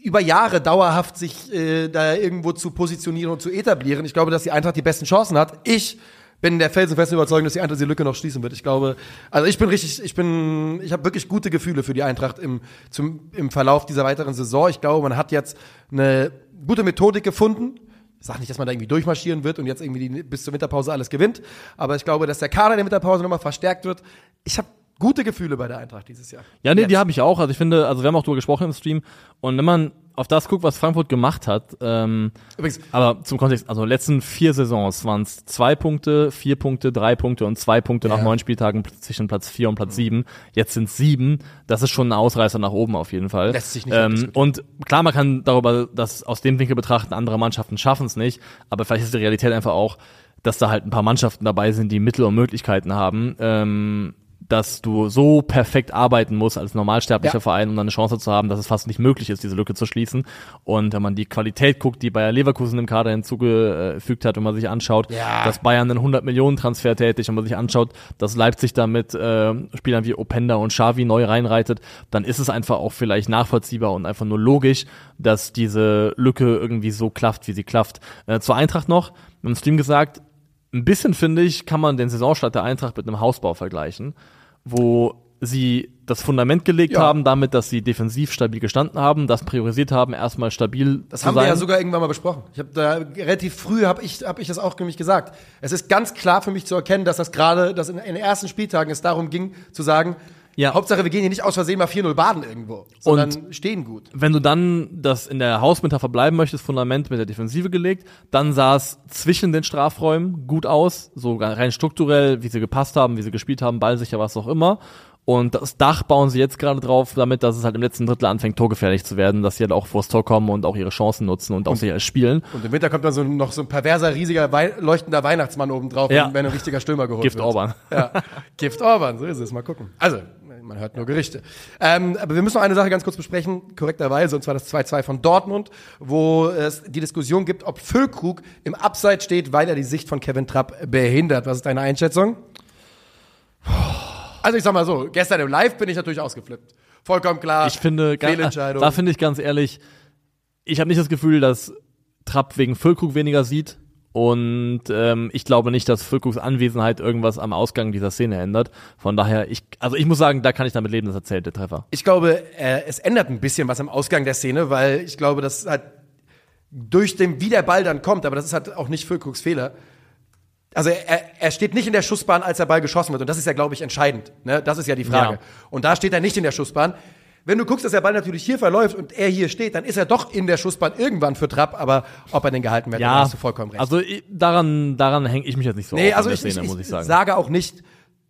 über Jahre dauerhaft sich äh, da irgendwo zu positionieren und zu etablieren. Ich glaube, dass die Eintracht die besten Chancen hat. Ich bin der felsenfesten Überzeugung, dass die Eintracht die Lücke noch schließen wird. Ich glaube, also ich bin richtig, ich bin, ich habe wirklich gute Gefühle für die Eintracht im, zum, im Verlauf dieser weiteren Saison. Ich glaube, man hat jetzt eine gute Methodik gefunden. Ich sage nicht, dass man da irgendwie durchmarschieren wird und jetzt irgendwie die, bis zur Winterpause alles gewinnt, aber ich glaube, dass der Kader der Winterpause nochmal verstärkt wird. Ich habe gute Gefühle bei der Eintracht dieses Jahr. Ja, nee, die Jetzt. habe ich auch. Also ich finde, also wir haben auch drüber gesprochen im Stream. Und wenn man auf das guckt, was Frankfurt gemacht hat, ähm, Übrigens, aber zum Kontext, also letzten vier Saisons waren es zwei Punkte, vier Punkte, drei Punkte und zwei Punkte nach Ja. neun Spieltagen zwischen Platz vier und Platz sieben. Jetzt sind sieben. Das ist schon ein Ausreißer nach oben auf jeden Fall. Lässt sich nicht ähm. Und klar, man kann darüber das aus dem Winkel betrachten, andere Mannschaften schaffen es nicht, aber vielleicht ist die Realität einfach auch, dass da halt ein paar Mannschaften dabei sind, die Mittel und Möglichkeiten haben. Ähm, dass du so perfekt arbeiten musst als normalsterblicher Ja. Verein, um dann eine Chance zu haben, dass es fast nicht möglich ist, diese Lücke zu schließen. Und wenn man die Qualität guckt, die Bayer Leverkusen im Kader hinzugefügt hat, wenn man sich anschaut, Ja. dass Bayern einen 100 Millionen Transfer tätig, wenn man sich anschaut, dass Leipzig damit äh, Spielern wie Openda und Xavi neu reinreitet, dann ist es einfach auch vielleicht nachvollziehbar und einfach nur logisch, dass diese Lücke irgendwie so klafft, wie sie klafft. Äh, zur Eintracht noch, im Stream gesagt, ein bisschen finde ich, kann man den Saisonstart der Eintracht mit einem Hausbau vergleichen, wo sie das Fundament gelegt Ja. haben, damit, dass sie defensiv stabil gestanden haben, das priorisiert haben, erstmal stabil Das zu haben sein. wir ja sogar irgendwann mal besprochen. Ich habe da relativ früh habe ich habe ich das auch nämlich gesagt. Es ist ganz klar für mich zu erkennen, dass das gerade, dass in, in den ersten Spieltagen es darum ging zu sagen, Ja. Hauptsache wir gehen hier nicht aus Versehen mal 4-0 baden irgendwo, sondern stehen gut. wenn du dann das in der Hausmitte verbleiben möchtest, Fundament mit der Defensive gelegt, dann sah es zwischen den Strafräumen gut aus, so rein strukturell, wie sie gepasst haben, wie sie gespielt haben, ballsicher, was auch immer. Und das Dach bauen sie jetzt gerade drauf, damit, dass es halt im letzten Drittel anfängt, torgefährlich zu werden, dass sie halt auch vors Tor kommen und auch ihre Chancen nutzen und auch sicher spielen. Und im Winter kommt dann so noch so ein perverser, riesiger, Wei leuchtender Weihnachtsmann oben drauf, Ja. wenn ein richtiger Stürmer geholt Gift wird. Orban. Ja. Gift Orban, so ist es. Mal gucken. Also, man hört nur Gerichte. Ähm, aber wir müssen noch eine Sache ganz kurz besprechen, korrekterweise, und zwar das 2-2 von Dortmund, wo es die Diskussion gibt, ob Füllkrug im Abseits steht, weil er die Sicht von Kevin Trapp behindert. Was ist deine Einschätzung? Also ich sag mal so, gestern im Live bin ich natürlich ausgeflippt. Vollkommen klar. Ich finde, Fehlentscheidung. da finde ich ganz ehrlich, ich habe nicht das Gefühl, dass Trapp wegen Füllkrug weniger sieht. Und ähm, ich glaube nicht, dass Füllkrugs Anwesenheit irgendwas am Ausgang dieser Szene ändert. Von daher, ich, also ich muss sagen, da kann ich damit leben, dass er zählt, der Treffer. Ich glaube, äh, es ändert ein bisschen was am Ausgang der Szene, weil ich glaube, dass halt durch den, wie der Ball dann kommt, aber das ist halt auch nicht Füllkrugs Fehler. Also er, er steht nicht in der Schussbahn, als der Ball geschossen wird. Und das ist ja, glaube ich, entscheidend. Ne? Das ist ja die Frage. Ja. Und da steht er nicht in der Schussbahn. Wenn du guckst, dass der Ball natürlich hier verläuft und er hier steht, dann ist er doch in der Schussbahn irgendwann für Trapp, aber ob er den gehalten wird, da hast du vollkommen recht. also daran, daran hänge ich mich jetzt nicht so Nee, auf also ich, Szene, ich muss ich sagen. sage auch nicht,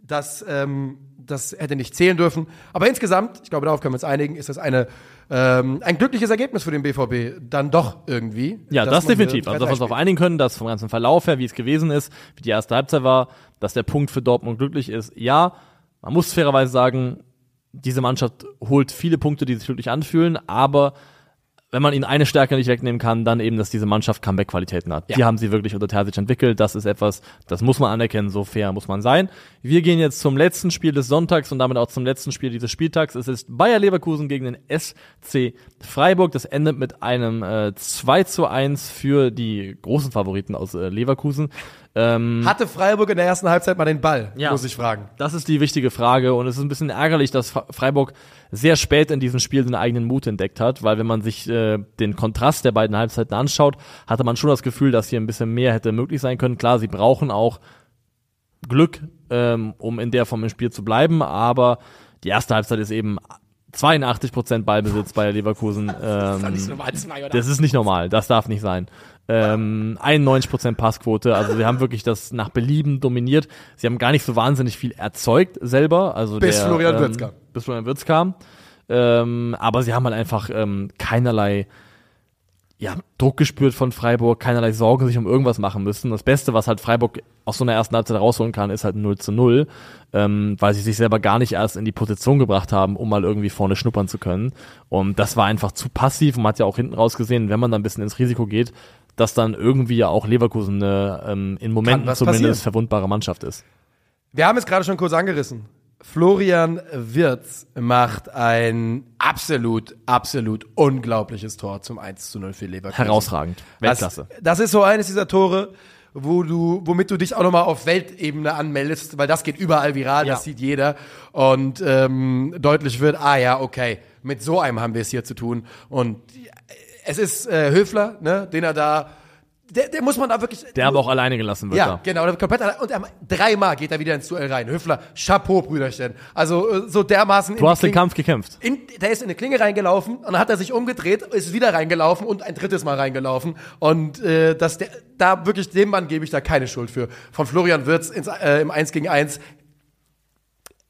dass ähm, das hätte nicht zählen dürfen. Aber insgesamt, ich glaube, darauf können wir uns einigen, ist das eine, ähm, ein glückliches Ergebnis für den BVB. Dann doch irgendwie. Ja, das definitiv. Also, dass wir 3-3 uns darauf einigen können, dass vom ganzen Verlauf her, wie es gewesen ist, wie die erste Halbzeit war, dass der Punkt für Dortmund glücklich ist. Ja, man muss fairerweise sagen, diese Mannschaft holt viele Punkte, die sich wirklich anfühlen, aber wenn man ihnen eine Stärke nicht wegnehmen kann, dann eben, dass diese Mannschaft Comeback-Qualitäten hat. Die Ja. haben sie wirklich unter Terzic entwickelt. Das ist etwas, das muss man anerkennen, so fair muss man sein. Wir gehen jetzt zum letzten Spiel des Sonntags und damit auch zum letzten Spiel dieses Spieltags. Es ist Bayer Leverkusen gegen den SC Freiburg. Das endet mit einem äh, 2 zu 1 für die großen Favoriten aus äh, Leverkusen. Ähm, Hatte Freiburg in der ersten Halbzeit mal den Ball, Ja. muss ich fragen. das ist die wichtige Frage und es ist ein bisschen ärgerlich, dass Fre- Freiburg sehr spät in diesem Spiel den eigenen Mut entdeckt hat, weil wenn man sich äh, den Kontrast der beiden Halbzeiten anschaut, hatte man schon das Gefühl, dass hier ein bisschen mehr hätte möglich sein können. Klar, sie brauchen auch Glück, ähm, um in der Form im Spiel zu bleiben, aber die erste Halbzeit ist eben 82% Ballbesitz bei Leverkusen. [laughs] Ähm, das ist nicht normal, das darf nicht sein. Ähm, 91% Passquote, also sie haben wirklich das nach Belieben dominiert. Sie haben gar nicht so wahnsinnig viel erzeugt selber. Also Bis der, Florian ähm, Wirtz kam. Bis Florian Wirtz kam. Ähm, aber sie haben halt einfach ähm, keinerlei ja, Druck gespürt von Freiburg, keinerlei Sorgen sich um irgendwas machen müssen. Das Beste, was halt Freiburg aus so einer ersten Halbzeit rausholen kann, ist halt ein 0 zu 0, ähm, weil sie sich selber gar nicht erst in die Position gebracht haben, um mal irgendwie vorne schnuppern zu können. Und das war einfach zu passiv und man hat ja auch hinten raus gesehen, wenn man dann ein bisschen ins Risiko geht, dass dann irgendwie ja auch Leverkusen eine ähm, in Momenten zumindest passieren. verwundbare Mannschaft ist. Wir haben es gerade schon kurz angerissen. Florian Wirtz macht ein absolut, absolut unglaubliches Tor zum 1 zu 0 für Leverkusen. Herausragend. Weltklasse. Das, das ist so eines dieser Tore, wo du, womit du dich auch nochmal auf Weltebene anmeldest, weil das geht überall viral, Ja. das sieht jeder und ähm, deutlich wird, ah ja, okay, mit so einem haben wir es hier zu tun und es ist äh, Höfler, ne, den er da, der, der muss man da wirklich, Der aber auch alleine gelassen wird. ja, da. genau. der Komplett allein- und er, dreimal geht er wieder ins Duell rein. Höfler, Chapeau, Brüderchen. Also äh, so dermaßen. Du hast den Kampf gekämpft. In, der ist in eine Klinge reingelaufen und dann hat er sich umgedreht, ist wieder reingelaufen und ein drittes Mal reingelaufen. Und äh, dass der, da wirklich dem Mann gebe ich da keine Schuld für. Von Florian Wirtz ins, äh, im 1 gegen 1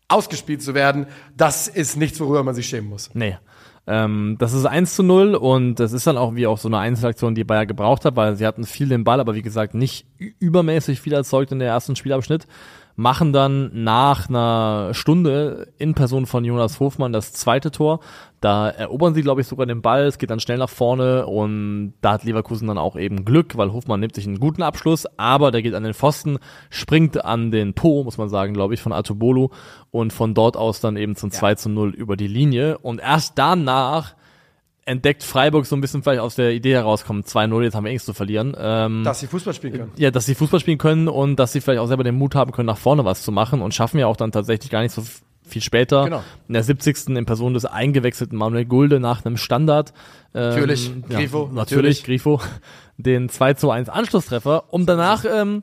ausgespielt zu werden, das ist nichts, worüber man sich schämen muss. Nee. Ähm, das ist 1 zu 0 und das ist dann auch wie auch so eine Einzelaktion, die Bayer gebraucht hat, weil sie hatten viel den Ball, aber wie gesagt nicht übermäßig viel erzeugt in der ersten Spielabschnitt. Machen dann nach einer Stunde in Person von Jonas Hofmann das zweite Tor. Da erobern sie, glaube ich, sogar den Ball. Es geht dann schnell nach vorne und da hat Leverkusen dann auch eben Glück, weil Hofmann nimmt sich einen guten Abschluss, aber der geht an den Pfosten, springt an den Po, muss man sagen, glaube ich, von Atobolu und von dort aus dann eben zum 2 zu 0 über die Linie. Und erst danach entdeckt Freiburg so ein bisschen vielleicht aus der Idee herauskommen, 2-0, jetzt haben wir eh nichts zu verlieren. Ähm, Dass sie Fußball spielen können. ja, dass sie Fußball spielen können und dass sie vielleicht auch selber den Mut haben können, nach vorne was zu machen und schaffen ja auch dann tatsächlich gar nicht so viel später. Genau. In der 70. in Person des eingewechselten Manuel Gulde nach einem Standard. Ähm, Natürlich, ja, Grifo, Natürlich. Grifo. [laughs] Den 2 zu 1 Anschlusstreffer. Und danach ähm,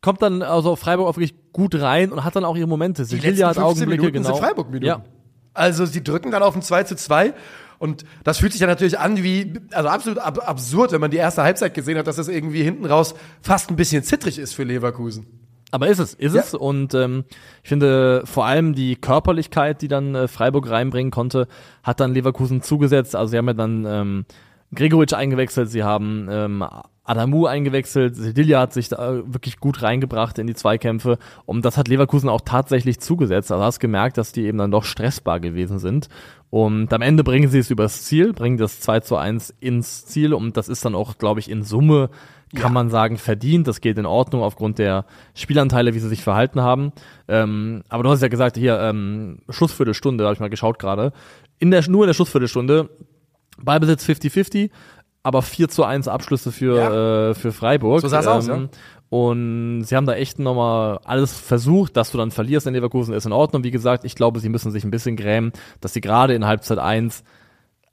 kommt dann also Freiburg auch wirklich gut rein und hat dann auch ihre Momente. Die Sevilla letzten hat 15 Augenblicke, Minuten genau. sind Freiburg-Minuten. Ja. Also sie drücken dann auf ein 2 zu 2 und das fühlt sich ja natürlich an wie, also absolut ab absurd, wenn man die erste Halbzeit gesehen hat, dass das irgendwie hinten raus fast ein bisschen zittrig ist für Leverkusen. Aber ist es, ist Ja. es. Und ähm, ich finde vor allem die Körperlichkeit, die dann äh, Freiburg reinbringen konnte, hat dann Leverkusen zugesetzt. Also sie haben ja dann ähm, Gregoritsch eingewechselt, sie haben ähm, Adamu eingewechselt, Sedilja hat sich da wirklich gut reingebracht in die Zweikämpfe und das hat Leverkusen auch tatsächlich zugesetzt. Also hast gemerkt, dass die eben dann doch stressbar gewesen sind. Und am Ende bringen sie es übers Ziel, bringen das 2 zu 1 ins Ziel und das ist dann auch, glaube ich, in Summe kann man sagen, verdient. Das geht in Ordnung aufgrund der Spielanteile, wie sie sich verhalten haben. Ähm, aber du hast ja gesagt, hier, ähm, Schlussviertelstunde, da habe ich mal geschaut gerade. In der, nur in der Schlussviertelstunde, Ballbesitz 50-50, aber 4 zu 1 Abschlüsse für, äh, für Freiburg. So sah's aus, ja. Und sie haben da echt nochmal alles versucht, dass du dann verlierst in Leverkusen, ist in Ordnung. Wie gesagt, ich glaube, sie müssen sich ein bisschen grämen, dass sie gerade in Halbzeit 1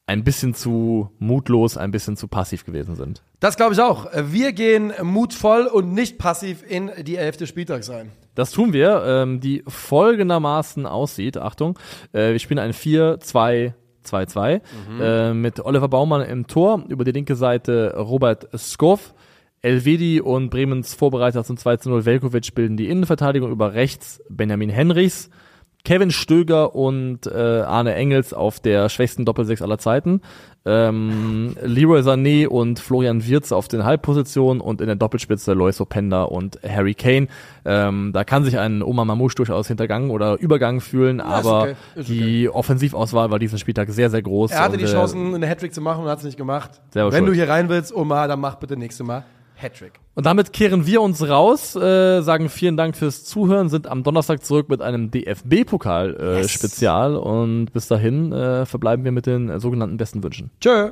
ein bisschen zu mutlos, ein bisschen zu passiv gewesen sind. Das glaube ich auch. Wir gehen mutvoll und nicht passiv in die elfte Spieltags rein. Das tun wir, ähm, die folgendermaßen aussieht. Achtung, äh, wir spielen ein 4-2-2-2 äh, mit Oliver Baumann im Tor, über die linke Seite Robert Skoff, Elvedi und Bremens Vorbereiter zum 2-0 Velkovic bilden die Innenverteidigung über rechts Benjamin Henrichs, Kevin Stöger und äh, Arne Engels auf der schwächsten Doppelsechs aller Zeiten. Ähm, Leroy Sané und Florian Wirz auf den Halbpositionen und in der Doppelspitze Lois Openda und Harry Kane. Ähm, da kann sich ein Oma Mamouche durchaus hintergangen oder übergangen fühlen, ist aber okay, die Offensivauswahl war diesen Spieltag sehr, sehr groß. Er hatte die äh, Chancen, eine Hattrick zu machen und hat es nicht gemacht. Wenn schuld. du hier rein willst, Oma, dann mach bitte nächstes Mal Hattrick. Und damit kehren wir uns raus, äh, sagen vielen Dank fürs Zuhören, sind am Donnerstag zurück mit einem DFB-Pokal-Spezial äh, Yes. Spezial und bis dahin äh, verbleiben wir mit den äh, sogenannten besten Wünschen. Tschö.